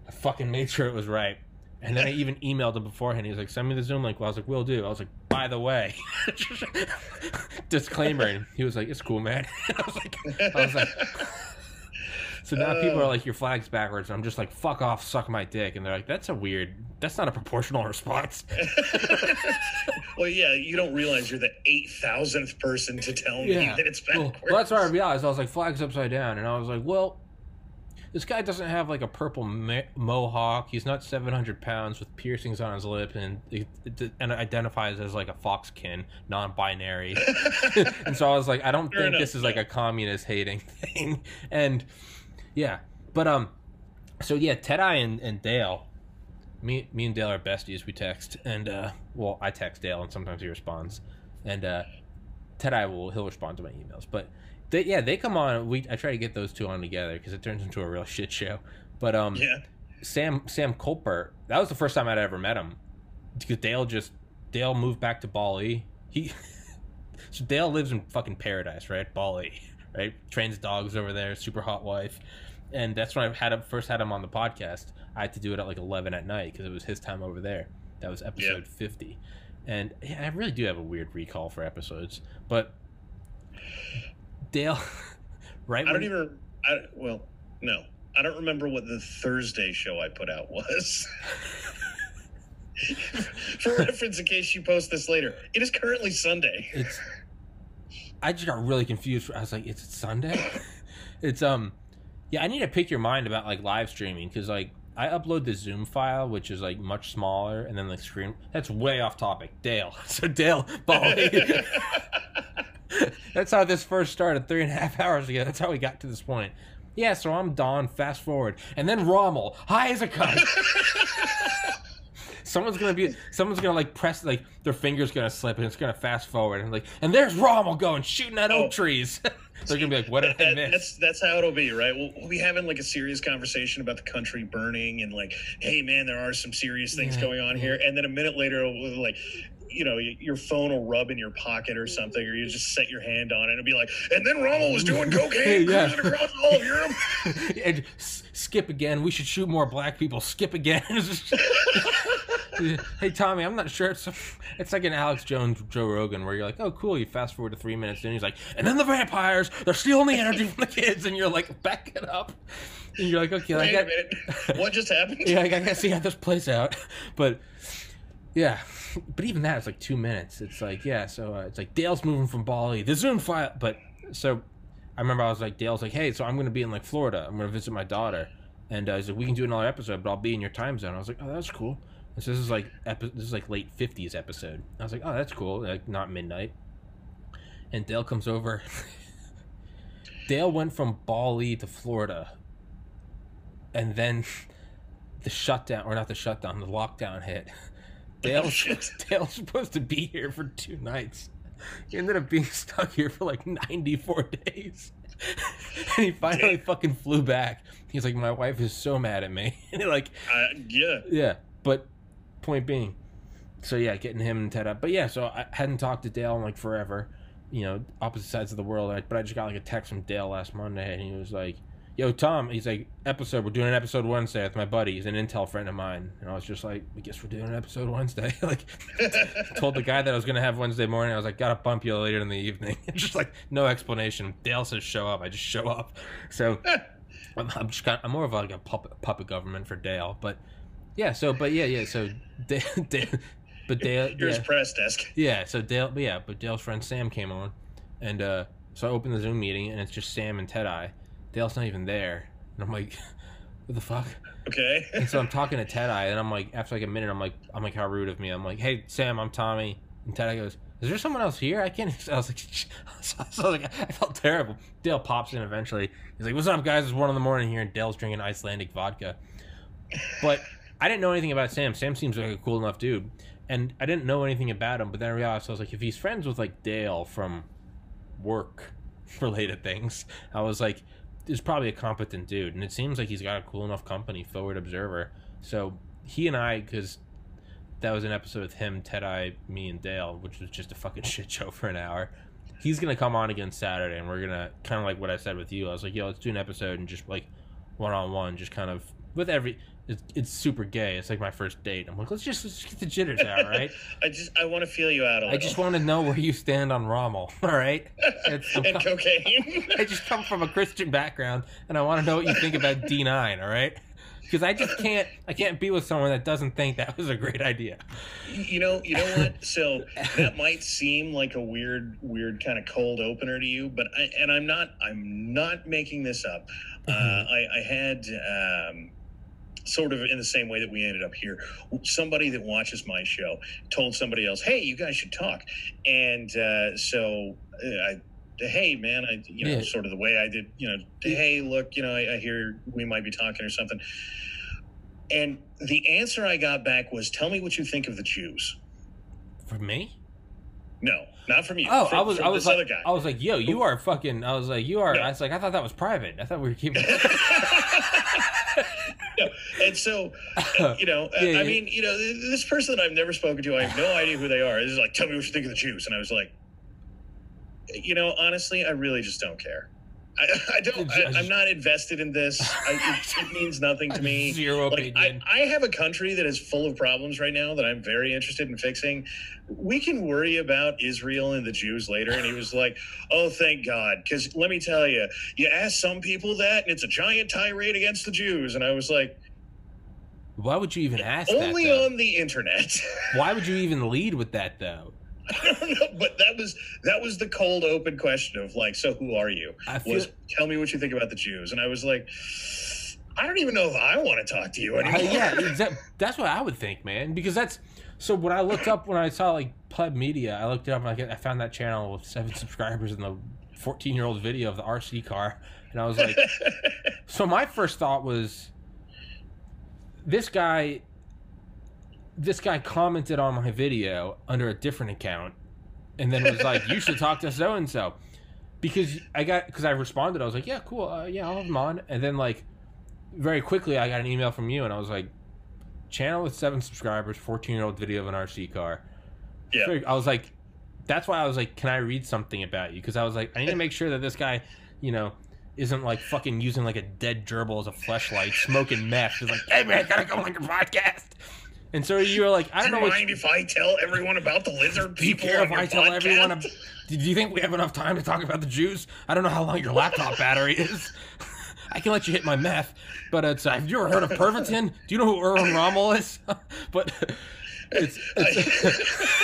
I fucking made sure it was right. And then I even emailed him beforehand. He was like, "Send me the Zoom link." Well, I was like, "We'll do." I was like, "By the way," disclaimer. And he was like, "It's cool, man." I was like, I was like, so now people are like, "Your flag's backwards." And I'm just like, "Fuck off, suck my dick." And they're like, "That's a weird. That's not a proportional response." well, yeah, you don't realize you're the 8,000th person to tell me Yeah. that it's Well, backwards. well, that's why I realized. I was like, flag's upside down, and I was like, well, this guy doesn't have like a purple ma- mohawk. He's not seven hundred pounds with piercings on his lip, and and identifies as like a foxkin, non-binary. and so I was like, I don't Fair think enough, this is like a communist hating thing. And yeah, but um, so yeah, Ted and, and Dale. Me, me and Dale are besties. We text, and uh, well, I text Dale, and sometimes he responds. And uh, Ted I will he'll respond to my emails. But they, yeah, they come on. We I try to get those two on together because it turns into a real shit show. But um, yeah. Sam Sam Culper, that was the first time I'd ever met him. Because Dale just Dale moved back to Bali. He so Dale lives in fucking paradise, right? Bali, right? Trains dogs over there, super hot wife. And that's when I had him first had him on the podcast. I had to do it at like eleven at night because it was his time over there. That was episode fifty. And yeah, I really do have a weird recall for episodes. But Dale right I don't when- even. I, well, no. I don't remember what the Thursday show I put out was. For reference, in case you post this later, it is currently Sunday. it's I just got really confused. I was like, "It's Sunday." it's um, yeah. I need to pick your mind about like live streaming because like I upload the Zoom file, which is like much smaller, and then the screen. That's way off topic. Dale. So Dale, Bali. That's how this first started three and a half hours ago. That's how we got to this point. Yeah, so I'm Don. Fast forward, and then Rommel, high as a kite. someone's gonna be, someone's gonna like press, like their fingers gonna slip, and it's gonna fast forward, and like, and there's Rommel going shooting at Oh. oak trees. They're gonna be like, what did I miss? that's that's how it'll be, right? We'll, we'll be having like a serious conversation about the country burning and like, hey man, there are some serious things Yeah, going on yeah. here, and then a minute later, we'll like, you know, your phone will rub in your pocket or something, or you just set your hand on it and be like, and then Rommel was doing cocaine Yeah. cruising across all of Europe. and s- skip again. We should shoot more black people. Skip again. hey Tommy, I'm not sure. It's it's like an Alex Jones, Joe Rogan, where you're like, oh cool. You fast forward to three minutes, and he's like, and then the vampires, they're stealing the energy from the kids, and you're like, back it up. And you're like, okay, I Wait a got, minute, what just happened? yeah, I gotta see how this plays out. But yeah, but even that is like two minutes. It's like yeah, so uh, it's like Dale's moving from Bali. The Zoom file, but so I remember I was like Dale's like, hey, so I'm gonna be in like Florida. I'm gonna visit my daughter, and uh, he's like, we can do another episode, but I'll be in your time zone. I was like, oh, that's cool. So this is like epi- this is like late '50s episode. I was like, oh, that's cool. Like not midnight. And Dale comes over. Dale went from Bali to Florida, and then the shutdown, or not the shutdown, the lockdown hit. Dale's, shit. Dale's supposed to be here for two nights. He ended up being stuck here for like 94 days. and he finally fucking flew back. He's like, my wife is so mad at me. and like, Uh, yeah. yeah, but point being, so yeah, getting him and Ted up. But yeah, so I hadn't talked to Dale in like forever, you know, opposite sides of the world. But I just got like a text from Dale last Monday, and he was like, "Yo, Tom," he's like, "Episode, we're doing an episode Wednesday with my buddy. He's an Intel friend of mine." And I was just like, "I guess we're doing an episode Wednesday." like, told the guy that I was gonna have Wednesday morning. I was like, "Gotta bump you later in the evening." just like no explanation. Dale says show up. I just show up. So. I'm, I'm just kind I'm more of like a puppet, puppet government for Dale, but yeah. So, but yeah, yeah. So, Dale, Dale but Dale, Here's yeah, press desk. yeah. So Dale, but yeah, but Dale's friend Sam came on, and uh, so I opened the Zoom meeting, and it's just Sam and Ted Eye. Dale's not even there, and I'm like, what the fuck? Okay. And so I'm talking to Ted Eye, and I'm like, after like a minute, I'm like, I'm like, how rude of me. I'm like, hey Sam, I'm Tommy, and Ted Eye goes. Is there someone else here? I can't. I was like, so I was like, I felt terrible. Dale pops in eventually. He's like, "What's up, guys? It's one in the morning here." And Dale's drinking Icelandic vodka. But I didn't know anything about Sam. Sam seems like a cool enough dude, and I didn't know anything about him. But then I realized I was like, if he's friends with like Dale from work related things, I was like, is probably a competent dude, and it seems like he's got a cool enough company, Forward Observer. So he and I, because that was an episode with him, Ted, I, me, and Dale, which was just a fucking shit show for an hour. He's gonna come on again Saturday, and we're gonna kind of like what I said with you. I was like, yo, let's do an episode and just like one on one, just kind of with every. It's, it's super gay. It's like my first date. I'm like, let's just, let's just get the jitters out, right? I just I want to feel you out a I little. I just want to know where you stand on Rommel, all right? And cocaine. I just come from a Christian background, and I want to know what you think about D9. All right, because I just can't. I can't be with someone that doesn't think that was a great idea. you know, you know what? So that might seem like a weird, weird kind of cold opener to you, but I, and I'm not, I'm not making this up. Uh, Mhm. I, I had um, sort of in the same way that we ended up here. Somebody that watches my show told somebody else, "Hey, you guys should talk," and uh, so uh, I. Hey man, I you know Yeah. sort of the way I did, you know. Hey, look, you know, I, I hear we might be talking or something. And the answer I got back was, "Tell me what you think of the Jews." For me? No, not from you. Oh, from, I was. I was like. other guy. I was like, yo, you are fucking. I was like, you are. No. I was like, I thought that was private. I thought we were keeping. No, and so, you know, Yeah, I yeah. mean, you know, this person that I've never spoken to, I have no idea who they are. This is like, tell me what you think of the Jews, and I was like, you know, honestly, I really just don't care. I, I don't. I, I'm not invested in this. I, it, it means nothing to me. Zero Like I, opinion. I have a country that is full of problems right now that I'm very interested in fixing. We can worry about Israel and the Jews later. And he was like, "Oh, thank God," because let me tell you, you ask some people that, and it's a giant tirade against the Jews. And I was like, Why would you even ask "Only that? on the internet." Why would you even lead with that though? I don't know, but that was that was the cold open question of like, "So who are you?" I feel. Was tell me what you think about the Jews, and I was like. I don't even know if I want to talk to you uh, anymore. I, yeah, exa- that's what I would think, man. Because that's so. When I looked up when I saw like Pleb Media, I looked it up and I, I found that channel with seven subscribers and the fourteen-year-old video of the RC car, and I was like, so my first thought was, this guy, this guy commented on my video under a different account, and then was like, you should talk to so and so, because I got because I responded, I was like, yeah, cool, uh, yeah, I'll have him on, and then like very quickly I got an email from you and I was like, channel with seven subscribers, 14 year old video of an RC car. Yeah. I was like, that's why I was like, can I read something about you? Because I was like, I need to make sure that this guy, you know, isn't like fucking using like a dead gerbil as a fleshlight, smoking meth. He's like, hey man, I gotta go on your podcast. And so you were like, I don't Do know mind if I tell everyone about the lizard Do you people care if I tell podcast? everyone? Ab- do you think we have enough time to talk about the Jews? I don't know how long your laptop battery is. I can let you hit my meth, but it's. Uh, have you ever heard of Pervitin? Do you know who Erwin Rommel is? but it's. it's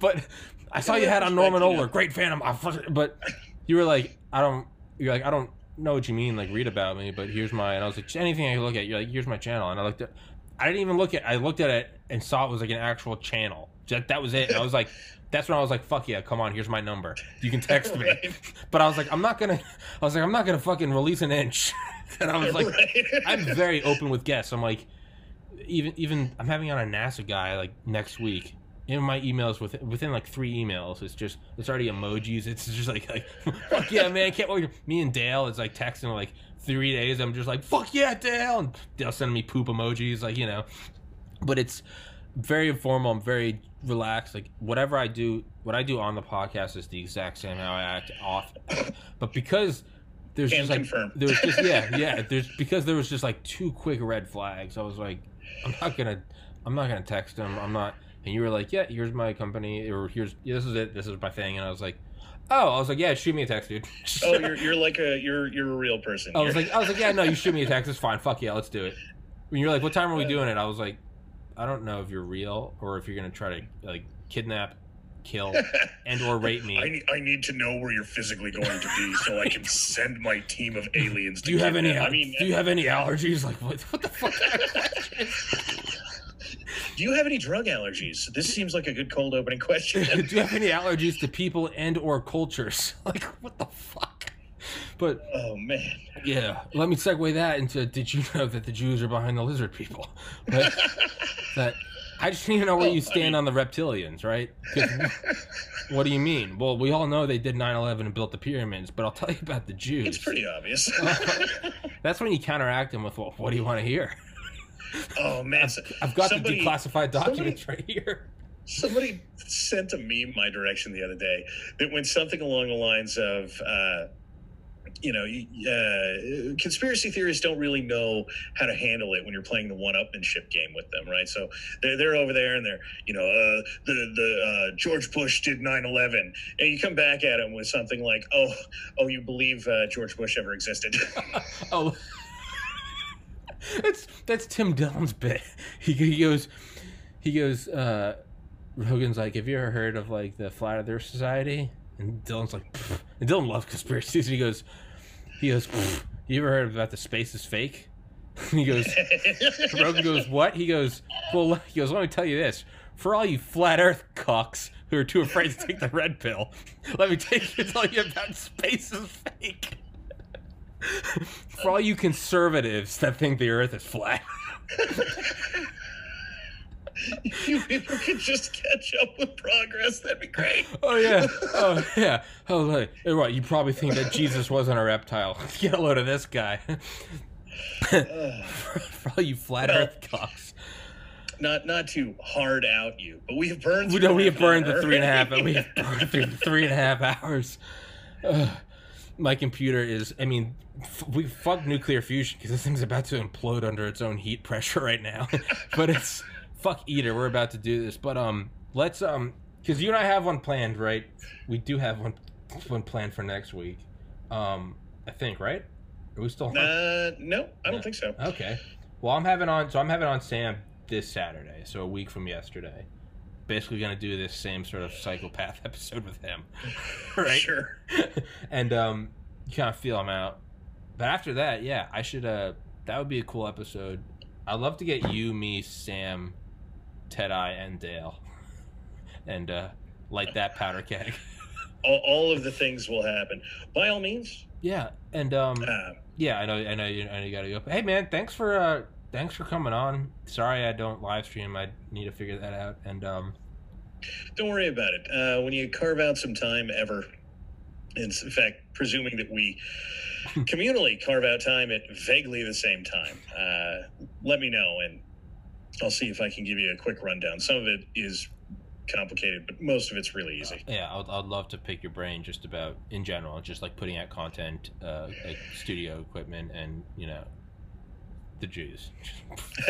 but I saw you had on Norman Ohler. Great fan of my. But you were like, I don't. You're like, I don't know what you mean. Like, read about me. But here's my. And I was like, anything I can look at. You're like, here's my channel. And I looked at. I didn't even look at. I looked at it and saw it was like an actual channel. That, that was it. And I was like, that's when I was like, fuck yeah, come on, here's my number. You can text me. Right. But I was like, I'm not gonna. I was like, I'm not gonna fucking release an inch. and I was like, Right. I'm very open with guests. I'm like, even even I'm having on a NASA guy like next week. In my emails within within like three emails, it's just it's already emojis. It's just like like fuck yeah, man, can't wait. Me and Dale is like texting like three days. I'm just like fuck yeah, Dale, and Dale sending me poop emojis, like you know. But it's very informal. I'm very relaxed. Like whatever I do, what I do on the podcast is the exact same how I act off. But because there's Can just like confirm. there was just yeah yeah there's because there was just like two quick red flags. I was like, I'm not gonna I'm not gonna text him. I'm not. And you were like, yeah, here's my company or here's this is it. This is my thing. And I was like, oh, I was like, yeah, shoot me a text, dude. oh, you're, you're like a you're you're a real person. I was like, I was like, yeah, no, you shoot me a text. It's fine. Fuck yeah, let's do it. When you're like, what time are we doing it? I was like, I don't know if you're real or if you're gonna try to like kidnap, kill, and or rape me. I need, I need to know where you're physically going to be so I can send my team of aliens. To do you have any? I mean, do you have any allergies? Like what? What the fuck? Kind of question? do you have any drug allergies? This seems like a good cold opening question. do you have any allergies to people and or cultures? Like what the fuck? But oh man. yeah, let me segue that into did you know that the Jews are behind the lizard people? But that I just need to know where Well, you I stand mean- on the reptilians, right? what do you mean? Well, we all know they did 9/11 and built the pyramids, but I'll tell you about the Jews. It's pretty obvious. That's when you counteract them with, well, what do you want to hear? Oh man. so- I've got somebody, the declassified documents right here. Somebody sent a meme my direction the other day that went something along the lines of, uh, you know, uh, conspiracy theorists don't really know how to handle it when you're playing the one-upmanship game with them, right? So they're, they're over there and they're, you know, uh, the the uh, George Bush did 9/11, and you come back at him with something like, oh, oh, you believe uh, George Bush ever existed? Oh, that's that's Tim Dillon's bit. He, he goes, he goes. uh Rogan's like, "Have you ever heard of like the Flat Earth Society?" And Dillon's like, "Pfft." and Dillon loves conspiracies. He goes, he goes, "Pfft. "You ever heard about the space is fake?" And he goes, Rogan goes, "What?" He goes, "Well, he goes. Let me tell you this: for all you flat Earth cucks who are too afraid to take the red pill, let me take you tell you about space is fake." For all you conservatives that think the Earth is flat, you people could just catch up with progress. That'd be great. oh yeah, oh yeah, oh look, what? You probably think that Jesus wasn't a reptile. Get a load of this guy. Ugh. For all you flat Well, Earth cocks. not not to hard out you, but we have burned. We know we have burned the three and a half. We have burned through the three and a half hours. Ugh. my computer is. I mean, f- we fuck nuclear fusion because this thing's about to implode under its own heat pressure right now. but it's fuck eater. We're about to do this. But um, let's um, because you and I have one planned, right? We do have one one planned for next week. Um, I think right. Are we still? on? Uh, no, I don't think so. Okay. Well, I'm having on. So I'm having on Sam this Saturday, so a week from yesterday. Basically, gonna do this same sort of psychopath episode with him, right? Sure. and um, you kind of feel him out. But after that, yeah, I should. Uh, that would be a cool episode. I'd love to get you, me, Sam, Ted, I, and Dale, and uh, light that powder keg. All, all of the things will happen. By all means. yeah, and um, Uh, Yeah, I know. I know. You, I know you gotta go. Hey, man, thanks for uh, thanks for coming on. Sorry, I don't live stream. I need to figure that out. And um, don't worry about it. Uh, when you carve out some time ever, in fact, presuming that we communally carve out time at vaguely the same time, uh, let me know and I'll see if I can give you a quick rundown. Some of it is complicated, but most of it's really easy. Yeah, I'd, I'd love to pick your brain just about in general, just like putting out content, uh, like studio equipment, and you know, the Jews.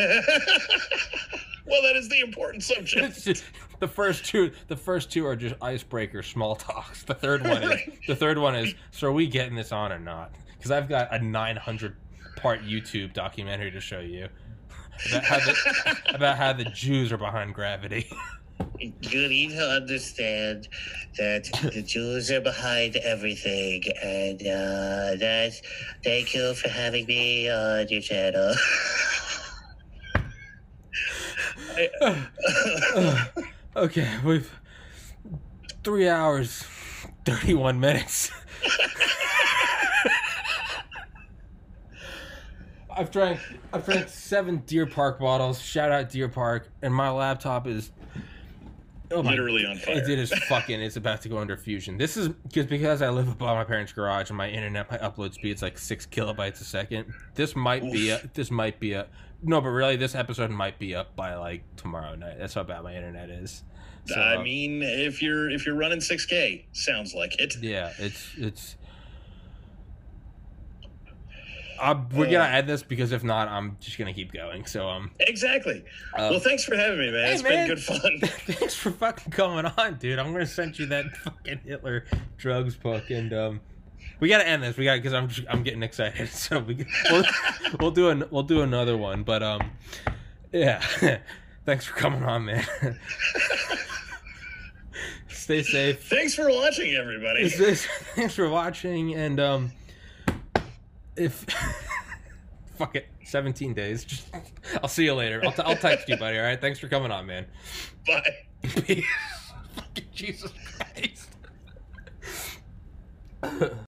well, that is the important subject. Just- the first two, the first two are just icebreaker small talks. The third one is the third one is. So are we getting this on or not? Because I've got a 900 part YouTube documentary to show you about how the about how the Jews are behind gravity. You need to understand that the Jews are behind everything, and uh, that. Thank you for having me on your channel. okay, we've three hours, 31 minutes. I've drank I've drank seven Deer Park bottles. Shout out Deer Park, and my laptop is oh my Literally on fire. It is fucking. It's about to go under fusion. This is because because I live above my parents' garage and my internet, my upload speed's like six kilobytes a second. This might be a. This might be a. No, but really, this episode might be up by like tomorrow night. That's how bad my internet is. So, I uh, mean, if you're if you're running 6K, sounds like it. yeah, it's it's. I we're gonna Uh. end this because if not, I'm just gonna keep going. So um. Exactly. uh, well, thanks for having me, man. hey, It's man. been good fun. Thanks for fucking coming on, dude. I'm gonna send you that fucking Hitler drugs book, and um, we gotta end this. We got because I'm just, I'm getting excited. So we we'll, we'll do an we'll do another one, but um, yeah. Thanks for coming on, man. Stay safe. Thanks for watching, everybody. Thanks for watching, and um, if fuck it, 17 days. Just, I'll see you later. I'll, t- I'll text you, buddy. All right. Thanks for coming on, man. Bye. Peace. Fucking Jesus Christ.